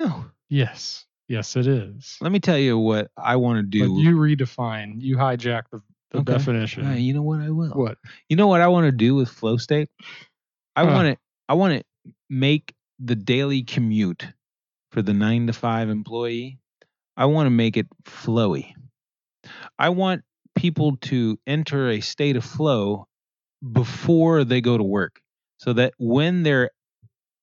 no. Yes. Yes, it is. Let me tell you what I want to do. But you redefine, you hijack the, the Okay. definition. Uh, you know what I will. What? You know what I want to do with flow state? I Huh. want to I want to make the daily commute for the 9 to 5 employee. I want to make it flowy. I want people to enter a state of flow before they go to work so that when they're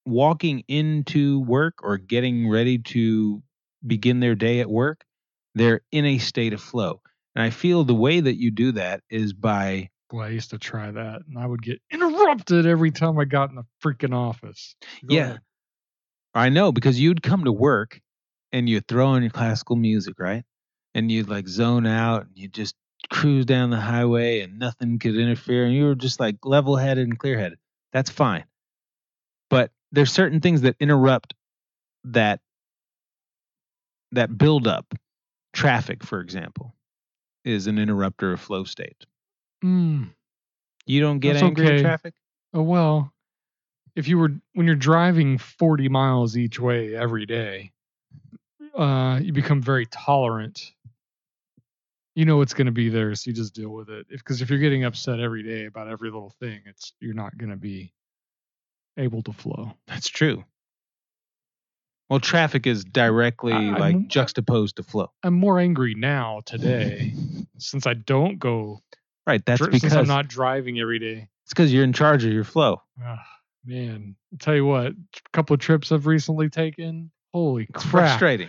walking into work or getting ready to begin their day at work, they're in a state of flow. And I feel the way that you do that is by Boy, I used to try that and I would get interrupted every time I got in the freaking office. Go Yeah. ahead. I know because you'd come to work and you'd throw on your classical music, right? And you'd like zone out and you'd just cruise down the highway and nothing could interfere and you were just like level headed and clear headed. That's fine. But there's certain things that interrupt that that build up. Traffic, for example, is an interrupter of flow state. Mm. You don't get That's angry okay. at traffic? Oh well, if you were when you're driving 40 miles each way every day, uh, you become very tolerant. You know it's going to be there, so you just deal with it. Because if, you're getting upset every day about every little thing, it's you're not going to be able to flow. That's true. Well, traffic is directly I- like I'm- juxtaposed to flow. I'm more angry now today [LAUGHS] since I don't go. Right. That's dri- because I'm not driving every day. it's because you're in charge of your flow. Man, I'll tell you what, a couple of trips I've recently taken. Holy It's crap! frustrating.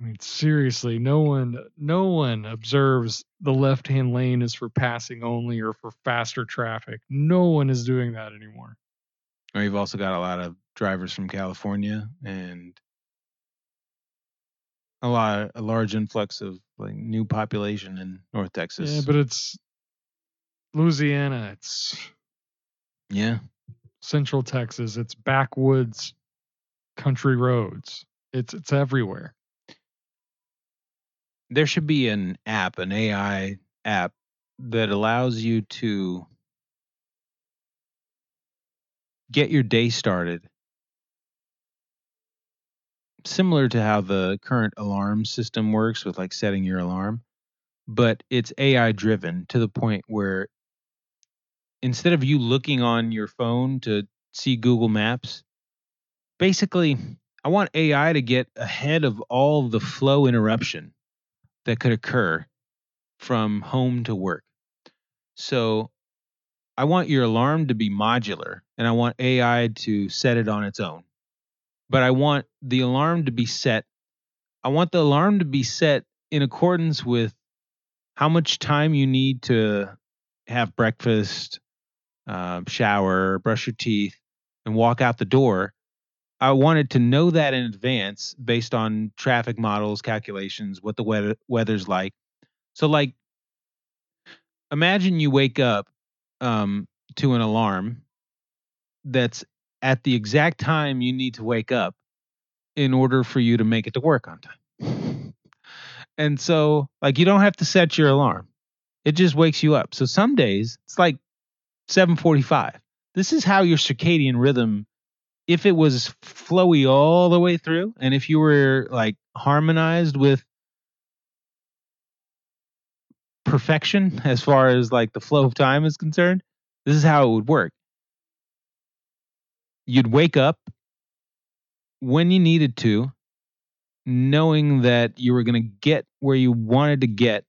I mean, seriously, no one, no one observes the left-hand lane is for passing only or for faster traffic. No one is doing that anymore. Or you've also got a lot of drivers from California and a lot, a large influx of like new population in North Texas. Yeah, but it's Louisiana, it's yeah, Central Texas, it's backwoods, country roads. It's it's everywhere. There should be an app, an AI app that allows you to get your day started. Similar to how the current alarm system works with like setting your alarm but it's AI driven to the point where instead of you looking on your phone to see Google Maps basically I want AI to get ahead of all the flow interruption that could occur from home to work. So I want your alarm to be modular and I want AI to set it on its own. But I want the alarm to be set. I want the alarm to be set in accordance with how much time you need to have breakfast, uh, shower, brush your teeth, and walk out the door. I wanted to know that in advance based on traffic models, calculations, what the weather, weather's like. So, like, imagine you wake up um, to an alarm that's at the exact time you need to wake up in order for you to make it to work on time. and so, like, you don't have to set your alarm; it just wakes you up. So some days it's like 7:45. This is how your circadian rhythm if it was flowy all the way through and if you were like harmonized with perfection [LAUGHS] as far as like the flow of time is concerned this is how it would work. You'd wake up when you needed to knowing that you were going to get where you wanted to get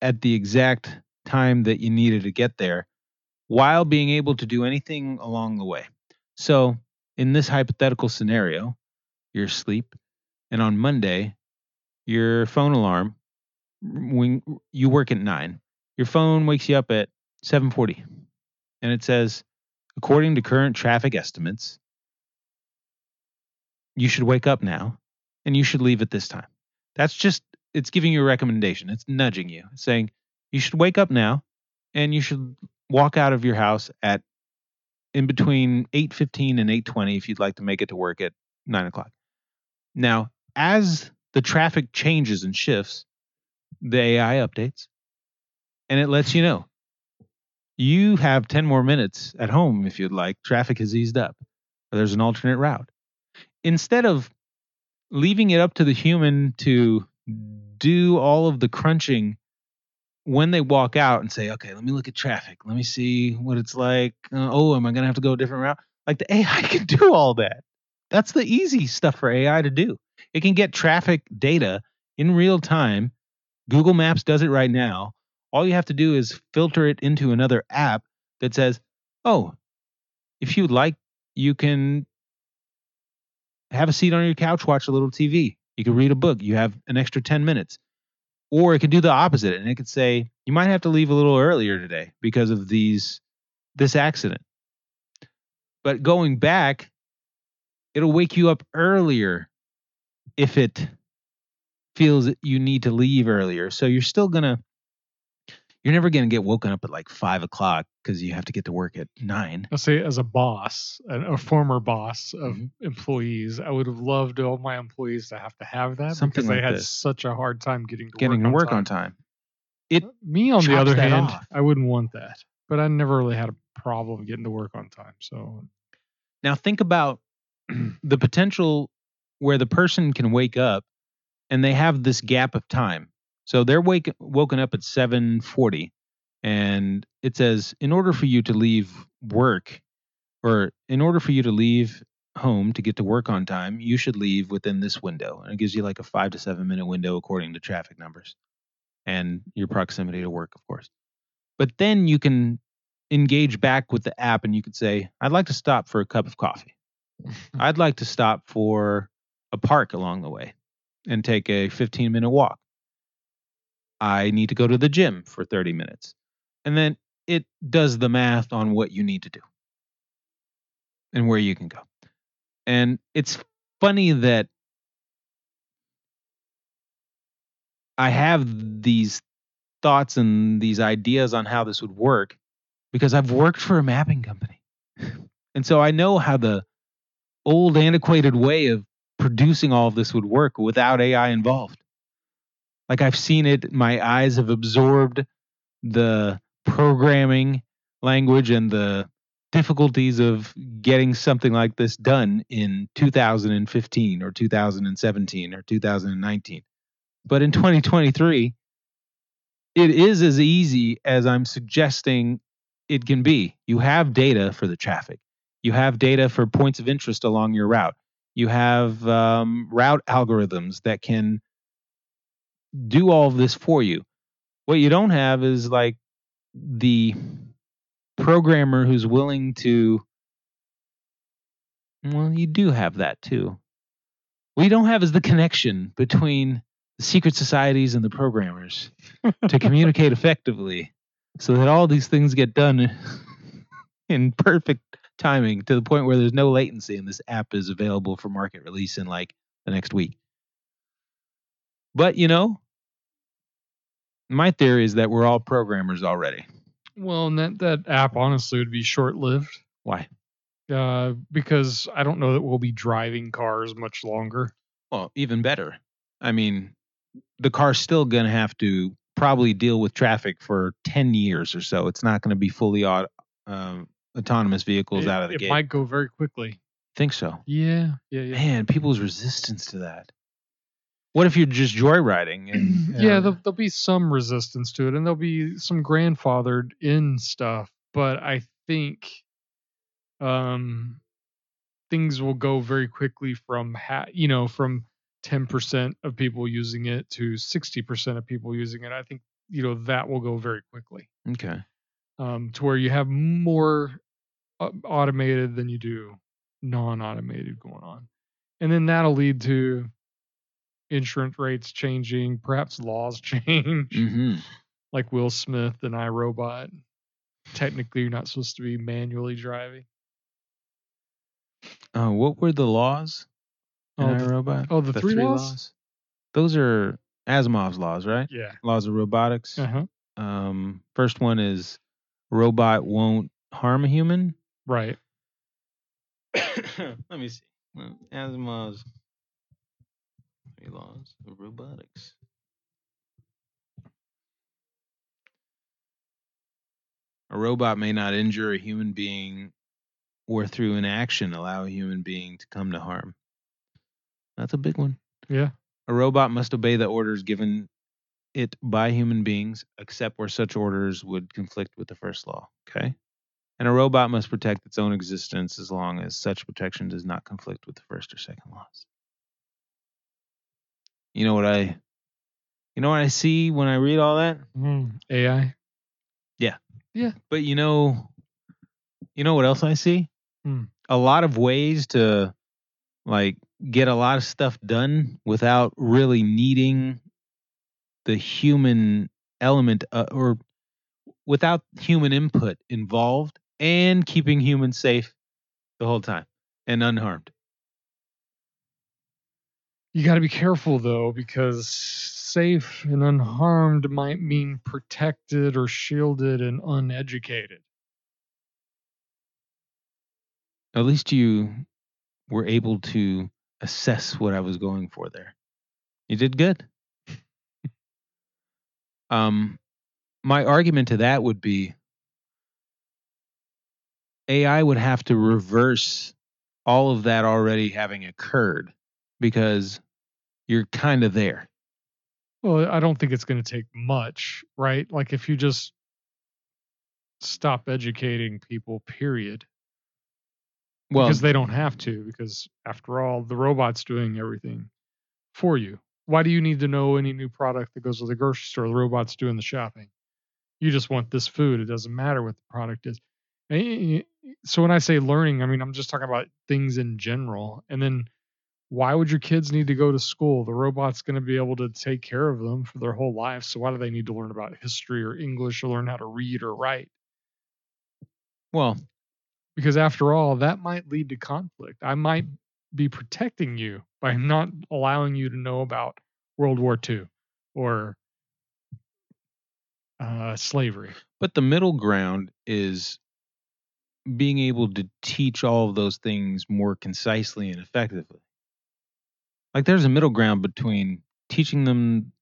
at the exact time that you needed to get there while being able to do anything along the way. So in this hypothetical scenario, you're asleep, and on Monday, your phone alarm, when you work at nine, your phone wakes you up at 7:40, and it says, according to current traffic estimates, you should wake up now, and you should leave at this time. That's just it's giving you a recommendation. It's nudging you, saying you should wake up now, and you should walk out of your house at in between 8.15 and 8.20 if you'd like to make it to work at 9 o'clock. Now as the traffic changes and shifts the ai updates and it lets you know. You have 10 more minutes at home if you'd like. Traffic has eased up. There's an alternate route. Instead of leaving it up to the human to do all of the crunching when they walk out and say, okay, let me look at traffic. Let me see what it's like. Uh, oh, am I going to have to go a different route? Like the [LAUGHS] AI can do all that. That's the easy stuff for AI to do. It can get traffic data in real time. Google Maps does it right now. All you have to do is filter it into another app that says, oh, if you'd like, you can have a seat on your couch, watch a little TV. You can read a book. You have an extra 10 minutes. Or it could do the opposite and it could say, you might have to leave a little earlier today because of these this accident. But going back, it'll wake you up earlier if it feels that you need to leave earlier. So you're still gonna you're never gonna get woken up at like five o'clock because you have to get to work at nine. I'll say as a boss, a, a former boss of Mhm. employees, I would have loved all my employees to have to have that Something because they like had this. such a hard time getting to Getting work to on work time. on time. It Me on the other hand, off. I wouldn't want that, but I never really had a problem getting to work on time. So Now think about [CLEARS THROAT] the potential where the person can wake up and they have this gap of time. So they're wake, woken up at 7:40 and it says in order for you to leave work or in order for you to leave home to get to work on time, you should leave within this window. And it gives you like a 5 to 7 minute window according to traffic numbers and your proximity to work, of course. But then you can engage back with the app and you could say, I'd like to stop for a cup of coffee. [LAUGHS] I'd like to stop for a park along the way and take a 15 minute walk. I need to go to the gym for 30 minutes. And then it does the math on what you need to do and where you can go. And it's funny that I have these thoughts and these ideas on how this would work because I've worked for a mapping company. And so I know how the old antiquated way of producing all of this would work without AI involved. Like I've seen it, my eyes have absorbed the programming language and the difficulties of getting something like this done in 2015 or 2017 or 2019. But in 2023, it is as easy as I'm suggesting it can be. You have data for the traffic, you have data for points of interest along your route, you have um, route algorithms that can do all of this for you. What you don't have is like the programmer who's willing to. Well, you do have that too. What you don't have is the connection between the secret societies and the programmers to [LAUGHS] communicate effectively so that all these things get done [LAUGHS] in perfect timing to the point where there's no latency and this app is available for market release in like the next week. But, you know, my theory is that we're all programmers already. Well, and that, that app honestly would be short lived. Why? Uh, because I don't know that we'll be driving cars much longer. Well, even better. I mean, the car's still going to have to probably deal with traffic for 10 years or so. It's not going to be fully um, autonomous vehicles it, out of the it gate. might go very quickly. Think so. Yeah, yeah, yeah. Man, people's resistance to that. What if you're just joyriding? And, yeah, uh, there'll, there'll be some resistance to it, and there'll be some grandfathered in stuff. But I think um, things will go very quickly from ha- you know from 10% of people using it to 60% of people using it. I think you know that will go very quickly okay. um, to where you have more uh, automated than you do non-automated going on, and then that'll lead to insurance rates changing, perhaps laws [LAUGHS] change, hmm like Will Smith and I, Robot. Technically, you're not supposed to be manually driving. Uh, what were the laws? in Oh, the- I, Robot? oh, the three laws? Those are Asimov's laws, right? Yeah. Laws of robotics. Uh huh. Um, first one is robot won't harm a human. Right. [COUGHS] Let me see. Asimov's laws of robotics. A robot may not injure a human being or through inaction allow a human being to come to harm. That's a big one. Yeah. A robot must obey the orders given it by human beings, except where such orders would conflict with the first law. Okay. And a robot must protect its own existence as long as such protection does not conflict with the first or second laws. You know what I you know what I see when I read all that? Mm, AI. Yeah. Yeah. But you know you know what else I see? Hmm. A lot of ways to like get a lot of stuff done without really needing the human element uh, or without human input involved and keeping humans safe the whole time and unharmed. You got to be careful though, because safe and unharmed might mean protected or shielded and uneducated. At least you were able to assess what I was going for there. You did good. [LAUGHS] um, my argument to that would be AI would have to reverse all of that already having occurred because you're kind of there. Well, I don't think it's going to take much, right? Like if you just stop educating people, period. Well, because they don't have to, because after all, the robot's doing everything for you. Why do you need to know any new product that goes to the grocery store? The robot's doing the shopping. You just want this food. It doesn't matter what the product is. Eh, eh, eh, so when I say learning, I mean I'm just talking about things in general. And then why would your kids need to go to school? The robot's going to be able to take care of them for their whole life. So why do they need to learn about history or English or learn how to read or write? well, Because after all, that might lead to conflict. I might be protecting you by not allowing you to know about World War II or uh, slavery. but the middle ground is being able to teach all of those things more concisely and effectively. Like there's a middle ground between teaching them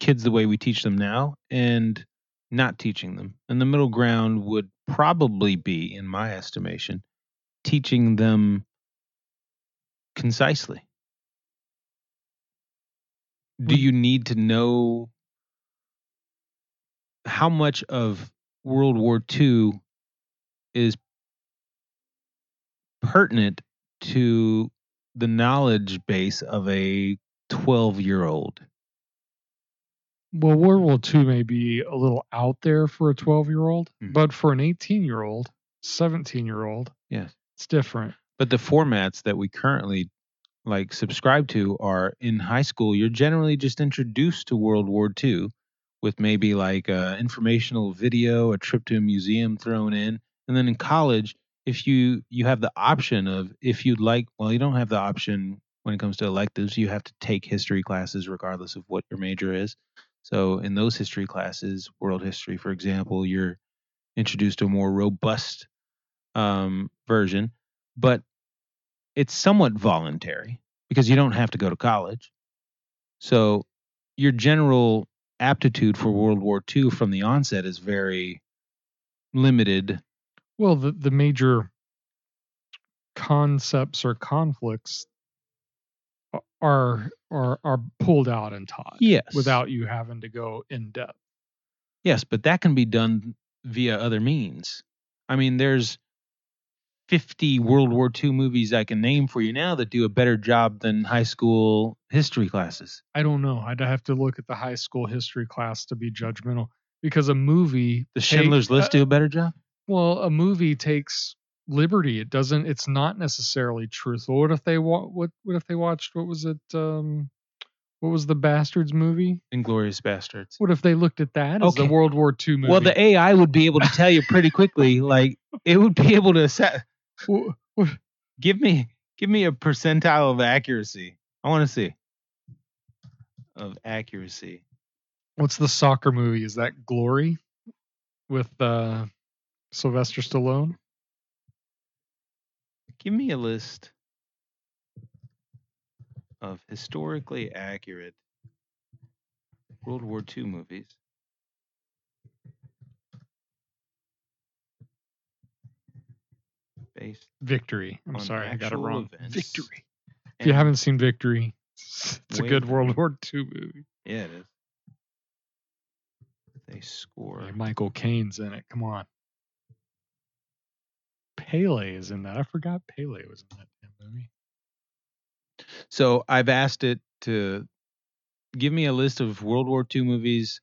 kids the way we teach them now and not teaching them. And the middle ground would probably be, in my estimation, teaching them concisely. Do you need to know how much of World War II is pertinent to the knowledge base of a 12 year old? Well, World War II may be a little out there for a 12 year old, Mhm. but for an 18 year old, 17 year old, Yes. it's different. But the formats that we currently like subscribe to are in high school, you're generally just introduced to World War II with maybe like a informational video, a trip to a museum thrown in. And then in college, if you you have the option of if you'd like, well, you don't have the option when it comes to electives, you have to take history classes regardless of what your major is. So in those history classes, world history, for example, you're introduced to a more robust um, version, but it's somewhat voluntary because you don't have to go to college. So your general aptitude for World War II from the onset is very limited. Well, the, the major concepts or conflicts are are are pulled out and taught Yes. without you having to go in depth. Yes, but that can be done via other means. I mean, there's 50 World War II movies I can name for you now that do a better job than high school history classes. I don't know. I'd have to look at the high school history class to be judgmental because a movie The Schindler's List uh, do a better job? Well, a movie takes liberty. It doesn't. It's not necessarily truthful. What if they wa- what What if they watched what was it? Um, what was the Bastards movie? Inglourious Basterds. What if they looked at that as the World War II movie? Well, the AI would be able to tell you pretty quickly. [LAUGHS] Like it would be able to set. Wh- wh- Give me, give me a percentile of accuracy. I want to see of accuracy. what's the soccer movie? Is that Glory with uh, Sylvester Stallone? Give me a list of historically accurate World War II movies. Based Victory. I'm On sorry, I got it actual wrong. events Victory. If you and- haven't seen Victory, [LAUGHS] it's a good. World War II movie. Yeah, it is. They score. Michael Caine's in it. Come on. Pele is in that. I forgot Pele was in that damn movie. So I've asked it to give me a list of World War II movies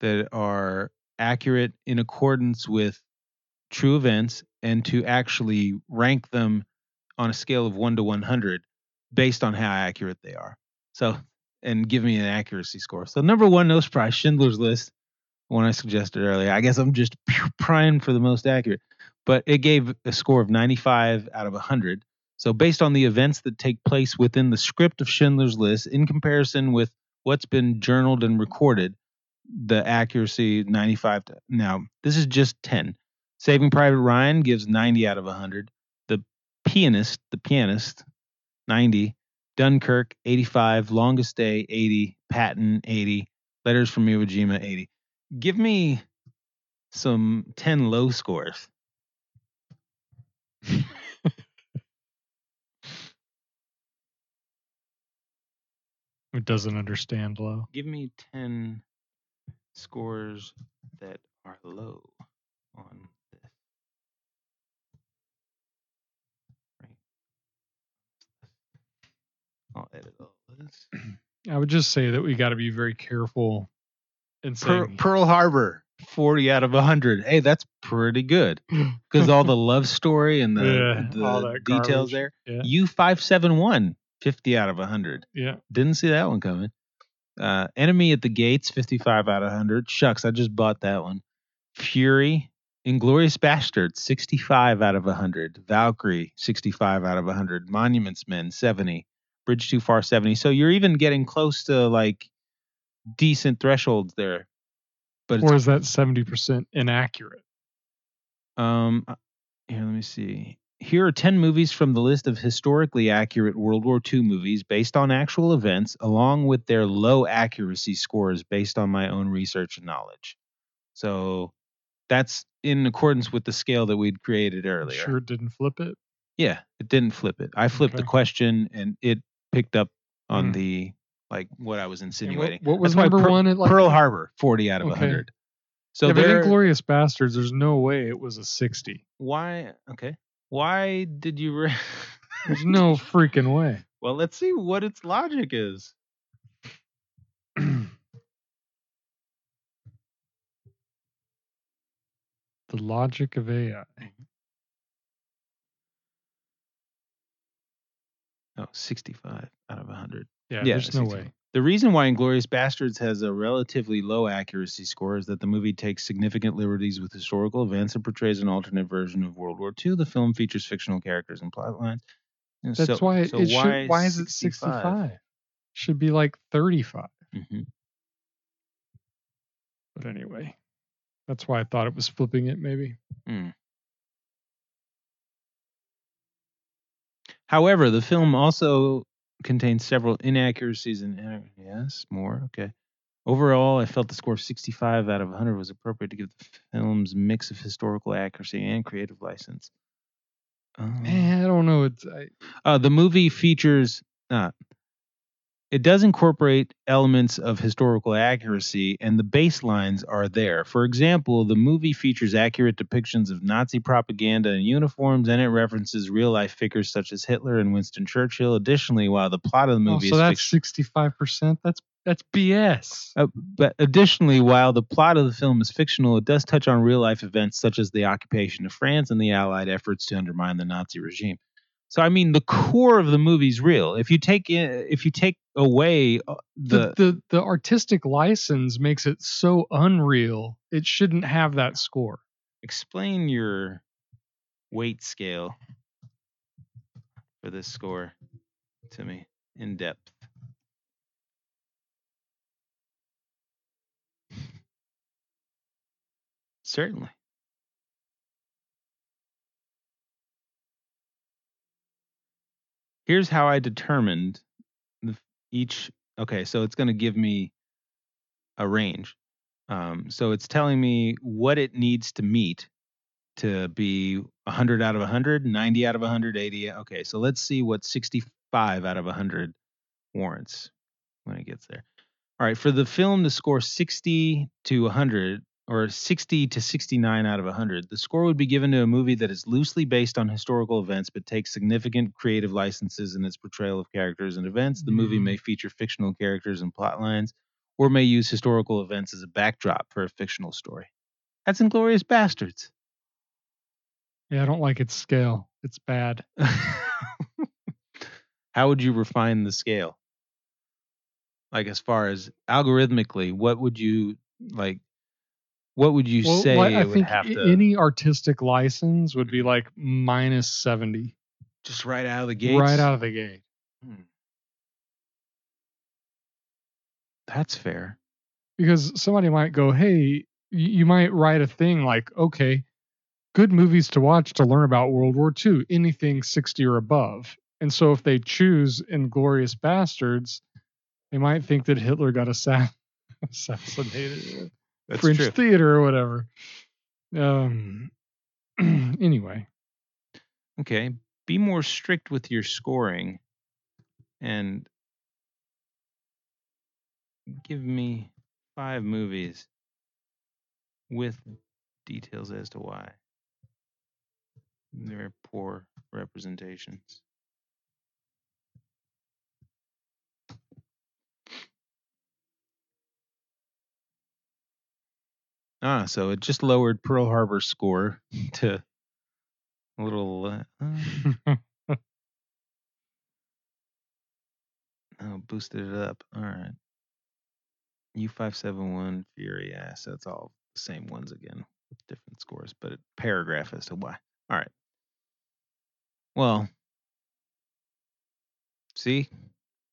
that are accurate in accordance with true events and to actually rank them on a scale of 1 to 100 based on how accurate they are. So, and give me an accuracy score. So, number one, no surprise, Schindler's List, one I suggested earlier. I guess I'm just [LAUGHS] primed for the most accurate, but it gave a score of 95 out of 100. So, based on the events that take place within the script of Schindler's List, in comparison with what's been journaled and recorded, the accuracy 95. To, now, this is just 10. Saving Private Ryan gives 90 out of 100. The Pianist, the Pianist, 90. Dunkirk, 85. Longest Day, 80. Patton, 80. Letters from Iwo Jima, 80. Give me some 10 low scores. [LAUGHS] It doesn't understand low. Give me 10 scores that are low on this. Right. I'll edit all this. [CLEARS THROAT] I would just say that we got to be very careful in Per- saying Pearl Harbor, 40 out of 100. Hey, that's pretty good. [CLEARS THROAT] Because all the love story and the, Yeah, the details garbage. there. Yeah. U571, 50 out of 100. yeah. Didn't see that one coming. Uh, Enemy at the Gates, 55 out of 100. Shucks, I just bought that one. Fury, Inglourious Basterds, 65 out of 100. Valkyrie, 65 out of 100. Monuments Men, 70. Bridge Too Far, 70. So you're even getting close to like decent thresholds there. But Or is that 70% inaccurate? Um, here, let me see. Here are 10 movies from the list of historically accurate World War II movies based on actual events, along with their low accuracy scores based on my own research and knowledge. So that's in accordance with the scale that we'd created earlier. Sure, it didn't flip it. Yeah, it didn't flip it. I flipped the question and it picked up on Hmm. the like what I was insinuating. What, what was That's number Pearl- one at like Pearl Harbor, 40 out of Okay. 100. So yeah, but there, Inglourious Basterds, there's no way it was a 60. why? Okay, why did you? Re- There's no freaking way. [LAUGHS] Well, let's see what its logic is. [CLEARS THROAT] the logic of AI. Oh, 65 out of 100. Yeah, Yeah, there's no 65. way. The reason why Inglourious Basterds has a relatively low accuracy score is that the movie takes significant liberties with historical events and portrays an alternate version of World War II. The film features fictional characters and plot lines. And That's so- why it, so it why should. Why is it 65? Should be like 35. Mhm. But anyway, that's why I thought it was flipping it. Maybe. However, the film also contains several inaccuracies and uh, yes, more. Okay. Overall, I felt the score of 65 out of 100 was appropriate to give the film's mix of historical accuracy and creative license. Um, Eh, I don't know. It's I, Uh, the movie features. Uh, it does incorporate elements of historical accuracy, and the baselines are there. For example, the movie features accurate depictions of Nazi propaganda and uniforms, and it references real life figures such as Hitler and Winston Churchill. Additionally, while the plot of the oh, movie so is that's fiction- 65 percent. That's that's BS. uh, but additionally, while the plot of the film is fictional, it does touch on real life events such as the occupation of France and the Allied efforts to undermine the Nazi regime. So, I mean, the core of the movie's real. If you take i- if you take away uh, the, the, the the artistic license makes it so unreal. It shouldn't have that score. explain your weight scale for this score to me in depth. [LAUGHS] Certainly. Here's how I determined each. Okay, so it's going to give me a range. Um, so it's telling me what it needs to meet to be 100 out of 100, 90 out of 100, 80. Okay, so let's see what 65 out of 100 warrants when it gets there. All right, for the film to score 60 to 100 or 60 to 69 out of 100, the score would be given to a movie that is loosely based on historical events but takes significant creative licenses in its portrayal of characters and events. The movie Mm. may feature fictional characters and plot lines or may use historical events as a backdrop for a fictional story. That's Inglourious Basterds. Yeah, I don't like its scale. It's bad. [LAUGHS] How would you refine the scale? Like as far as algorithmically, what would you like? What would you Well, say like, I it would think have to any artistic license would be like minus 70 just right out of the gate. right out of the gate. Hmm. That's fair. because somebody might go, "Hey, you, you might write a thing like, okay, good movies to watch to learn about World War II, anything 60 or above." And so if they choose Inglourious Basterds, they might think that Hitler got assa- [LAUGHS] assassinated at That's French true. theater or whatever. Um. [CLEARS THROAT] anyway, Okay, be more strict with your scoring, and give me five movies with details as to why. They're poor representations. Ah, so it just lowered Pearl Harbor's score [LAUGHS] to a little. Uh, uh, [LAUGHS] oh, boosted it up. All right. U571 Fury. Yeah, so it's all the same ones again with different scores, but a paragraph as to why. All right. Well, see,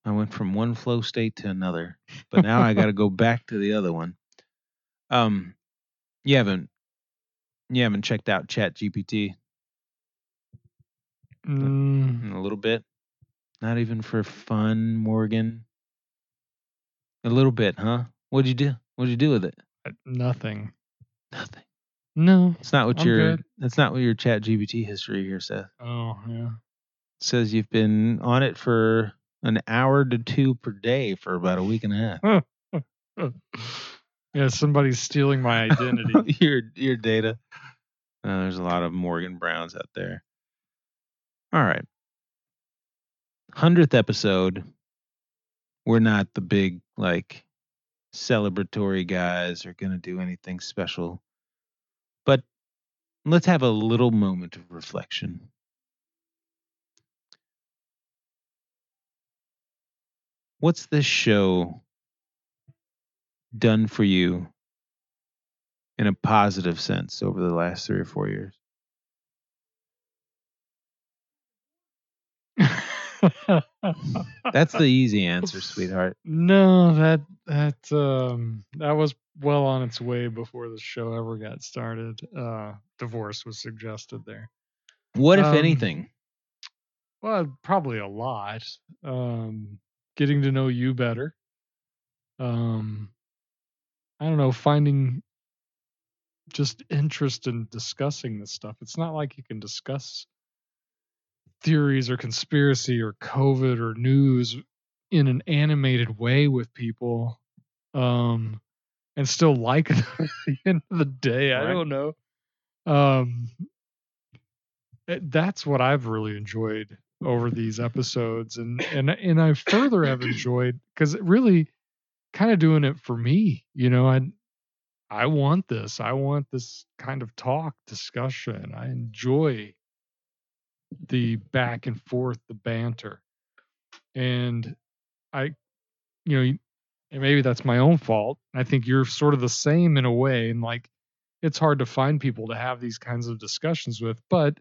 I went from one flow state to another, but now I got to go back to the other one. Um, you haven't you haven't checked out Chat GPT Mm, in a little bit? Not even for fun, Morgan. A little bit, huh? What'd you do? What'd you do with it? uh, nothing. Nothing. No. It's not what I'm your good. that's not what your Chat GPT history here says. Oh yeah. It says you've been on it for an hour to two per day for about a week and a half. [LAUGHS] [LAUGHS] yeah, somebody's stealing my identity. [LAUGHS] your your data. Uh, there's a lot of Morgan Browns out there. All right. Hundredth episode. We're not the big like celebratory guys or gonna do anything special. But let's have a little moment of reflection. What's this show done for you in a positive sense over the last three or four years? That's the easy answer, [LAUGHS] sweetheart. no, that that um that was well on its way before the show ever got started. Uh divorce was suggested there. What, if Um, anything? Well, probably a lot. Um getting to know you better. Um I don't know, finding just interest in discussing this stuff. It's not like you can discuss theories or conspiracy or COVID or news in an animated way with people um and still like [LAUGHS] it at the end of the day. I don't know. Um it- that's what I've really enjoyed over these episodes and and and I further have [CLEARS THROAT] enjoyed cuz it really kind of doing it for me, you know, I I want this. I want this kind of talk discussion. I enjoy the back and forth, the banter. And I, you know, and maybe that's my own fault. I think you're sort of the same in a way. And like, it's hard to find people to have these kinds of discussions with. But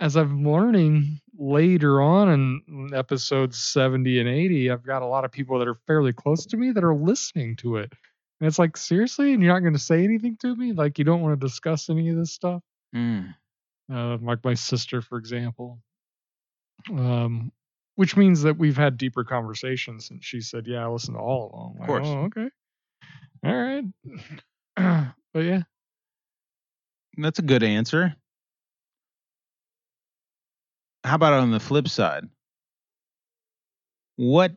as I'm learning later on in episodes 70 and 80, I've got a lot of people that are fairly close to me that are listening to it. And it's like, seriously? And you're not going to say anything to me? Like, you don't want to discuss any of this stuff? Mm. uh, like my sister, for example. Um, which means that we've had deeper conversations, and she said, "Yeah, I listened to all of them." Of course. Oh, okay. All right. [CLEARS THROAT] but yeah, That's a good answer. How about on the flip side? What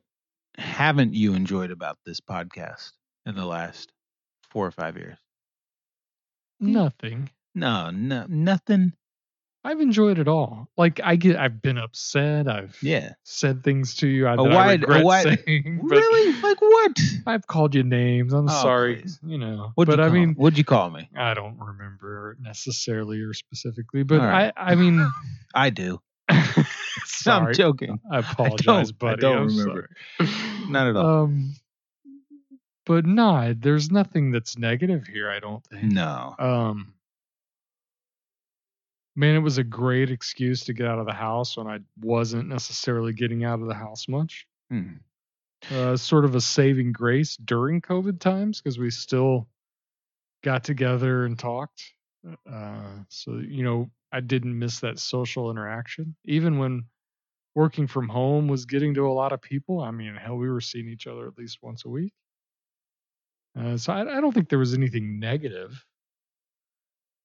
haven't you enjoyed about this podcast in the last four or five years? Hmm. nothing. No, no, nothing. I've enjoyed it all. Like I get, I've been upset. I've Yeah. said things to you I, A that I wide- a regret [LAUGHS] wide- saying. but Really? Like what? I've called you names. I'm Oh, sorry. please. You know. What'd but you I call, mean, what'd you call me? I don't remember necessarily or specifically, but All right. I, I mean, [LAUGHS] I do. [LAUGHS] sorry. I'm joking. I [LAUGHS] apologize, I buddy. don't I'm remember. sorry. [LAUGHS] Not at all. Um, but no, there's nothing that's negative here. I don't think. no. Um, man, it was a great excuse to get out of the house when I wasn't necessarily getting out of the house much. Hmm. Uh, sort of a saving grace during COVID times because we still got together and talked. Uh, so you know, I didn't miss that social interaction, even when working from home was getting to a lot of people. I mean, hell, we were seeing each other at least once a week. Uh, so I, I don't think there was anything negative.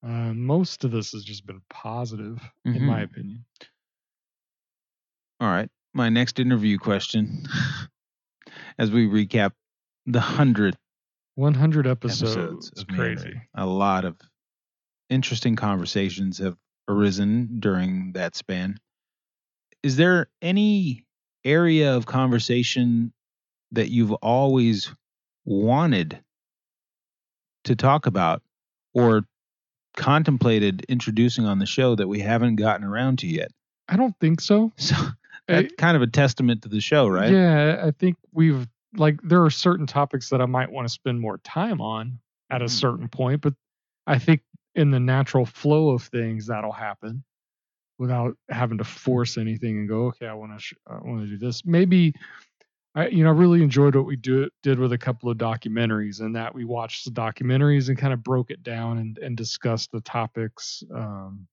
Uh, most of this has just been positive, in my Mhm. opinion. All right. My next interview question as we recap the hundredth 100 episodes. episodes It's crazy. A lot of interesting conversations have arisen during that span. Is there any area of conversation that you've always wanted to talk about or contemplated introducing on the show that we haven't gotten around to yet? I don't think so. [LAUGHS] So I- that's kind of a testament to the show, right? Yeah, I think we've like there are certain topics that I might want to spend more time on at a Mhm. certain point, but I think in the natural flow of things that'll happen without having to force anything and go, okay, I want to sh- I want to do this. Maybe I you know I really enjoyed what we do did with a couple of documentaries and that we watched the documentaries and kind of broke it down and and discussed the topics. Um,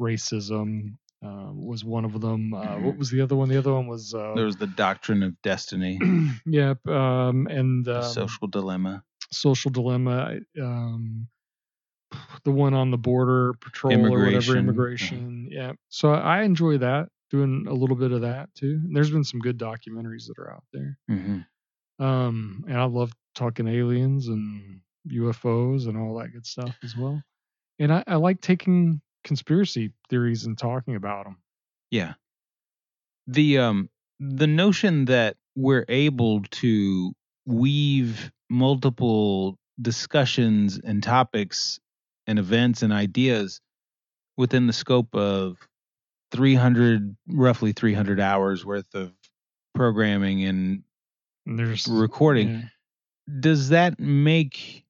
racism uh, was one of them. Uh, what Mhm. was the other one? The other one was uh, There was the doctrine of destiny, [CLEARS THROAT] yep. Um, and the um, social dilemma, social dilemma. Um, the one on the border patrol or whatever immigration. Yeah. So I enjoy that. Doing a little bit of that too. And there's been some good documentaries that are out there. hmm Um, and I love talking aliens and UFOs and all that good stuff as well. And I, I like taking conspiracy theories and talking about them. Yeah. The um the notion that we're able to weave multiple discussions and topics and events and ideas within the scope of 300 roughly 300 hours worth of programming and there's recording yeah. does that make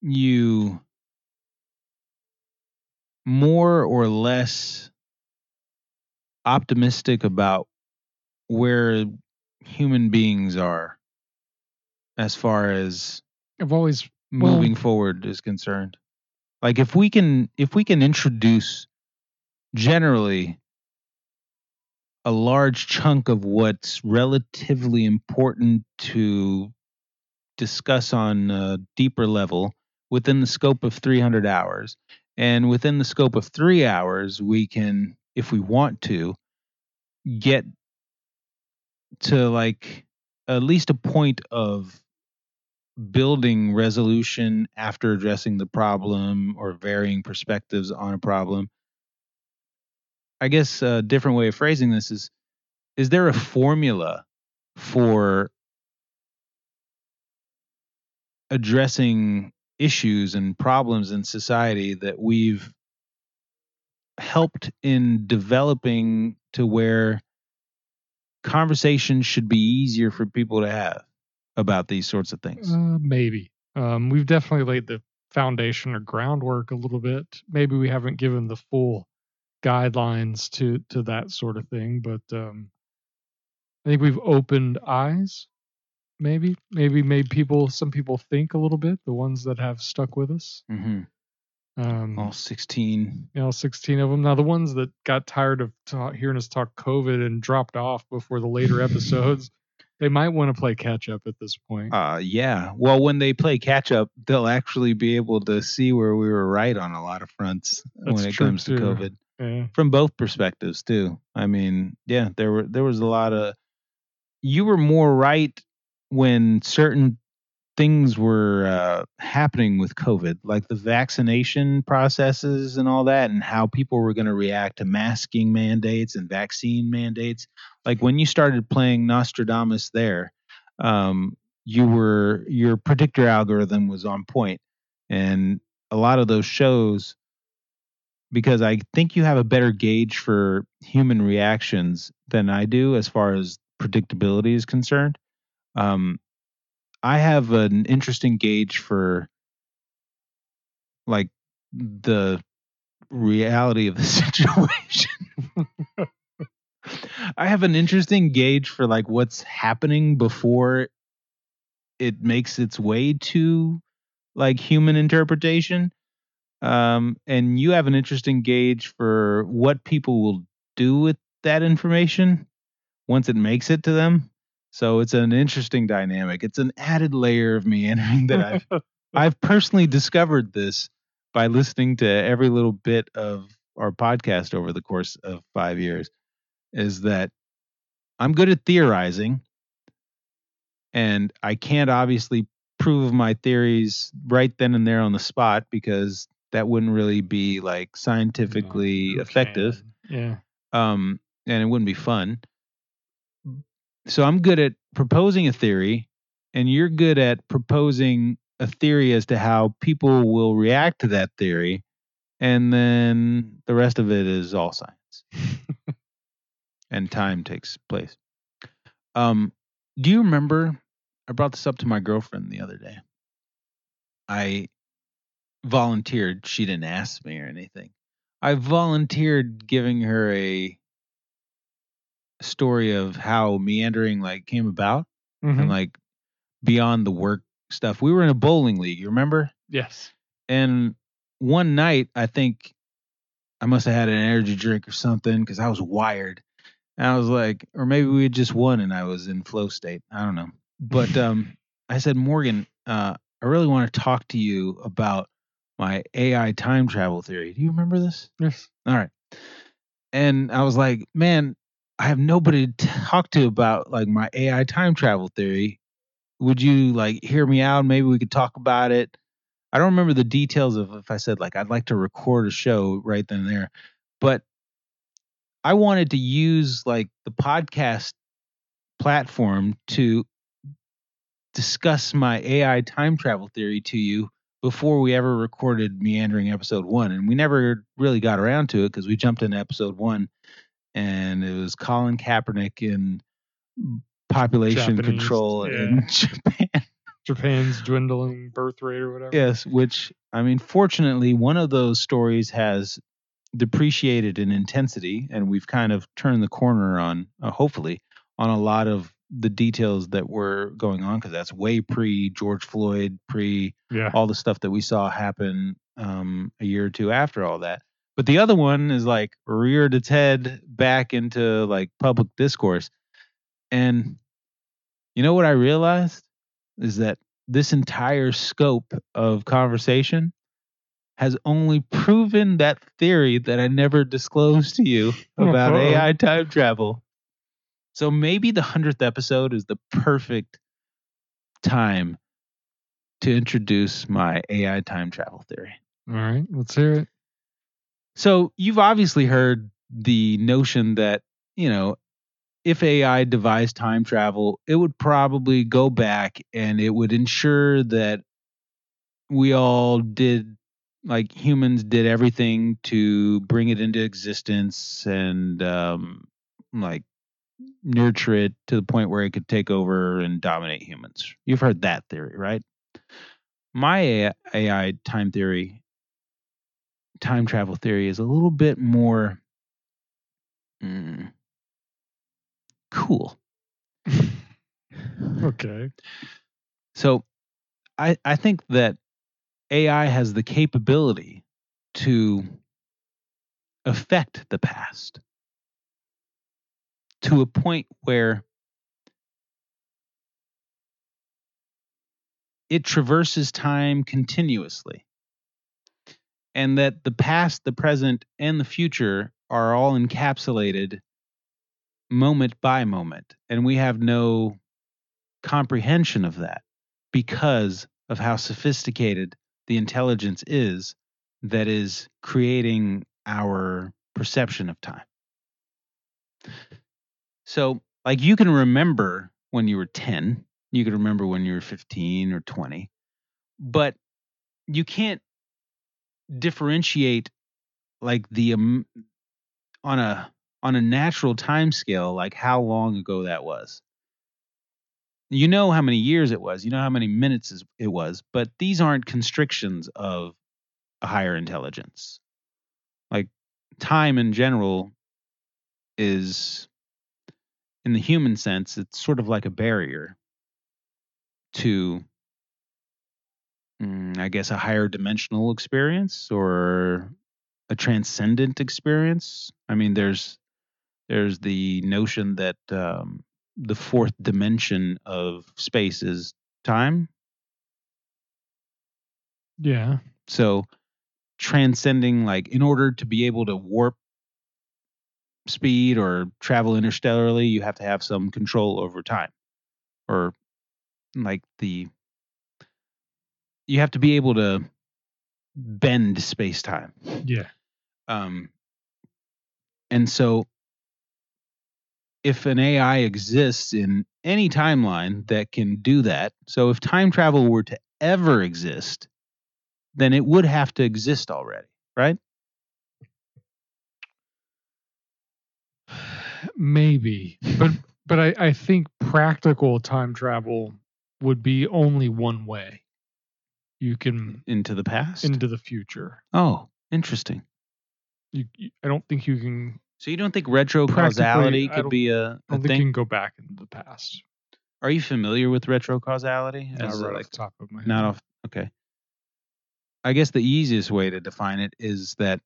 you more or less optimistic about where human beings are as far as I've always Well- moving forward is concerned like if we can if we can introduce generally a large chunk of what's relatively important to discuss on a deeper level within the scope of 300 hours and within the scope of 3 hours we can if we want to get to like at least a point of building resolution after addressing the problem or varying perspectives on a problem. I guess a different way of phrasing this is is there a formula for addressing issues and problems in society that we've helped in developing to where conversations should be easier for people to have about these sorts of things. Uh, maybe. Um, we've definitely laid the foundation or groundwork a little bit. Maybe we haven't given the full guidelines to to that sort of thing, but um, I think we've opened eyes. Maybe, maybe made people, some people think a little bit. The ones that have stuck with us, hmm um, All 16. you know, sixteen of them. Now the ones that got tired of ta- hearing us talk COVID and dropped off before the later episodes, they might want to play catch up at this point. Uh, yeah. Well, when they play catch up, they'll actually be able to see where we were right on a lot of fronts That's when it comes to. COVID. yeah. from both perspectives too. I mean, yeah, there were there was a lot of you were more right when certain things were uh, happening with COVID, like the vaccination processes and all that, and how people were going to react to masking mandates and vaccine mandates. Like when you started playing Nostradamus, there, um, you were your predictor algorithm was on point, and a lot of those shows because I think you have a better gauge for human reactions than I do as far as predictability is concerned. Um, I have an interesting gauge for like the reality of the [LAUGHS] situation. I have an interesting gauge for like what's happening before it makes its way to like human interpretation um, and you have an interesting gauge for what people will do with that information once it makes it to them. So it's an interesting dynamic. It's an added layer of meandering that I've [LAUGHS] I've personally discovered this by listening to every little bit of our podcast over the course of five years. Is that I'm good at theorizing, and I can't obviously prove my theories right then and there on the spot because that wouldn't really be like scientifically who effective can? Yeah. um, and it wouldn't be fun. So I'm good at proposing a theory, and you're good at proposing a theory as to how people will react to that theory, and then the rest of it is all science, [LAUGHS] and time takes place. Um, do you remember? I brought this up to my girlfriend the other day. I volunteered. She didn't ask me or anything. I volunteered giving her a story of how meandering like came about Mhm. and like beyond the work stuff. We were in a bowling league, you remember? yes. And one night, I think I must have had an energy drink or something because I was wired. And I was like, or maybe we had just won and I was in flow state. I don't know. But [LAUGHS] um, I said, Morgan, uh, I really want to talk to you about my AI time travel theory. Do you remember this? Yes. All right. And I was like, man, I have nobody to talk to about like my AI time travel theory. Would you like hear me out? Maybe we could talk about it. I don't remember the details of if I said like I'd like to record a show right then and there, but I wanted to use like the podcast platform to discuss my AI time travel theory to you before we ever recorded Meandering episode one. And we never really got around to it because we jumped into episode one and it was Colin Kaepernick in population Japanese, control [LAUGHS] yeah. in Japan. Japan's dwindling birth rate or whatever. Yes, which I mean, fortunately, one of those stories has depreciated in intensity, and we've kind of turned the corner on, uh, hopefully, on a lot of the details that were going on because that's way pre George Floyd, pre Yeah. all the stuff that we saw happen um, a year or two after all that. But the other one is like reared its head back into like public discourse. And you know what I realized is that this entire scope of conversation has only proven that theory that I never disclosed to you [LAUGHS] uh-huh. about Uh-oh. AI time travel. So maybe the 100th episode is the perfect time to introduce my AI time travel theory. All right. Let's hear it. So you've obviously heard the notion that, you know, if AI devised time travel, it would probably go back and it would ensure that we all did like humans did everything to bring it into existence and um like nurture it to the point where it could take over and dominate humans. You've heard that theory, right? My AI, AI time theory time travel theory is a little bit more mm, cool. [LAUGHS] Okay. So I I think that AI has the capability to affect the past to a point where it traverses time continuously and that the past, the present, and the future are all encapsulated moment by moment. And we have no comprehension of that because of how sophisticated the intelligence is that is creating our perception of time. So, like, you can remember when you were 10, you can remember when you were 15 or 20, but you can't differentiate like the um, on a on a natural time scale like how long ago that was. You know how many years it was you know how many minutes it was but these aren't constrictions of a higher intelligence. Like time in general is in the human sense it's sort of like a barrier to mm, i guess a higher dimensional experience or a transcendent experience i mean there's there's the notion that um, the fourth dimension of space is time Yeah. So transcending like in order to be able to warp speed or travel interstellarly, you have to have some control over time or like the you have to be able to bend space time. Yeah. Um, and so, if an AI exists in any timeline that can do that, so if time travel were to ever exist, then it would have to exist already, right? [SIGHS] Maybe, but but I, I think practical time travel would be only one way. You can Into the past? into the future. oh, interesting. You, you I don't think you can. So you don't think retro Practically, causality I could don't- be a, I a don't think you thing? can go back into the past. Are you familiar with retro causality? Not right off the top of my head. Not off. Okay. I guess the easiest way to define it is that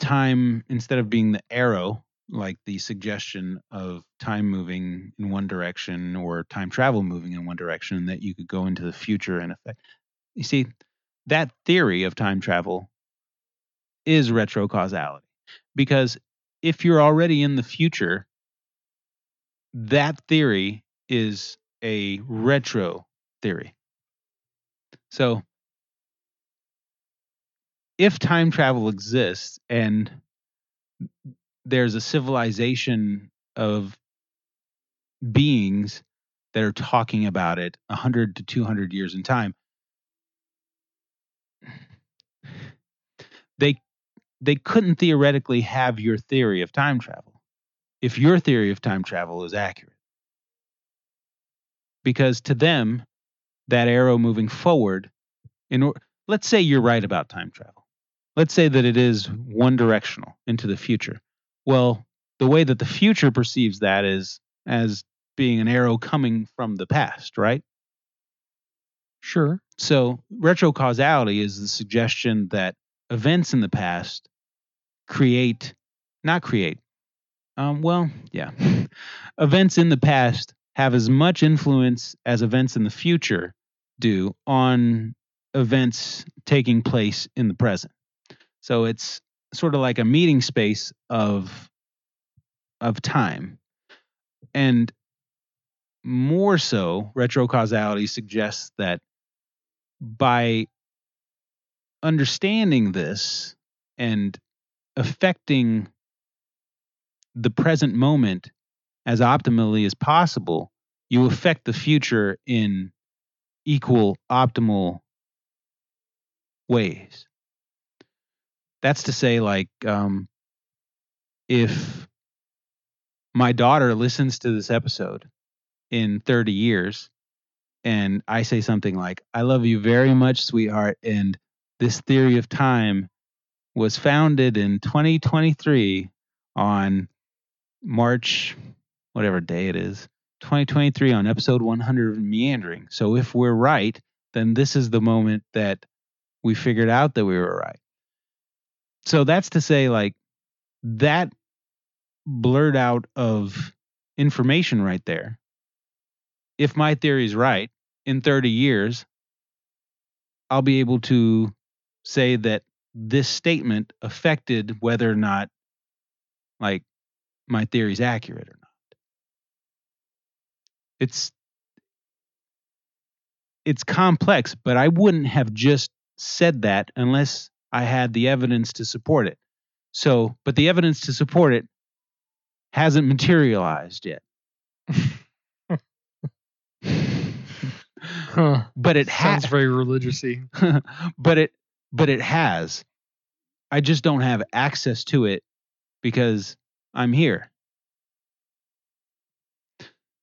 time, instead of being the arrow, like the suggestion of time moving in one direction or time travel moving in one direction, that you could go into the future and affect. You see, that theory of time travel is retro causality because if you're already in the future, that theory is a retro theory. So, if time travel exists and there's a civilization of beings that are talking about it 100 to 200 years in time, they they couldn't theoretically have your theory of time travel if your theory of time travel is accurate. Because to them, that arrow moving forward, in or, let's say you're right about time travel. Let's say that it is one directional into the future. Well, the way that the future perceives that is as being an arrow coming from the past, right? Sure. So, retrocausality is the suggestion that events in the past create, not create, um, well, yeah, [LAUGHS] events in the past have as much influence as events in the future do on events taking place in the present. So it's sort of like a meeting space of of time. And more so, retrocausality suggests that by understanding this and affecting the present moment as optimally as possible, you affect the future in equal, optimal ways. That's to say, like, um, if my daughter listens to this episode in 30 years and I say something like, I love you very much, sweetheart, and this theory of time was founded in 2023 on March, whatever day it is, 2023 on episode 100 of Meandering. So if we're right, then this is the moment that we figured out that we were right. So that's to say, like, that blurred out of information right there. If my theory is right, in 30 years, I'll be able to say that this statement affected whether or not, like, my theory is accurate or not. It's it's complex, but I wouldn't have just said that unless I had the evidence to support it. So, but the evidence to support it hasn't [LAUGHS] materialized yet. Huh. but it Sounds has very religiousy. [LAUGHS] but it but it has i just don't have access to it because i'm here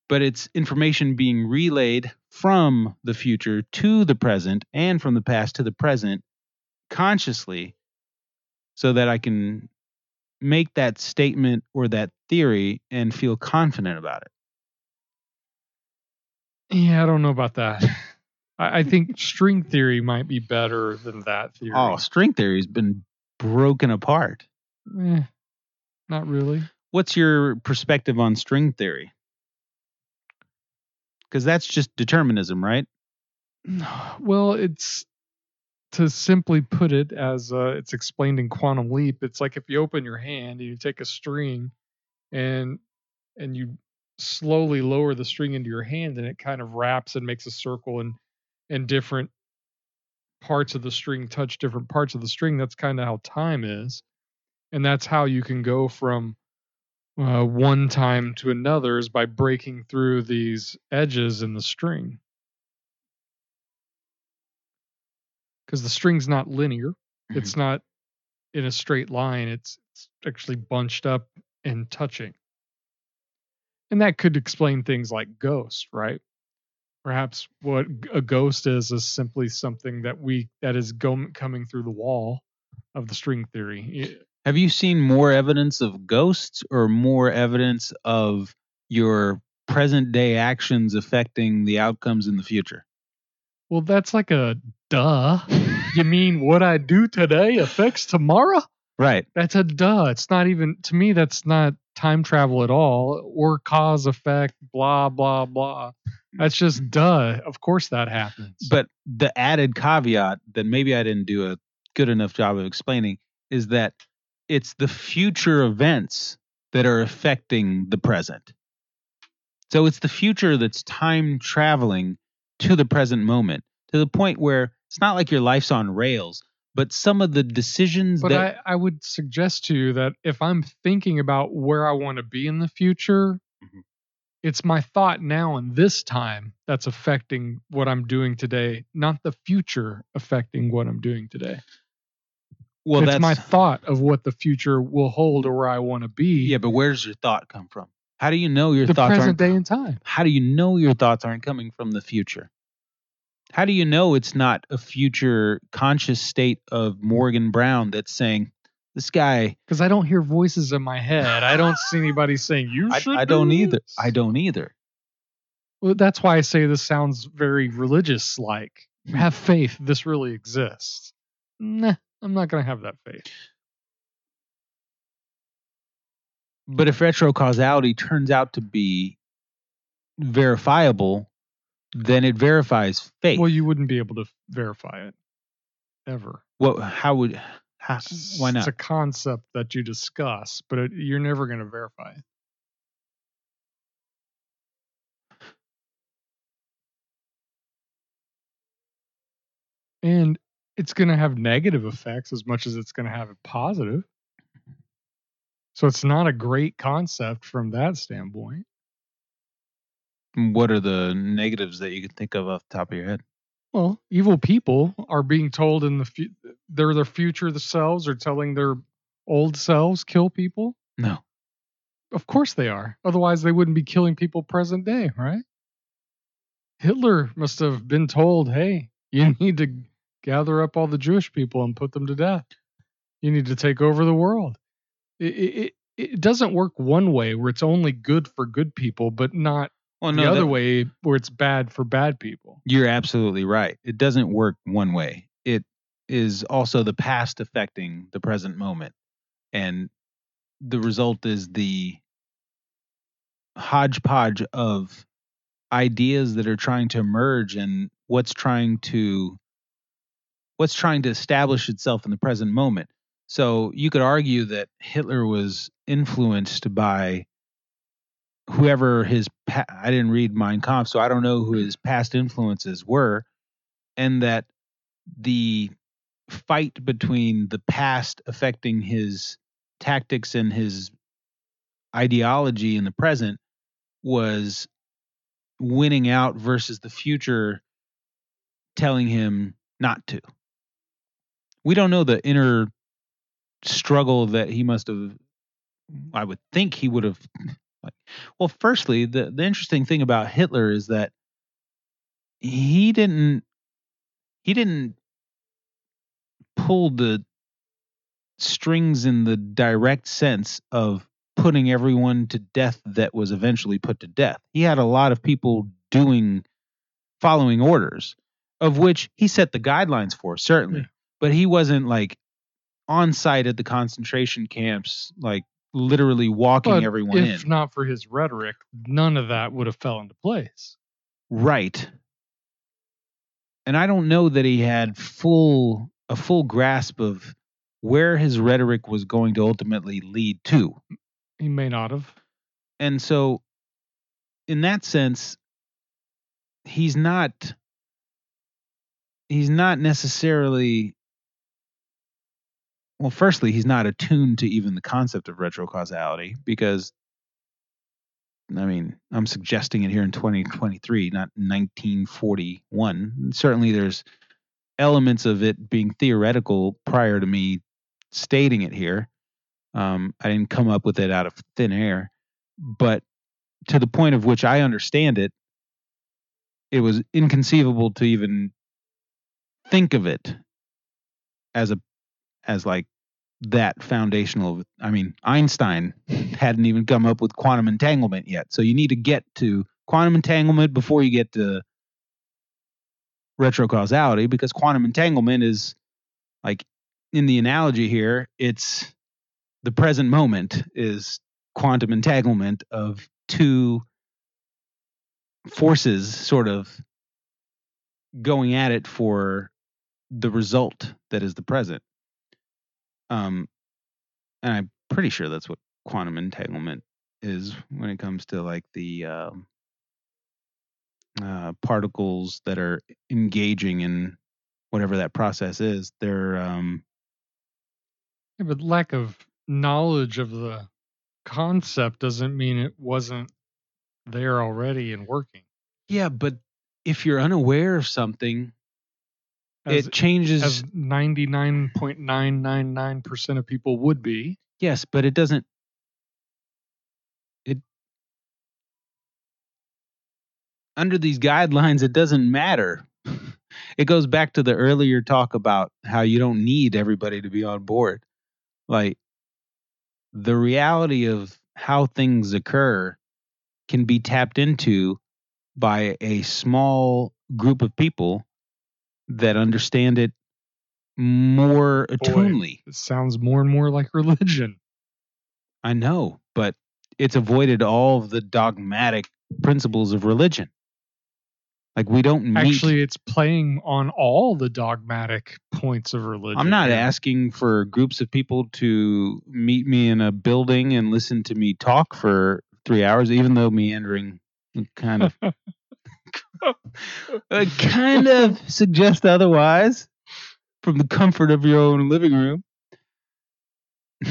but it's information being relayed from the future to the present and from the past to the present consciously so that i can make that statement or that theory and feel confident about it Yeah, I don't know about that. [LAUGHS] I, I think string theory might be better than that theory. oh string theory has been broken apart Eh, not really. what's your perspective on string theory? Because that's just determinism, right? [SIGHS] Well, it's to simply put it as uh, it's explained in Quantum Leap. It's like if you open your hand and you take a string, and and you slowly lower the string into your hand and it kind of wraps and makes a circle and and different parts of the string touch different parts of the string. That's kind of how time is and that's how you can go from uh, one time to another is by breaking through these edges in the string. Because the string's not linear. Mm-hmm. it's not in a straight line. It's, it's actually bunched up and touching and that could explain things like ghosts, right? Perhaps what a ghost is is simply something that we that is go, coming through the wall of the string theory. Have you seen more evidence of ghosts or more evidence of your present day actions affecting the outcomes in the future? well that's like a duh. You [LAUGHS] mean what i do today affects tomorrow? Right. that's a duh. It's not even to me that's not time travel at all or cause effect blah blah blah. That's just mm-hmm. duh. Of course that happens. But the added caveat that maybe I didn't do a good enough job of explaining is that it's the future events that are affecting the present. So it's the future that's time traveling to the present moment to the point where it's not like your life's on rails, but some of the decisions But that I, I would suggest to you that if I'm thinking about where I want to be in the future, Mhm. it's my thought now and this time that's affecting what I'm doing today, not the future affecting what I'm doing today. well it's that's my thought of what the future will hold or where I want to be. yeah, but where does your thought come from? How do you know your the thoughts present aren't day and time. how do you know your thoughts aren't coming from the future? How do you know it's not a future conscious state of Morgan Brown that's saying, this guy, Because I don't hear voices in my head. I don't see anybody [LAUGHS] saying you I, should. I don't do either. I don't either. Well, that's why I say this sounds very religious like. Hmm. Have faith, this really exists. Nah, I'm not going to have that faith. But if retrocausality turns out to be verifiable, then it verifies faith. Well, you wouldn't be able to verify it ever. what, how would, how, why not? It's a concept that you discuss, but it, you're never going to verify it. And it's going to have negative effects as much as it's going to have a positive. So it's not a great concept from that standpoint. What are the negatives that you can think of off the top of your head? Well, evil people are being told in the fu- they're their future themselves are telling their old selves kill people. No. Of course they are. Otherwise, they wouldn't be killing people present day, right? Hitler must have been told, "Hey, you [LAUGHS] need to gather up all the Jewish people and put them to death. You need to take over the world." It it, it doesn't work one way where it's only good for good people, but not Well, the other that- way where it's bad for bad people. You're absolutely right. It doesn't work one way. It is also the past affecting the present moment. And the result is the hodgepodge of ideas that are trying to emerge and what's trying to what's trying to establish itself in the present moment. So you could argue that Hitler was influenced by whoever his pa- I didn't read Mein Kampf, so I don't know who his [CLEARS THROAT] past influences were, and that the fight between the past affecting his tactics and his ideology in the present was winning out versus the future telling him not to. We don't know the inner struggle that he must have I would think he would have like well firstly the the interesting thing about Hitler is that he didn't he didn't pull the strings in the direct sense of putting everyone to death that was eventually put to death. He had a lot of people doing following orders of which he set the guidelines for certainly Yeah. but he wasn't like on site at the concentration camps like literally walking But everyone if in not for his rhetoric, none of that would have fell into place. right and i don't know that he had full a full grasp of where his rhetoric was going to ultimately lead to He may not have. and so in that sense, he's not he's not necessarily well firstly he's not attuned to even the concept of retrocausality because i mean i'm suggesting it here in 2023 not 1941 certainly there's elements of it being theoretical prior to me stating it here. Um, i didn't come up with it out of thin air but to the point of which i understand it it was inconceivable to even think of it as a as like that foundational i mean einstein hadn't even come up with quantum entanglement yet so you need to get to quantum entanglement before you get to retrocausality because quantum entanglement is like in the analogy here it's the present moment is quantum entanglement of two forces sort of going at it for the result that is the present. Um, and I'm pretty sure that's what quantum entanglement is when it comes to like the uh, uh, particles that are engaging in whatever that process is. They're um, yeah, but lack of knowledge of the concept doesn't mean it wasn't there already and working. Yeah, but if you're unaware of something, As, it changes. as 99.999% of people would be. yes, but it doesn't. It under these guidelines, it doesn't matter. [LAUGHS] It goes back to the earlier talk about how you don't need everybody to be on board. Like the reality of how things occur can be tapped into by a small group of people that understand it more attunely. It sounds more and more like religion. I know, but it's avoided all of the dogmatic principles of religion. Like we don't meet. Actually, it's playing on all the dogmatic points of religion. I'm not asking for groups of people to meet me in a building and listen to me talk for three hours, even though meandering kind of [LAUGHS] kind of suggest otherwise from the comfort of your own living room. [LAUGHS]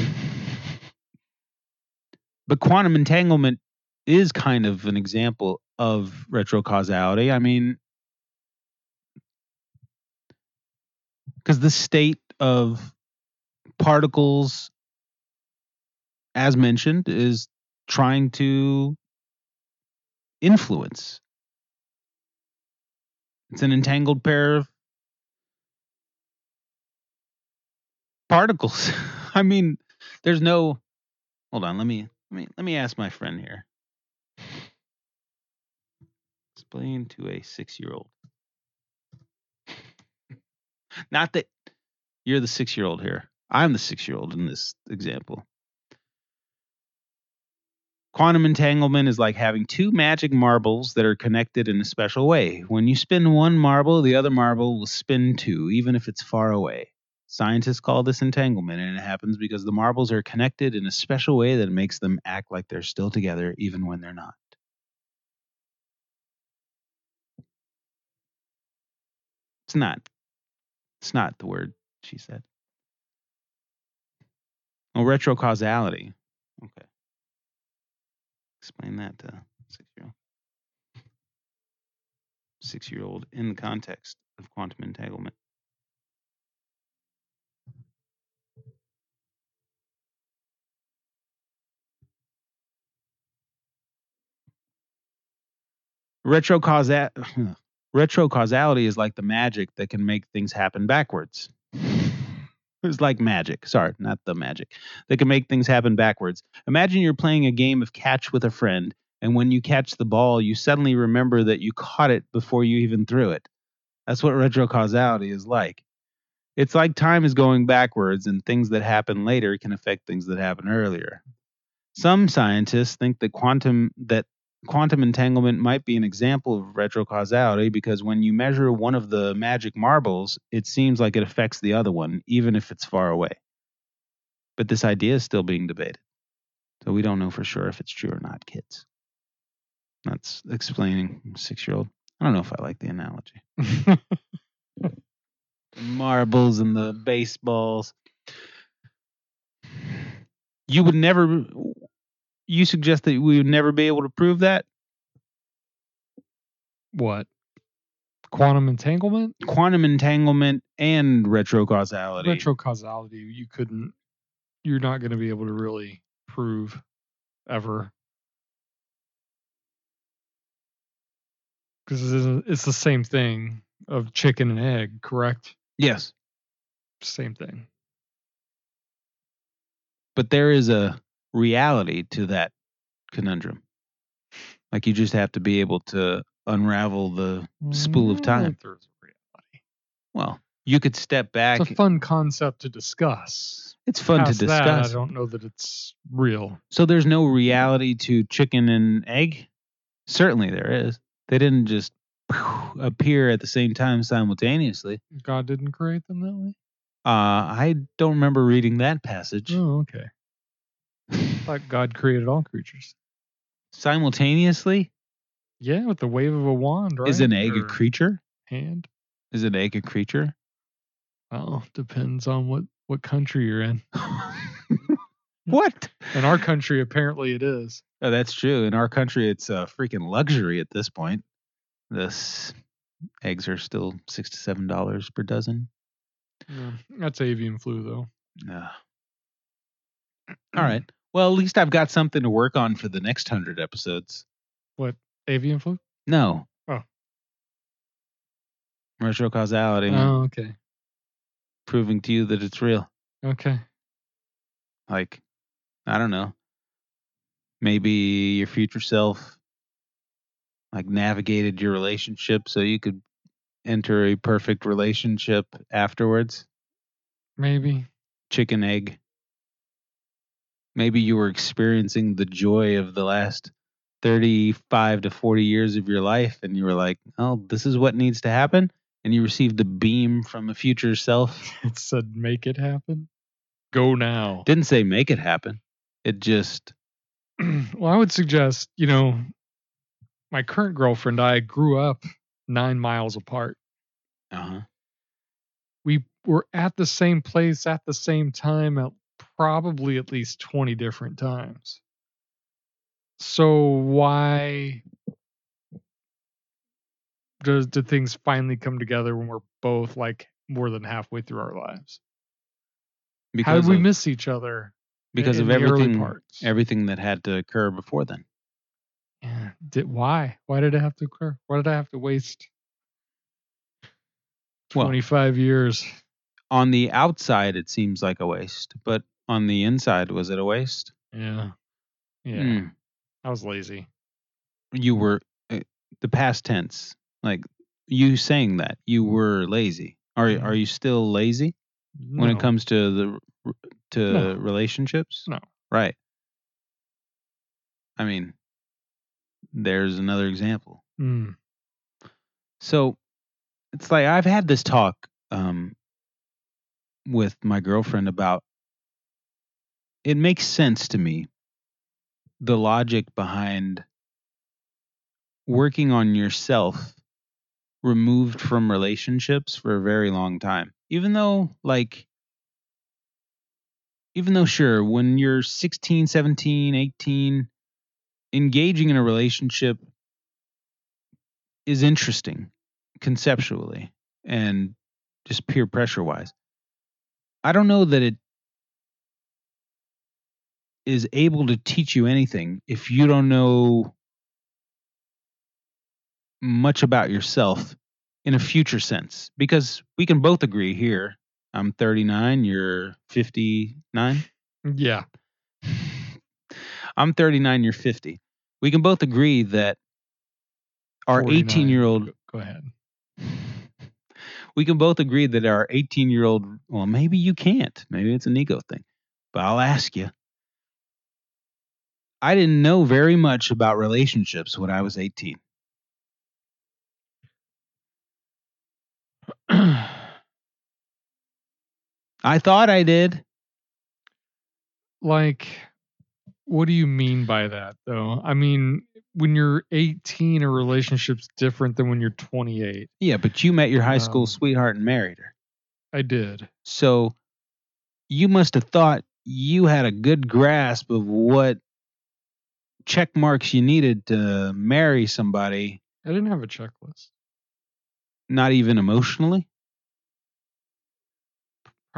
but quantum entanglement is kind of an example of retrocausality. I mean, because the state of particles, as mentioned, is trying to influence. It's an entangled pair of particles. [LAUGHS] I mean, there's no. Hold on. Let me let me let me ask my friend here. Explain to a six-year-old. Not that you're the six-year-old here. I'm the six-year-old in this example. Quantum entanglement is like having two magic marbles that are connected in a special way. When you spin one marble, the other marble will spin too, even if it's far away. Scientists call this entanglement, and it happens because the marbles are connected in a special way that makes them act like they're still together, even when they're not. It's not. It's not the word she said. Oh, retrocausality. Okay. Explain that to six year old. Six year old in the context of quantum entanglement. Retrocausa- [CLEARS THROAT] retrocausality is like the magic that can make things happen backwards. It's like magic. Sorry, not the magic. They can make things happen backwards. Imagine you're playing a game of catch with a friend, and when you catch the ball, you suddenly remember that you caught it before you even threw it. That's what retrocausality is like. It's like time is going backwards, and things that happen later can affect things that happen earlier. Some scientists think that quantum that quantum entanglement might be an example of retrocausality because when you measure one of the magic marbles, it seems like it affects the other one, even if it's far away. But this idea is still being debated. So we don't know for sure if it's true or not, kids. That's explaining six year old. I don't know if I like the analogy. [LAUGHS] The marbles and the baseballs. You would never. You suggest that we would never be able to prove that what? Quantum entanglement? quantum entanglement and retrocausality. Retrocausality, you couldn't, you're not going to be able to really prove ever. Because it's the same thing of chicken and egg, correct? yes, Same thing. but there is a reality to that conundrum. Like you just have to be able to unravel the spool of Mm, time. There's a reality. Well, you could step back. It's a fun concept to discuss. It's fun to Past that, discuss. I don't know that it's real. So there's no reality to chicken and egg? Certainly there is. They didn't just [LAUGHS] appear at the same time simultaneously. God didn't create them that way. Uh, I don't remember reading that passage. Oh, okay. Thought God created all creatures. Simultaneously? Yeah, with the wave of a wand, right? Is an egg a creature? Hand. Is an egg a creature? Well, depends on what what country you're in. [LAUGHS] what? In our country, apparently it is. Oh, that's true. In our country, it's a freaking luxury at this point. This eggs are still six to seven dollars per dozen. Yeah, that's avian flu, though. Yeah. All right. Well, at least I've got something to work on for the next hundred episodes. What avian flu. No. Oh. Retro causality. Oh, okay. proving to you that it's real. Okay. Like, I don't know. Maybe your future self like navigated your relationship so you could enter a perfect relationship afterwards. Maybe. Chicken egg. Maybe you were experiencing the joy of the last 35 to 40 years of your life and you were like, "Oh, this is what needs to happen." And you received a beam from a future self. [LAUGHS] It said, "Make it happen." Go now. Didn't say make it happen. It just [CLEARS THROAT] well, I would suggest, you know, my current girlfriend, and I grew up nine miles apart. uh-huh. We were at the same place at the same time at probably at least 20 different times. So why does do things finally come together when we're both like more than halfway through our lives? How because did we of, miss each other? because in of early everything parts? everything that had to occur before then. Yeah. Did why? Why did it have to occur? Why did I have to waste Well- 25 years? On the outside it seems like a waste, but on the inside was it a waste? Yeah. Yeah. Hmm. I was lazy. You were uh, the past tense. Like you saying that you were lazy. Are are you still lazy when it comes to the to No. relationships? No. Right. I mean, there's another example. Mm. So it's like I've had this talk um, with my girlfriend about it makes sense to me the logic behind working on yourself removed from relationships for a very long time. Even though like even though sure when you're 16, 17, 18 engaging in a relationship is interesting conceptually and just peer pressure wise. I don't know that it is able to teach you anything if you don't know much about yourself in a future sense because we can both agree here I'm 39, you're 59. Yeah. I'm 39, you're 50. We can both agree that our 49. 18 year old Go, go ahead. We can both agree that our 18 year old, well, maybe you can't. Maybe it's an ego thing. But I'll ask you. I didn't know very much about relationships when I was 18. [CLEARS THROAT] I thought I did. like, what do you mean by that, though? I mean, when you're 18, a relationship's different than when you're 28. Yeah, but you met your high school Um, sweetheart and married her. I did. So you must have thought you had a good grasp of what check marks you needed to marry somebody, I didn't have a checklist. not even emotionally.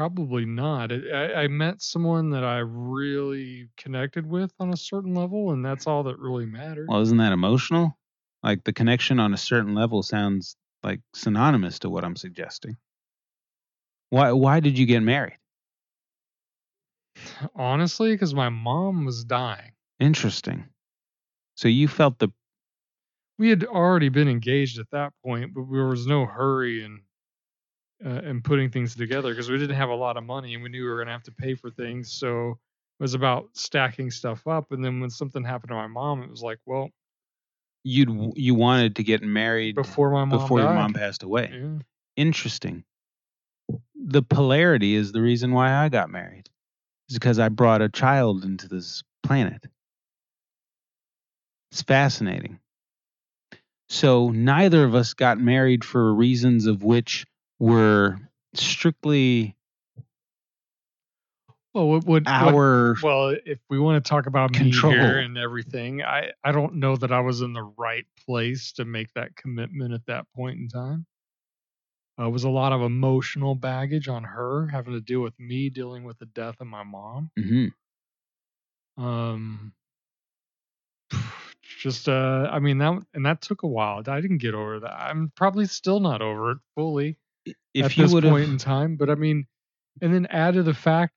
Probably not. I, I, met someone that I really connected with on a certain level, and that's all that really mattered. Well, isn't that emotional? Like the connection on a certain level sounds like synonymous to what I'm suggesting. Why why did you get married? Honestly, because my mom was dying. Interesting. So you felt the We had already been engaged at that point, but there was no hurry in uh, in putting things together because we didn't have a lot of money and we knew we were going to have to pay for things. So it was about stacking stuff up. And then when something happened to my mom, it was like, well, you'd you wanted to get married before my mom before your mom passed away. Yeah. Interesting. The polarity is the reason why I got married. It's because I brought a child into this planet. It's fascinating. So neither of us got married for reasons of which were strictly Well, what would our Well, if we want to talk about Control. me here and everything, I I don't know that I was in the right place to make that commitment at that point in time. Uh, it was a lot of emotional baggage on her having to deal with me dealing with the death of my mom. Mhm. Um, just uh, I mean that and that took a while. I didn't get over that. I'm probably still not over it fully if at this point in time. But I mean, and then add to the fact,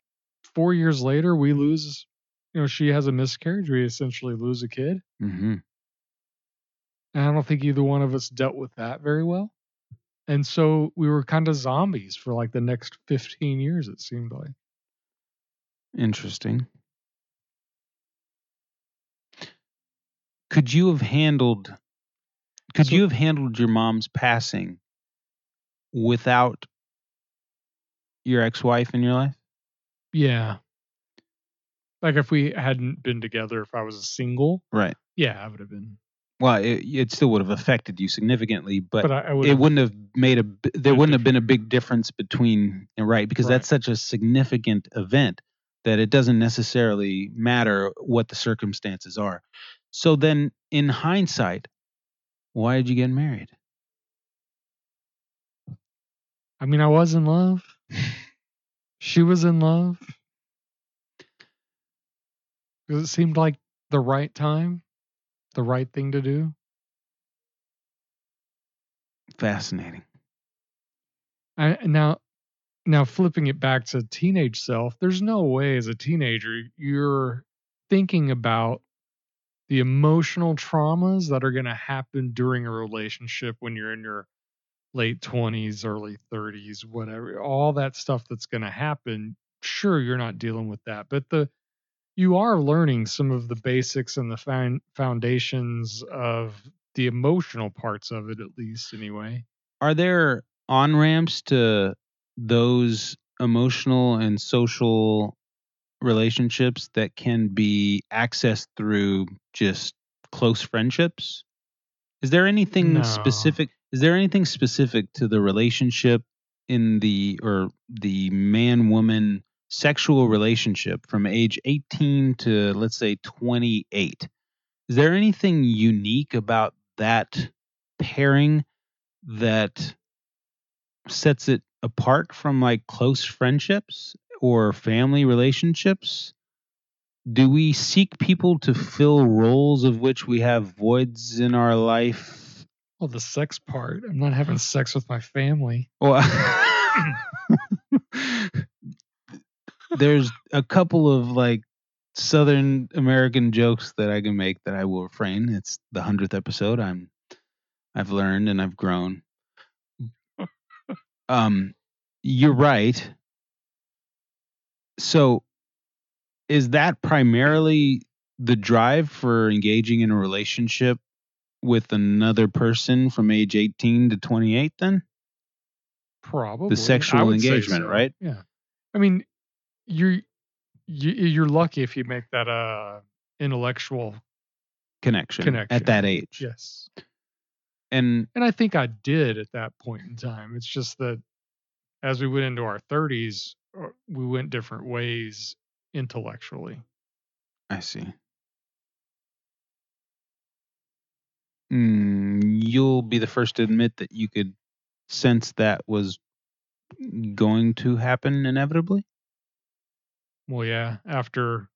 four years later, we lose. You know, she has a miscarriage. We essentially lose a kid. Mhm. And I don't think either one of us dealt with that very well. And so we were kind of zombies for like the next 15 years, it seemed like. Interesting. Could you have handled could So- you have handled your mom's passing without your ex-wife in your life? Yeah. Like if we hadn't been together, if I was a single, Right. yeah, I would have been. Well, it, it still would have affected you significantly, but, But I, I it wouldn't have made a. there wouldn't have been a big difference between right because that's such a significant event that it doesn't necessarily matter what the circumstances are. So then in hindsight, why did you get married? I mean, I was in love. she was in love. Because it seemed like the right time, the right thing to do. Fascinating. I, now, now flipping it back to teenage self, there's no way as a teenager you're thinking about the emotional traumas that are going to happen during a relationship when you're in your late 20s, early 30s, whatever. All that stuff that's going to happen. Sure, you're not dealing with that, but the you are learning some of the basics and the found foundations of the emotional parts of it, at least, anyway. Are there on ramps to those emotional and social relationships that can be accessed through just close friendships? Is there anything No. specific? Is there anything specific to the relationship in the or the man woman sexual relationship from age 18 to let's say 28? Is there anything unique about that pairing that sets it apart from like close friendships or family relationships? Do we seek people to fill roles of which we have voids in our life? Well, the sex part. I'm not having sex with my family. Well, [LAUGHS] [LAUGHS] there's a couple of like Southern American jokes that I can make that I will refrain. It's the hundredth episode. I'm I've learned and I've grown. [LAUGHS] Um, you're right. So, is that primarily the drive for engaging in a relationship with another person from age 18 to 28? Then Probably The sexual I would say engagement, so. right? Yeah. I mean, you're you, you're lucky if you make that uh intellectual connection, Connection. at that age. Yes. And And I think I did at that point in time. It's just that as we went into our 30s, uh, we went different ways intellectually. I see. Mm, you'll be the first to admit that you could sense that was going to happen inevitably. Well, yeah, after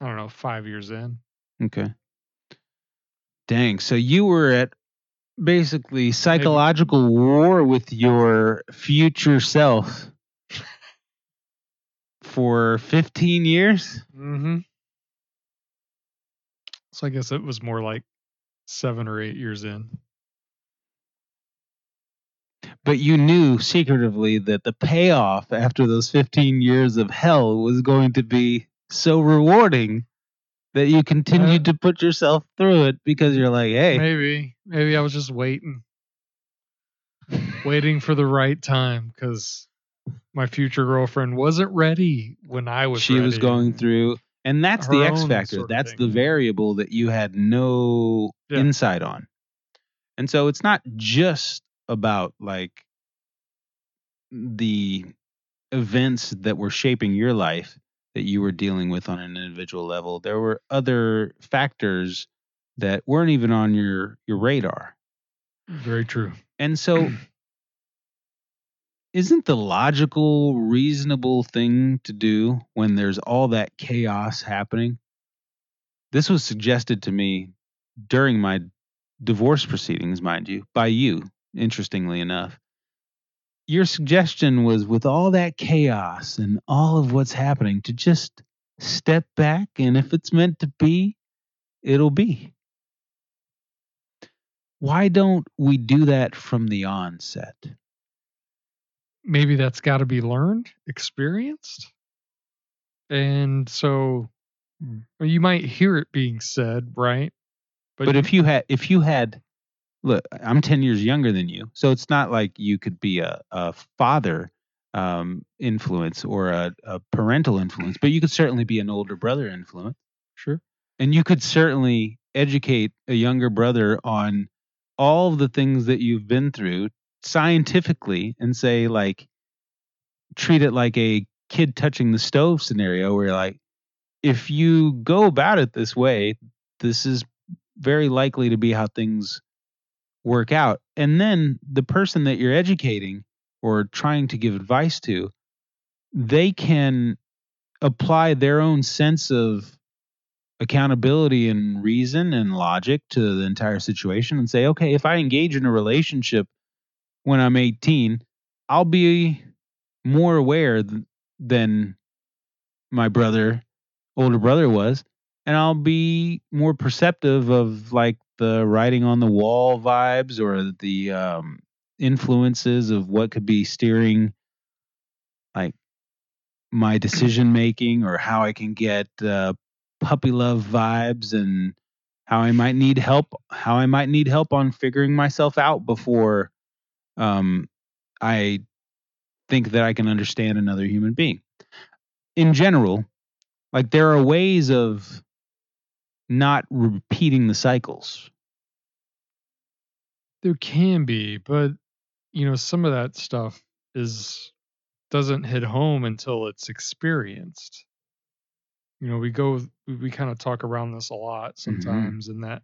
I don't know, 5 years in. Okay. Dang. So you were at basically psychological war with your future self [LAUGHS] for 15 years? Mhm. So I guess it was more like 7 or 8 years in. But you knew secretively that the payoff after those 15 years of hell was going to be so rewarding that you uh, continued to put yourself through it because you're like, hey, Maybe, maybe I was just waiting, waiting for the right time because my future girlfriend wasn't ready when I was. she was going through. And that's the X factor. That's the variable that you had no Yeah. insight on. And so it's not just about like the events that were shaping your life that you were dealing with on an individual level. There were other factors that weren't even on your your radar. Very true. And so isn't the logical reasonable thing to do when there's all that chaos happening? This was suggested to me during my divorce proceedings, mind you, by you, interestingly enough. Your suggestion was with all that chaos and all of what's happening to just step back and if it's meant to be, it'll be. Why don't we do that from the onset? Maybe that's got to be learned, experienced, and so well, you might hear it being said, right? But if you had, if you had, look, I'm 10 years younger than you, so it's not like you could be a, a father um, influence or a, a parental influence, but you could certainly be an older brother influence. sure, And you could certainly educate a younger brother on all of the things that you've been through scientifically and say, like, treat it like a kid touching the stove scenario where, like, if you go about it this way, this is very likely to be how things work out. And then the person that you're educating or trying to give advice to, they can apply their own sense of accountability and reason and logic to the entire situation and say, okay, if I engage in a relationship when I'm 18, I'll be more aware th- than my brother, older brother was, and I'll be more perceptive of like the writing on the wall vibes or the um, influences of what could be steering like my decision making or how I can get uh, puppy love vibes and how I might need help, how I might need help on figuring myself out before um, I think that I can understand another human being. In general, like there are ways of not repeating the cycles. there can be, but you know, some of that stuff is doesn't hit home until it's experienced. You know, we go we, kind of talk around this a lot sometimes in that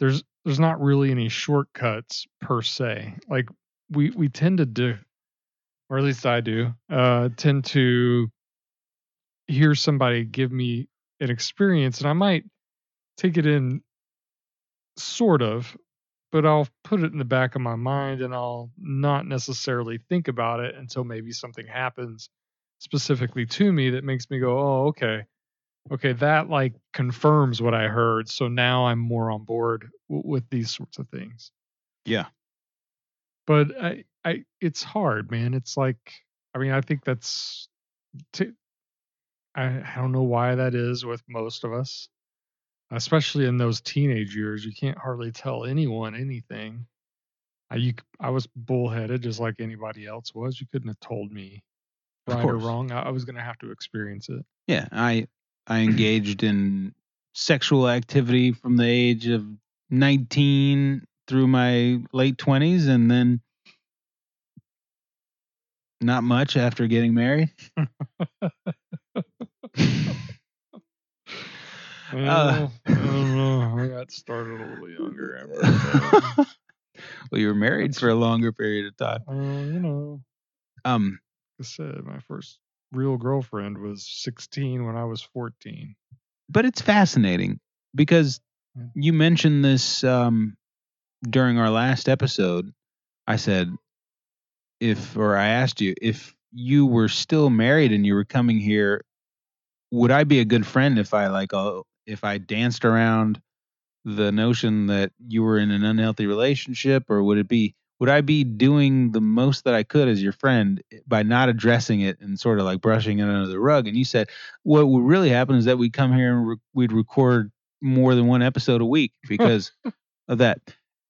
there's there's not really any shortcuts per se. Like we we tend to do or at least I do, uh tend to hear somebody give me an experience and I might take it in sort of but I'll put it in the back of my mind and I'll not necessarily think about it until maybe something happens specifically to me that makes me go, "Oh, okay. Okay, that like confirms what I heard, so now I'm more on board w- with these sorts of things." Yeah. But I I it's hard, man. It's like I mean, I think that's I, I don't know why that is with most of us especially in those teenage years, you can't hardly tell anyone anything. I, you, I was bullheaded just like anybody else was. You couldn't have told me right or wrong. I, I was going to have to experience it. Yeah, I I [CLEARS THROAT] engaged in sexual activity from the age of 19 through my late 20s and then not much after getting married. Well, [LAUGHS] I. I got started a little younger. [LAUGHS] Well, you were married for a longer period of time. uh, you know, Um, like I said, my first real girlfriend was 16 when I was 14. but it's fascinating because you mentioned this um, during our last episode. I said, if, or I asked you, if you were still married and you were coming here, would I be a good friend if I like, uh, if I danced around the notion that you were in an unhealthy relationship, or would it be, would I be doing the most that I could as your friend by not addressing it and sort of like brushing it under the rug? And you said, what would really happen is that we'd come here and re- we'd record more than one episode a week because of that.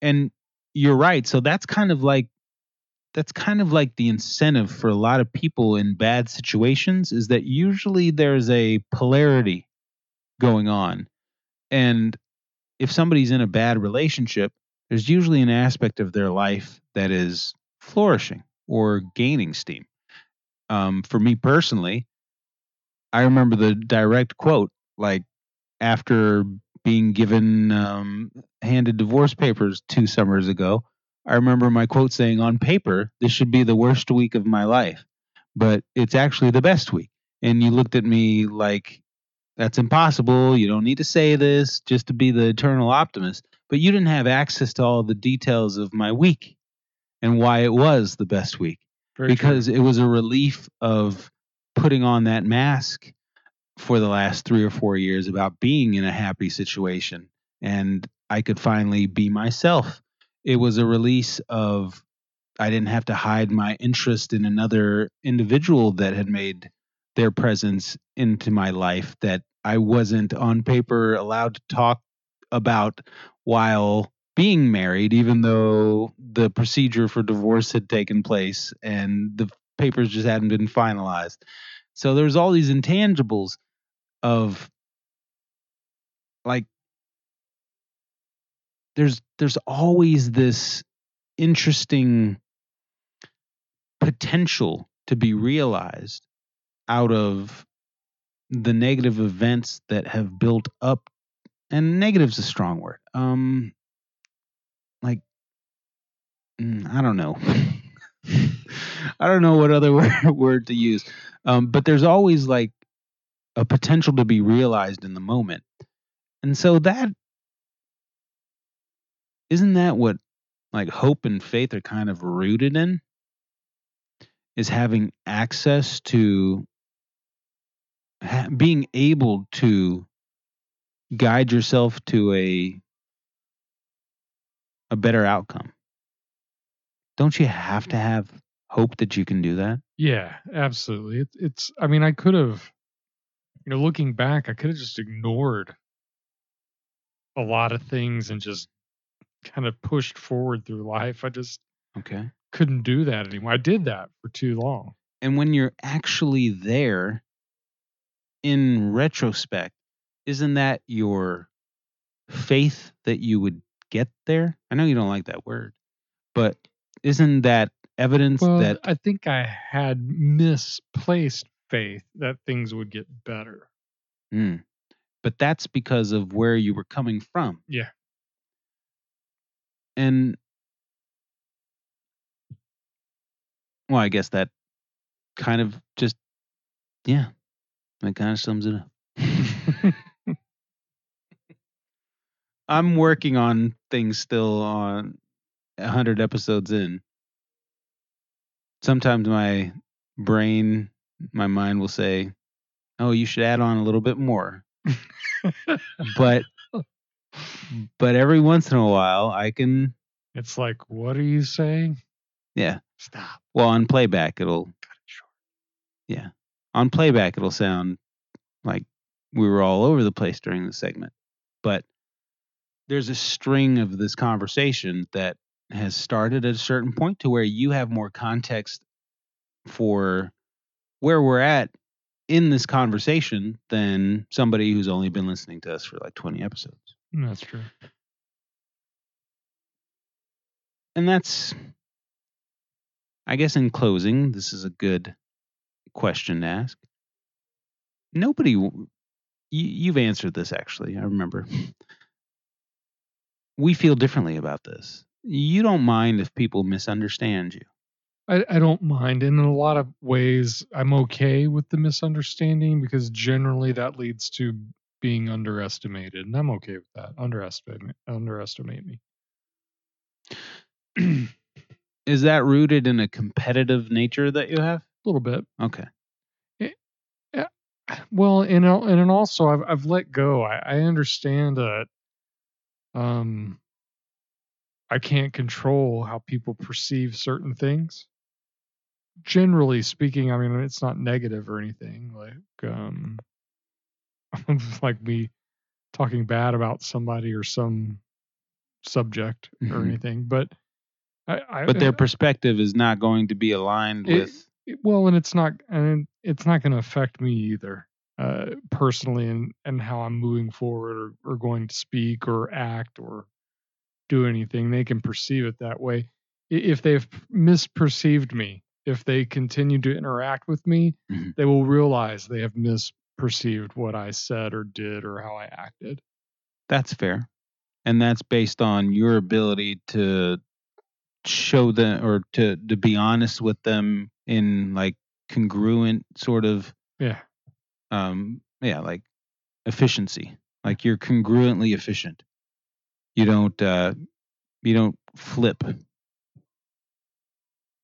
And you're right. So that's kind of like that's kind of like the incentive for a lot of people in bad situations is that usually there's a polarity going on. And if somebody's in a bad relationship, there's usually an aspect of their life that is flourishing or gaining steam. Um, for me personally, I remember the direct quote like after being given um, handed divorce papers two summers ago. I remember my quote saying, "On paper, this should be the worst week of my life, but it's actually the best week." And you looked at me like, "That's impossible. You don't need to say this just to be the eternal optimist." But you didn't have access to all the details of my week and why it was the best week Very true. because it was a relief of putting on that mask for the last three or four years about being in a happy situation and I could finally be myself. It was a release of I didn't have to hide my interest in another individual that had made their presence into my life that I wasn't on paper allowed to talk about while being married, even though the procedure for divorce had taken place and the papers just hadn't been finalized. So there's all these intangibles of like there's there's always this interesting potential to be realized out of the negative events that have built up and negative's is a strong word um like mm, i don't know [LAUGHS] i don't know what other [LAUGHS] word, to use um but there's always like a potential to be realized in the moment. And so that isn't that what like hope and faith are kind of rooted in? Is having access to ha- being able to guide yourself to a a better outcome don't you have to mm-hmm. have hope that you can do that Yeah, absolutely. It, it's, I mean, I could have, you know, looking back, I could have just ignored a lot of things and just kind of pushed forward through life. I just okay couldn't do that anymore. I did that for too long. and when you're actually there in retrospect isn't that your faith that you would get there i know you don't like that word but isn't that evidence Well, that I think I had misplaced faith that things would get better. Mm. But that's because of where you were coming from. Yeah. And well, I guess that kind of just yeah, that kind of sums it up. [LAUGHS] I'm working on things still on a hundred episodes in. Sometimes my brain, my mind will say, "Oh, you should add on a little bit more." but but every once in a while, I can it's like, what are you saying? yeah. Stop. Well, on playback, it'll Cut it short. yeah, on playback, it'll sound like we were all over the place during the segment. But there's a string of this conversation that has started at a certain point to where you have more context for where we're at in this conversation than somebody who's only been listening to us for like 20 episodes. Mm, that's true. And that's, I guess, in closing, this is a good question to ask. Nobody, you, you've answered this actually, I remember. [LAUGHS] We feel differently about this. You don't mind if people misunderstand you. I, I don't mind. And in a lot of ways, I'm okay with the misunderstanding because generally that leads to being underestimated. And I'm okay with that. Underestimate me. underestimate me. [CLEARS THROAT] Is that rooted in a competitive nature that you have? A little bit. Okay. Well, and and also I've I've let go. I, I understand that um I can't control how people perceive certain things. Generally speaking, I mean it's not negative or anything. Like um [LAUGHS] like me talking bad about somebody or some subject or Mhm. anything. But I, I But their perspective is not going to be aligned It- with. it- well and it's not and it's not going to affect me either uh personally and and how i'm moving forward or, or going to speak or act or do anything they can perceive it that way if they've misperceived me if they continue to interact with me Mhm. they will realize they have misperceived what i said or did or how i acted That's fair. And that's based on your ability to show them or to to be honest with them in like congruent sort of yeah um yeah, like efficiency. Like you're congruently efficient. You don't uh you don't flip.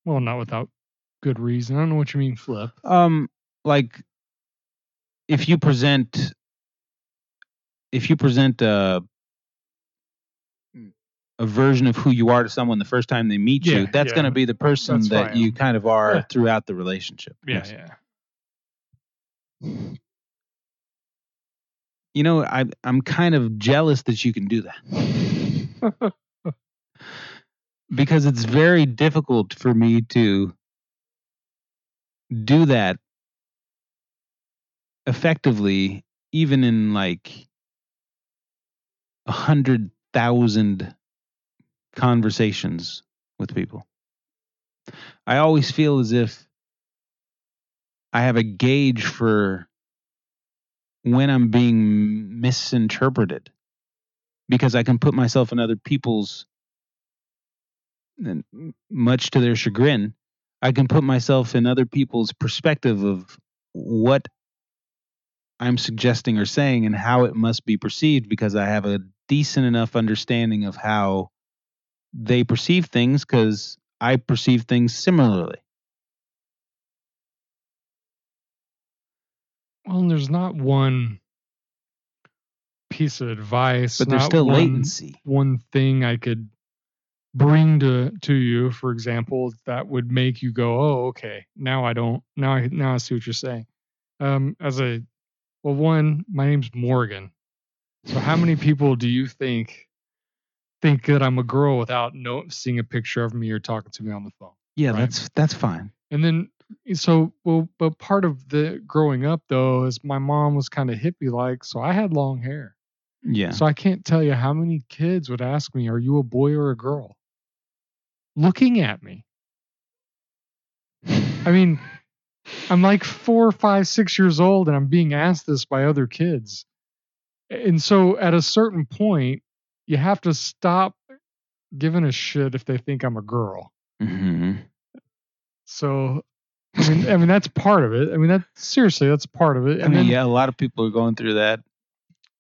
well not without good reason i don't know what you mean flip Um like if you present if you present a a version of who you are to someone the first time they meet you, that's yeah. going to be the person That's that you kind of are Yeah. throughout the relationship. yeah Yes. yeah You know, I I'm kind of jealous that you can do that. because it's very difficult for me to do that effectively even in like a hundred thousand conversations with people i always feel as if i have a gauge for when i'm being misinterpreted because i can put myself in other people's and much to their chagrin, I can put myself in other people's perspective of what I'm suggesting or saying and how it must be perceived because I have a decent enough understanding of how they perceive things because I perceive things similarly. Well, and there's not one piece of advice, But there's still one, latency. One thing I could bring to to you, for example, that would make you go, "Oh, okay, now I don't now I now I see what you're saying." Um, as a well, one, my name's Morgan. So how many [LAUGHS] people do you think think that I'm a girl without no seeing a picture of me or talking to me on the phone? Yeah, Right. that's that's fine. And then so well, but part of the growing up though is my mom was kind of hippie like, so I had long hair. Yeah. So I can't tell you how many kids would ask me, "Are you a boy or a girl?" Looking at me. I mean, [LAUGHS] I'm like four, five, six years old, and I'm being asked this by other kids. And so, at a certain point, you have to stop giving a shit if they think I'm a girl. hmm So, I mean, I mean that's part of it. I mean, that seriously, that's part of it. I And mean, then, yeah, a lot of people are going through that.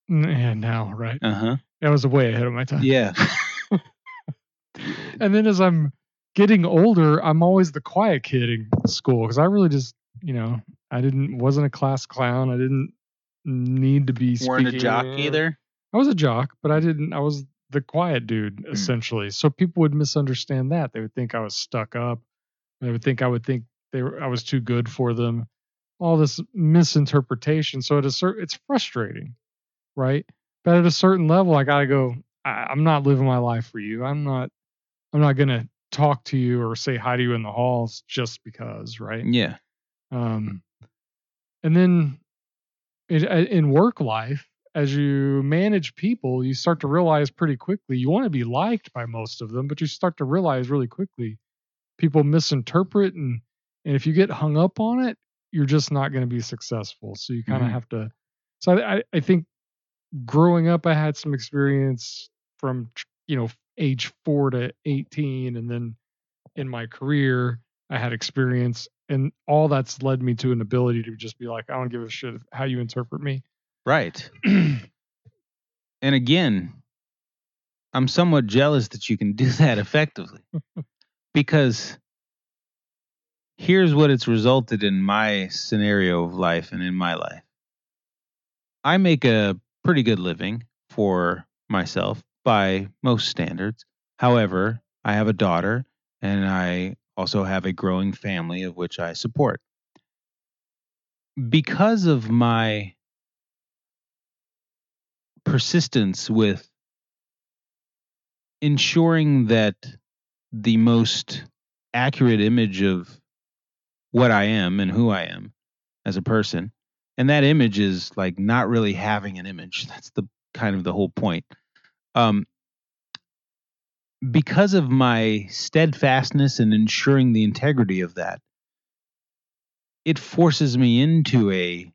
yeah, now, right? Uh huh. That was way ahead of my time. Yeah. [LAUGHS] And then as I'm getting older, I'm always the quiet kid in school because I really just, you know, I didn't wasn't a class clown. I didn't need to be Weren't a jock or- either. I was a jock, but I didn't. I was the quiet dude essentially. So people would misunderstand that. They would think I was stuck up. They would think I would think they were I was too good for them. All this misinterpretation. So at a certain, it's frustrating, right? But at a certain level, I gotta go. I, I'm not living my life for you. I'm not. I'm not gonna talk to you or say hi to you in the halls just because, right? Yeah. Um, and then it, uh, in work life, as you manage people, you start to realize pretty quickly you want to be liked by most of them, but you start to realize really quickly people misinterpret and and if you get hung up on it, you're just not going to be successful. So you kind of Mhm. have to. So I, I think growing up, I had some experience from you know age four to eighteen, and then in my career, I had experience, and all that's led me to an ability to just be like, I don't give a shit how you interpret me. Right. [CLEARS THROAT] And again, I'm somewhat jealous that you can do [LAUGHS] that effectively. because here's what it's resulted in my scenario of life and in my life. I make a pretty good living for myself by most standards. However, I have a daughter and I also have a growing family of which I support. Because of my persistence with ensuring that the most accurate image of what I am and who I am as a person, and that image is like not really having an image. [LAUGHS] That's the kind of the whole point. Um, because of my steadfastness in ensuring the integrity of that, it forces me into a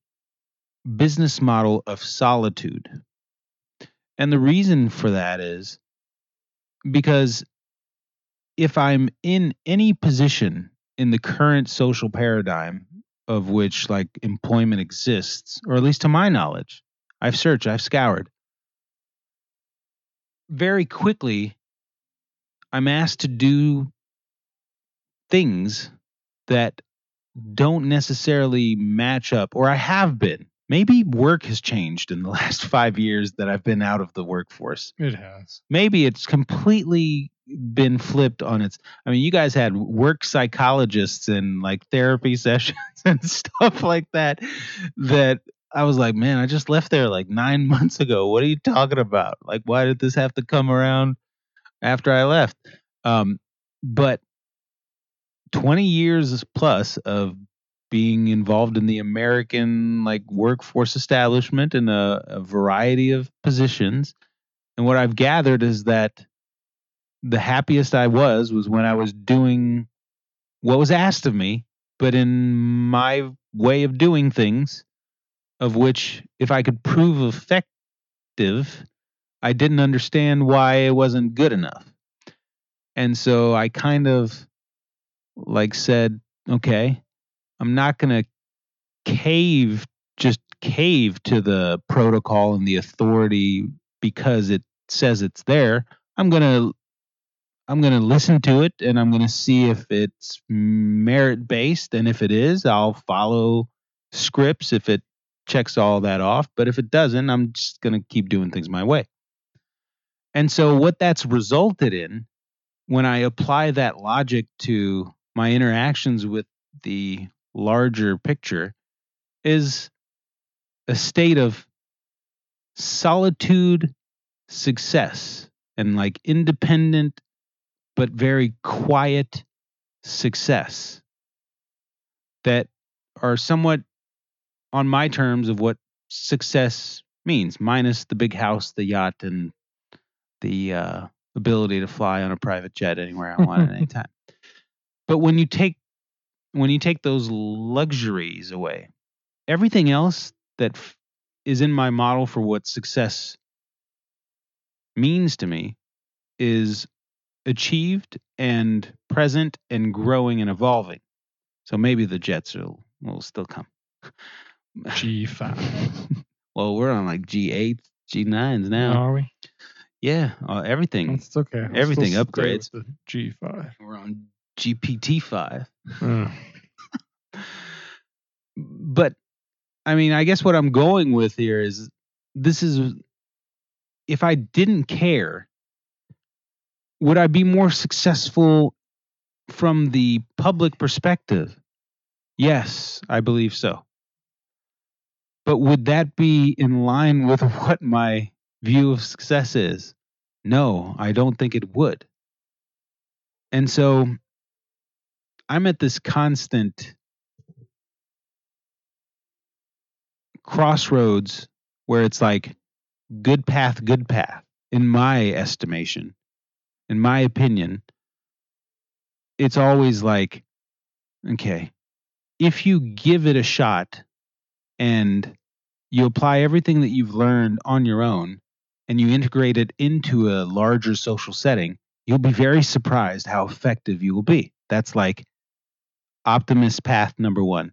business model of solitude. And the reason for that is because if I'm in any position in the current social paradigm of which like employment exists, or at least to my knowledge, I've searched, I've scoured, very quickly I'm asked to do things that don't necessarily match up, or I have been. Maybe work has changed in the [LAUGHS] last five years that I've been out of the workforce. It has. Maybe it's completely been flipped on its. I mean, you guys had work psychologists and like therapy [LAUGHS] sessions and stuff like that. That I was like, man, I just left there like nine [LAUGHS] months ago. What are you talking about? Like, why did this have to come around after I left? Um, but 20 years plus of being involved in the American like workforce establishment in a, a variety of positions. And what I've gathered is that the happiest I was was when I was doing what was asked of me, but in my way of doing things, of which if I could prove effective, I didn't understand why it wasn't good enough. And so I kind of like said, okay, I'm not going to cave, just cave to the protocol and the authority because it says it's there. I'm going to I'm going to listen to it and I'm going to see if it's merit based and if it is, I'll follow scripts if it checks all that off, but if it doesn't, I'm just going to keep doing things my way. And so what that's resulted in when I apply that logic to my interactions with the larger picture is a state of solitude success and like independent but very quiet success that are somewhat on my terms of what success means minus the big house the yacht and the uh, ability to fly on a private jet anywhere i want at any [LAUGHS] time. But when you take when you take those luxuries away, everything else that f- is in my model for what success means to me is achieved and present and growing and evolving. So maybe the jets will will still come. G5. [LAUGHS] well, we're on like G8, G9s now. Are we? Yeah, uh, everything. It's okay. I'll Everything still stay upgrades. G5. We're on GPT-5. Uh, but I mean, I guess what I'm going with here is this is if I didn't care, would I be more successful from the public perspective? Yes, I believe so. But would that be in line with [LAUGHS] what my view of success is? No, I don't think it would. And so I'm at this constant crossroads where it's like good path, good path, in my estimation, in my opinion. It's always like, okay, if you give it a shot and you apply everything that you've learned on your own and you integrate it into a larger social setting, you'll be very surprised how effective you will be. That's like optimist path number one.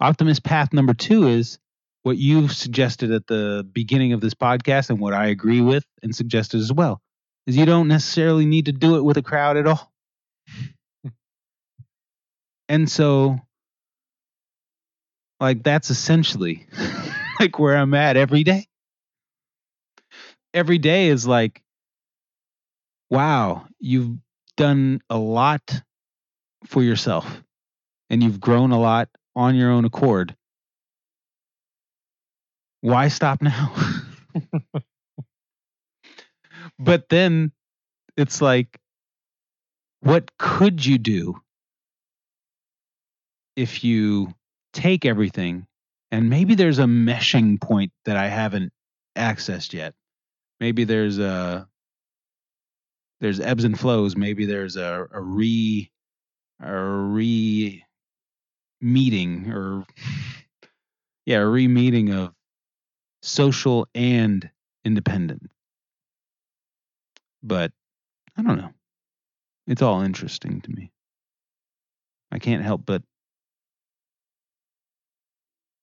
Optimist path number two is what you've suggested at the beginning of this podcast and what I agree with and suggested as well is you don't necessarily need to do it with a crowd at all. [LAUGHS] and so like that's essentially [LAUGHS] like where I'm at every day. Every day is like wow, you've done a lot for yourself and you've grown a lot on your own accord. Why stop now? [LAUGHS] but then it's like, what could you do if you take everything and maybe there's a meshing point that I haven't accessed yet? Maybe there's a there's ebbs and flows. Maybe there's a, a re a re meeting or yeah, a re meeting of social and independent. But I don't know. It's all interesting to me. I can't help but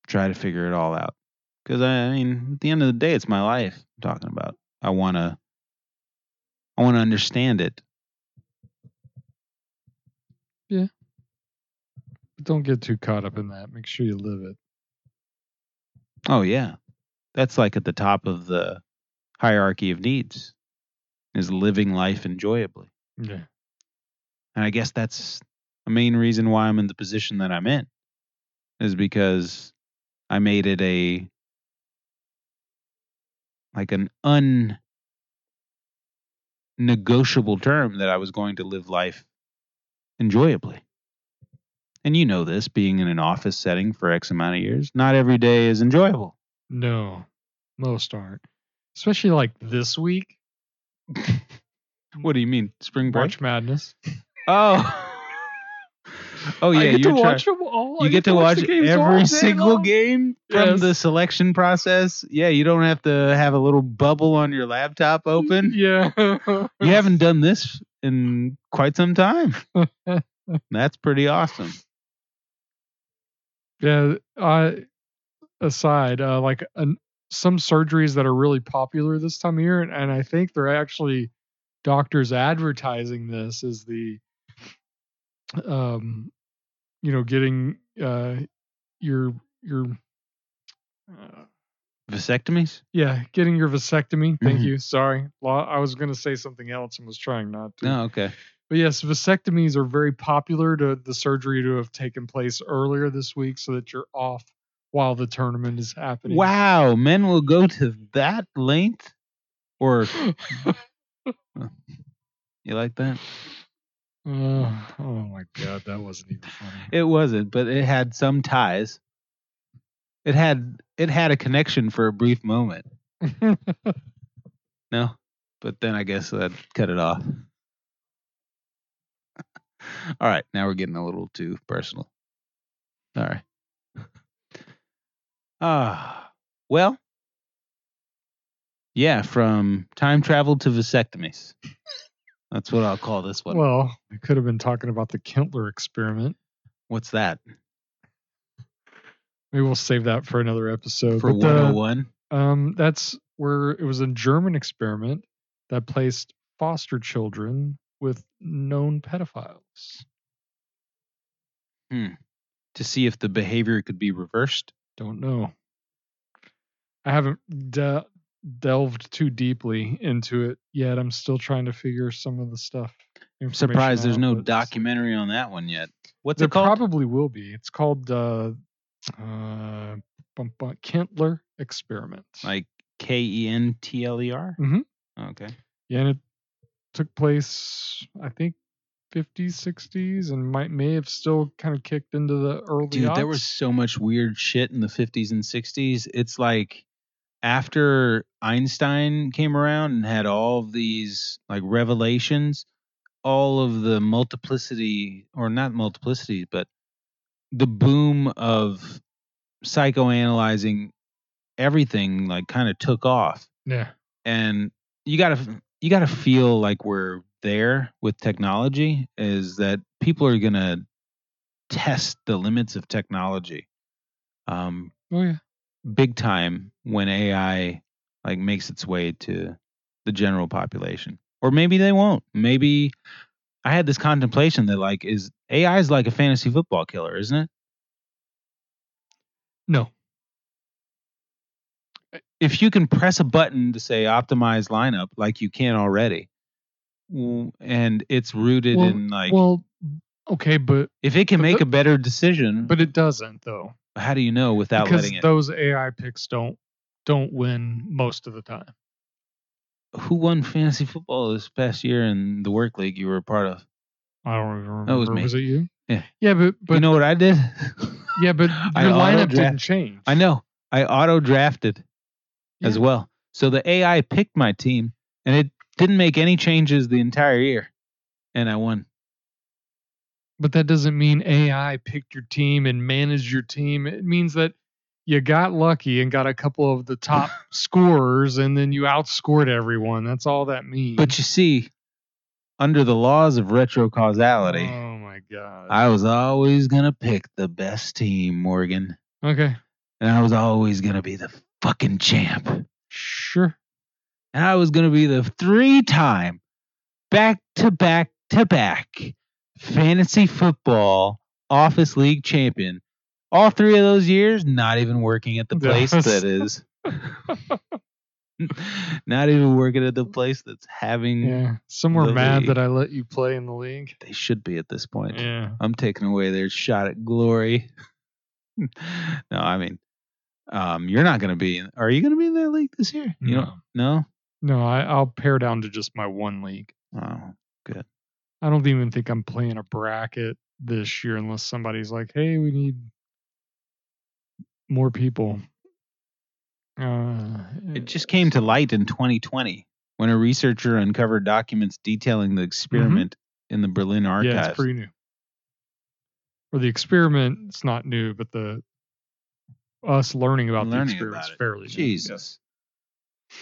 try to figure it all out. Because I mean, at the end of the day, it's my life I'm talking about. I want to I want to understand it. But don't get too caught up in that. Make sure you live it. Oh yeah. That's like at the top of the hierarchy of needs is living life enjoyably. Yeah. And I guess that's a main reason why I'm in the position that I'm in is because I made it a like an unnegotiable term that I was going to live life enjoyably. And you know this, being in an office setting for X amount of years, not every day is enjoyable. No, most aren't. Especially like this week. [LAUGHS] What do you mean, spring break? March Madness. Oh. [LAUGHS] Oh yeah, I get to you're watch them all. You get to watch all every single long. game from Yes. the selection process. Yeah, you don't have to have a little bubble on your laptop mm, open. Yeah. You haven't [LAUGHS] done this in quite some time. That's pretty awesome. Yeah. I aside, uh, like an, some surgeries that are really popular this time of year, and, and I think they're actually doctors advertising this as the, um, you know, getting uh your your. Uh, Vasectomies? yeah, getting your vasectomy. Thank Mhm. you. Sorry, I was going to say something else and was trying not to. No, okay. But yes, vasectomies are very popular to the surgery to have taken place earlier this week so that you're off while the tournament is happening. Wow, men will go to that length? Or [LAUGHS] you like that? Uh, oh my god, that wasn't even funny. It wasn't, but it had some ties. It had it had a connection for a brief moment. [LAUGHS] No, but then I guess I'd cut it off. [LAUGHS] All right, now we're getting a little too personal. All right. Ah, well, yeah, from time travel to vasectomies. That's what I'll call this one. well, I could have been talking about the Kentler experiment. What's that? Maybe we'll save that for another episode. For But the- 101? Um, that's where it was a German experiment that placed foster children with known pedophiles. To see if the behavior could be reversed? Don't know. I haven't de- delved too deeply into it yet. I'm still trying to figure some of the stuff. I'm surprised there's no documentary on that one yet. What's There it called? probably will be. It's called uh, uh, bum, bum, Kentler experiment. like K E N T L E R? Mm-hmm. Okay. yeah, and it took place, I think, 50s, 60s, and might may have still kind of kicked into the early. Dude, there was so much weird shit in the 50s and 60s. It's like after Einstein came around and had all of these like revelations, all of the multiplicity, or not multiplicity, but the boom of psychoanalyzing everything like kind of took off. yeah. and you gotta you gotta feel like we're there with technology is that people are gonna test the limits of technology um Oh yeah. big time when ai like makes its way to the general population or maybe they won't maybe i had this contemplation that like is ai is like a fantasy football killer isn't it No. If you can press a button to say optimize lineup like you can already and it's rooted well, in like well, okay, but if it can make the- a better decision but it doesn't though how do you know without because letting it those AI picks don't don't win most of the time. who won fantasy football this past year in the work league you were a part of I don't remember. That was me. Was it you? Yeah. Yeah, but but you know what i did yeah, but [LAUGHS] I your lineup didn't change. i know i auto drafted as well so the ai picked my team and it didn't make any changes the entire year and i won But that doesn't mean AI picked your team and managed your team. It means that you got lucky and got a couple of the top [LAUGHS] scorers and then you outscored everyone. That's all that means. but you see under the laws of retro causality Oh my god. I was always gonna pick the best team, Morgan. okay. And I was always gonna be the fucking champ. Sure. And I was gonna be the three time back to back to back fantasy football office league champion. All three of those years, not even working at the [LAUGHS] place Yes. that is [LAUGHS] not even working at the place that's having Yeah. Some were mad league. that I let you play in the league. they should be at this point. Yeah. I'm taking away their shot at glory. [LAUGHS] no, I mean, um, you're not going to be. In, are you going to be in that league this year? You don't. No. No, I, I'll pare down to just my one league. Oh, good. I don't even think I'm playing a bracket this year unless somebody's like, "Hey, we need more people." Uh, it just came to light in 2020 when a researcher uncovered documents detailing the experiment in the Berlin Mm-hmm. Yeah, archives. it's pretty new. Or the experiment, it's not new, but the us learning about the experience about fairly. Jesus.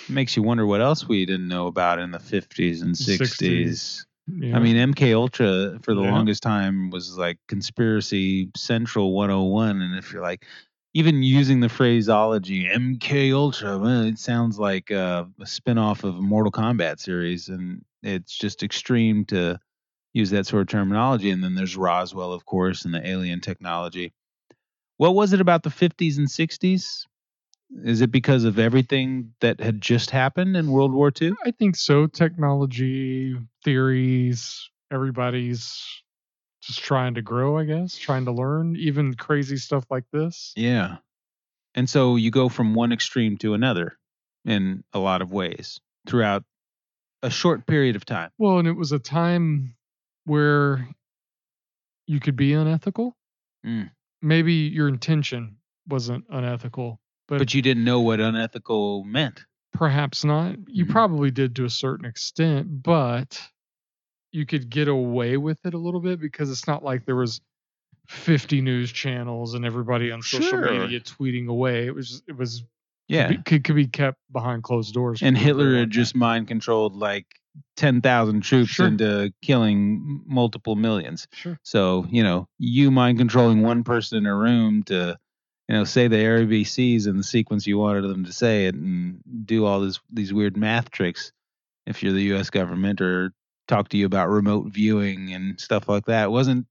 Makes you wonder what else we didn't know about in the 50s and 60s. 60s. Yeah. I mean, MK Ultra for the Yeah. longest time was like conspiracy central 101 and if you're like even using the phraseology MK Ultra, well, it sounds like uh, a spin-off of a Mortal Kombat series and it's just extreme to use that sort of terminology and then there's Roswell of course and the alien technology. What was it about the 50s and 60s? Is it because of everything that had just happened in World War II? I think so. Technology, theories, everybody's just trying to grow, I guess, trying to learn, even crazy stuff like this. Yeah. And so you go from one extreme to another in a lot of ways throughout a short period of time. Well, and it was a time where you could be unethical. Mm. Maybe your intention wasn't unethical, but, But you didn't know what unethical meant. perhaps not. You Mhm. probably did to a certain extent, but you could get away with it a little bit because it's not like there was 50 news channels and everybody on social Sure. media tweeting away. It was it was Yeah. could, be, could, could be kept behind closed doors. And for a very Hitler had just mind controlled like 10,000 troops Sure. into killing multiple millions. sure. So, you know, you mind controlling one person in a room to, you know, say the ABCs in the sequence you wanted them to say it and do all this these weird math tricks if you're the US government or talk to you about remote viewing and stuff like that. It wasn't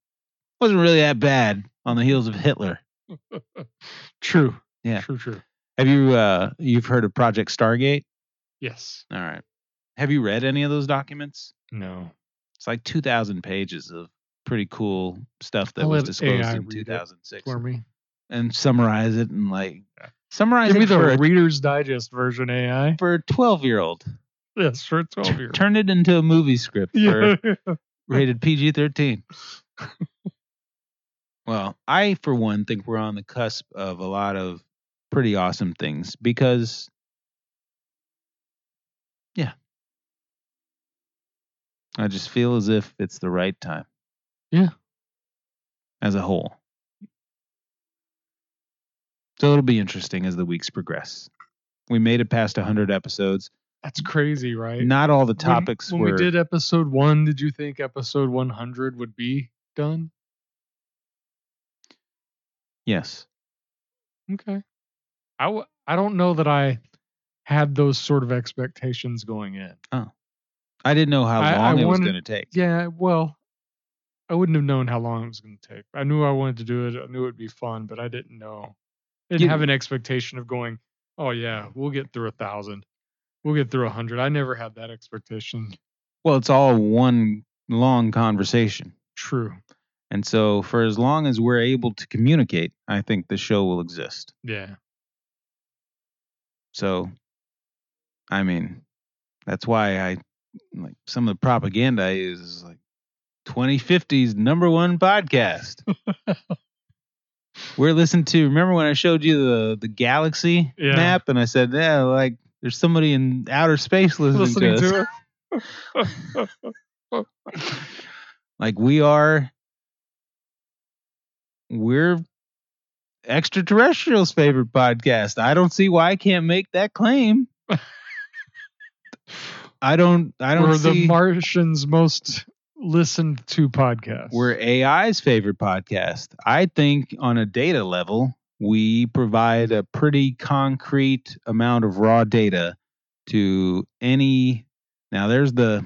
wasn't really that bad on the heels of Hitler. [LAUGHS] True. Yeah. True. True. Have you uh you've heard of Project Stargate? Yes. All right. Have you read any of those documents? No. It's like 2000 pages of pretty cool stuff that I'll was disclosed AI in 2006 For me. and summarize it and like Yeah. summarize Give me it for the a, Reader's Digest version AI. for a 12 year old Yes, for a 12 year old. turn it into a movie script [LAUGHS] for rated PG 13. well, I, for one, think we're on the cusp of a lot of pretty awesome things because, yeah, I just feel as if it's the right time. Yeah. As a whole. So it'll be interesting as the weeks progress. We made it past 100 episodes. That's crazy, right? Not all the topics when, were. we did episode one, did you think episode 100 would be done? Yes. Okay. I, w- I don't know that I had those sort of expectations going in. Oh. I didn't know how I- I long it was going to take. Yeah, well, I wouldn't have known how long it was going to take. I knew I wanted to do it. I knew it'd be fun, but I didn't know. I didn't have an expectation of going, oh, yeah, we'll get through a thousand. We'll get through a hundred. I never had that expectation. Well, it's all one long conversation. True. And so, for as long as we're able to communicate, I think the show will exist. Yeah. So, I mean, that's why I like some of the propaganda I use is like 2050's number one podcast. we're listening to. Remember when I showed you the the galaxy Yeah. map, and I said, "Yeah, like there's somebody in outer space listening, Listening to, to us." [LAUGHS] like we are we're extraterrestrials favorite podcast i don't see why i can't make that claim [LAUGHS] i don't i don't We're see the Martians' most listened to podcast. we're ai's favorite podcast i think on a data level we provide a pretty concrete amount of raw data to any now there's the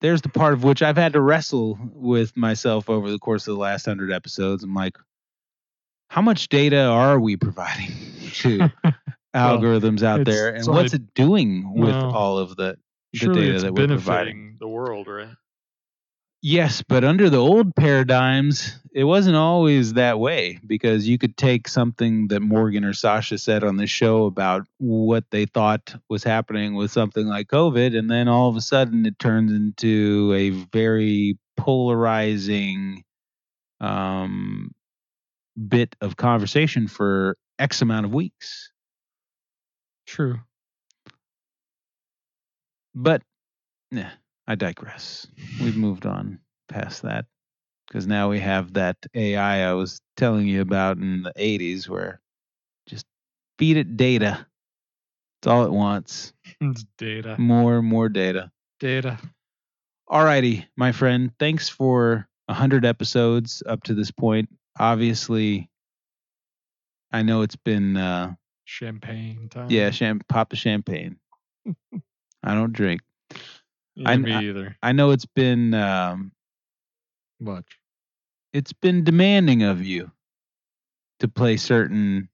there's the part of which I've had to wrestle with myself over the course of the last hundred episodes. I'm like, how much data are we providing [LAUGHS] to algorithms out there, and what's it doing with all of the the data that we're providing? the world, right? Yes, but under the old paradigms, it wasn't always that way because you could take something that Morgan or Sasha said on the show about what they thought was happening with something like COVID, and then all of a sudden it turns into a very polarizing um, bit of conversation for X amount of weeks. True. But yeah, I digress. We've moved on past that because now we have that AI I was telling you about in the 80s where just feed it data. It's all it wants. It's data. More and more data. Data. Alrighty, my friend. Thanks for 100 episodes up to this point. Obviously, I know it's been, uh, Champagne time. yeah, cham- pop the champagne. [LAUGHS] I don't drink. I- me I- either. I know it's been um, Much. it's been demanding of you to play certain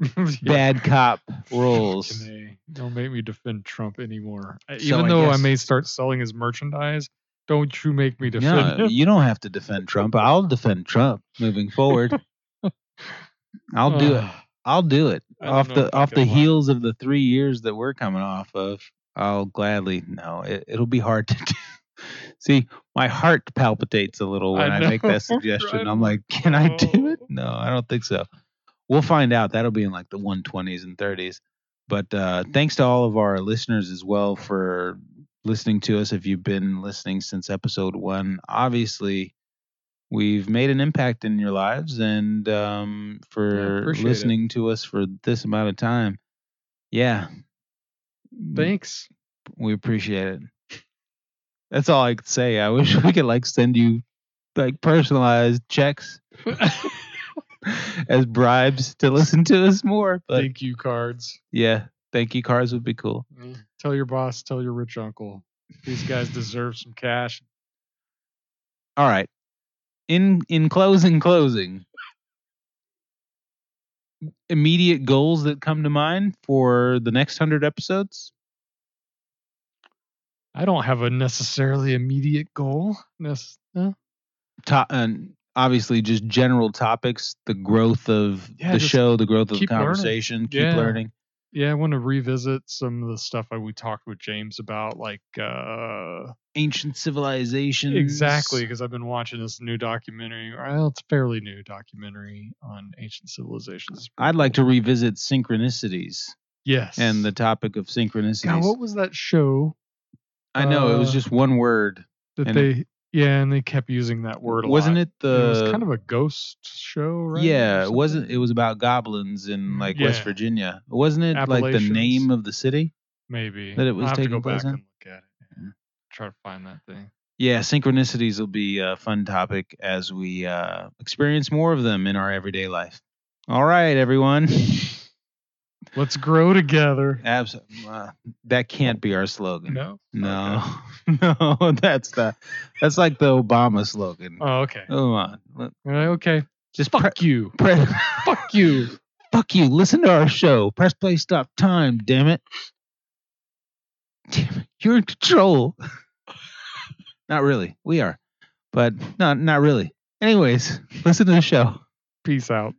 [LAUGHS] Yeah. bad cop roles. Don't make me defend Trump anymore. So Even I though I guess- may start selling his merchandise, don't you make me defend No, him. you don't have to defend Trump. I'll defend Trump moving forward. [LAUGHS] I'll do it. I'll do it off the off the heels of the three years that we're coming off of. I'll gladly. No, it, it'll be hard to [LAUGHS] do. See, my heart palpitates a little when I, I make that [LAUGHS] suggestion. I'm like, can I do it? No, I don't think so. We'll find out. That'll be in like the 120s and 30s. But uh, thanks to all of our listeners as well for listening to us. If you've been listening since episode one, obviously we've made an impact in your lives, and um, for it. listening to us for this amount of time, yeah, Thanks. we appreciate it. That's all I could say. I wish we could like send you like personalized checks as [LAUGHS] bribes to listen to us more. But Thank you cards. yeah, thank you cards would be cool. Tell your boss, tell your rich uncle. These guys deserve some cash. All right. In in closing, closing. Immediate goals that come to mind for the next hundred episodes. I don't have a necessarily immediate goal. Nec- no. To- and obviously, just general topics, the growth of Yeah, the show, the growth of the keep learning. conversation, keep Yeah. learning. Yeah, I want to revisit some of the stuff that we talked with James about, like uh, Ancient civilizations. exactly because I've been watching this new documentary. Well, it's fairly new documentary on ancient civilizations. I'd like cool. to revisit synchronicities yes, and the topic of synchronicities. God, what was that show I know it was uh, just one word. that they? Yeah, and they kept using that word. A Wasn't lot. it the? it was kind of a ghost show, right? or yeah, it something? wasn't. It was about goblins in like West Yeah. Virginia. Wasn't it like the Appalachians. name of the city? maybe that it was I'll have to taking go back place in? and look at it. Yeah. Try to find that thing. Yeah, synchronicities will be a fun topic as we uh, experience more of them in our everyday life. All right, everyone. [LAUGHS] Let's grow together. Abs- uh, that can't be our slogan. No. No, [LAUGHS] no, that's the that's like the Obama slogan. Oh, okay. Come on, Let- okay. just Fuck pre- you. pre- [LAUGHS] Fuck you. fuck you. Listen to our show. Press play, stop time. Damn it. Damn it. You're in control. [LAUGHS] not really. We are, but not not really. Anyways, listen to the show. Peace out.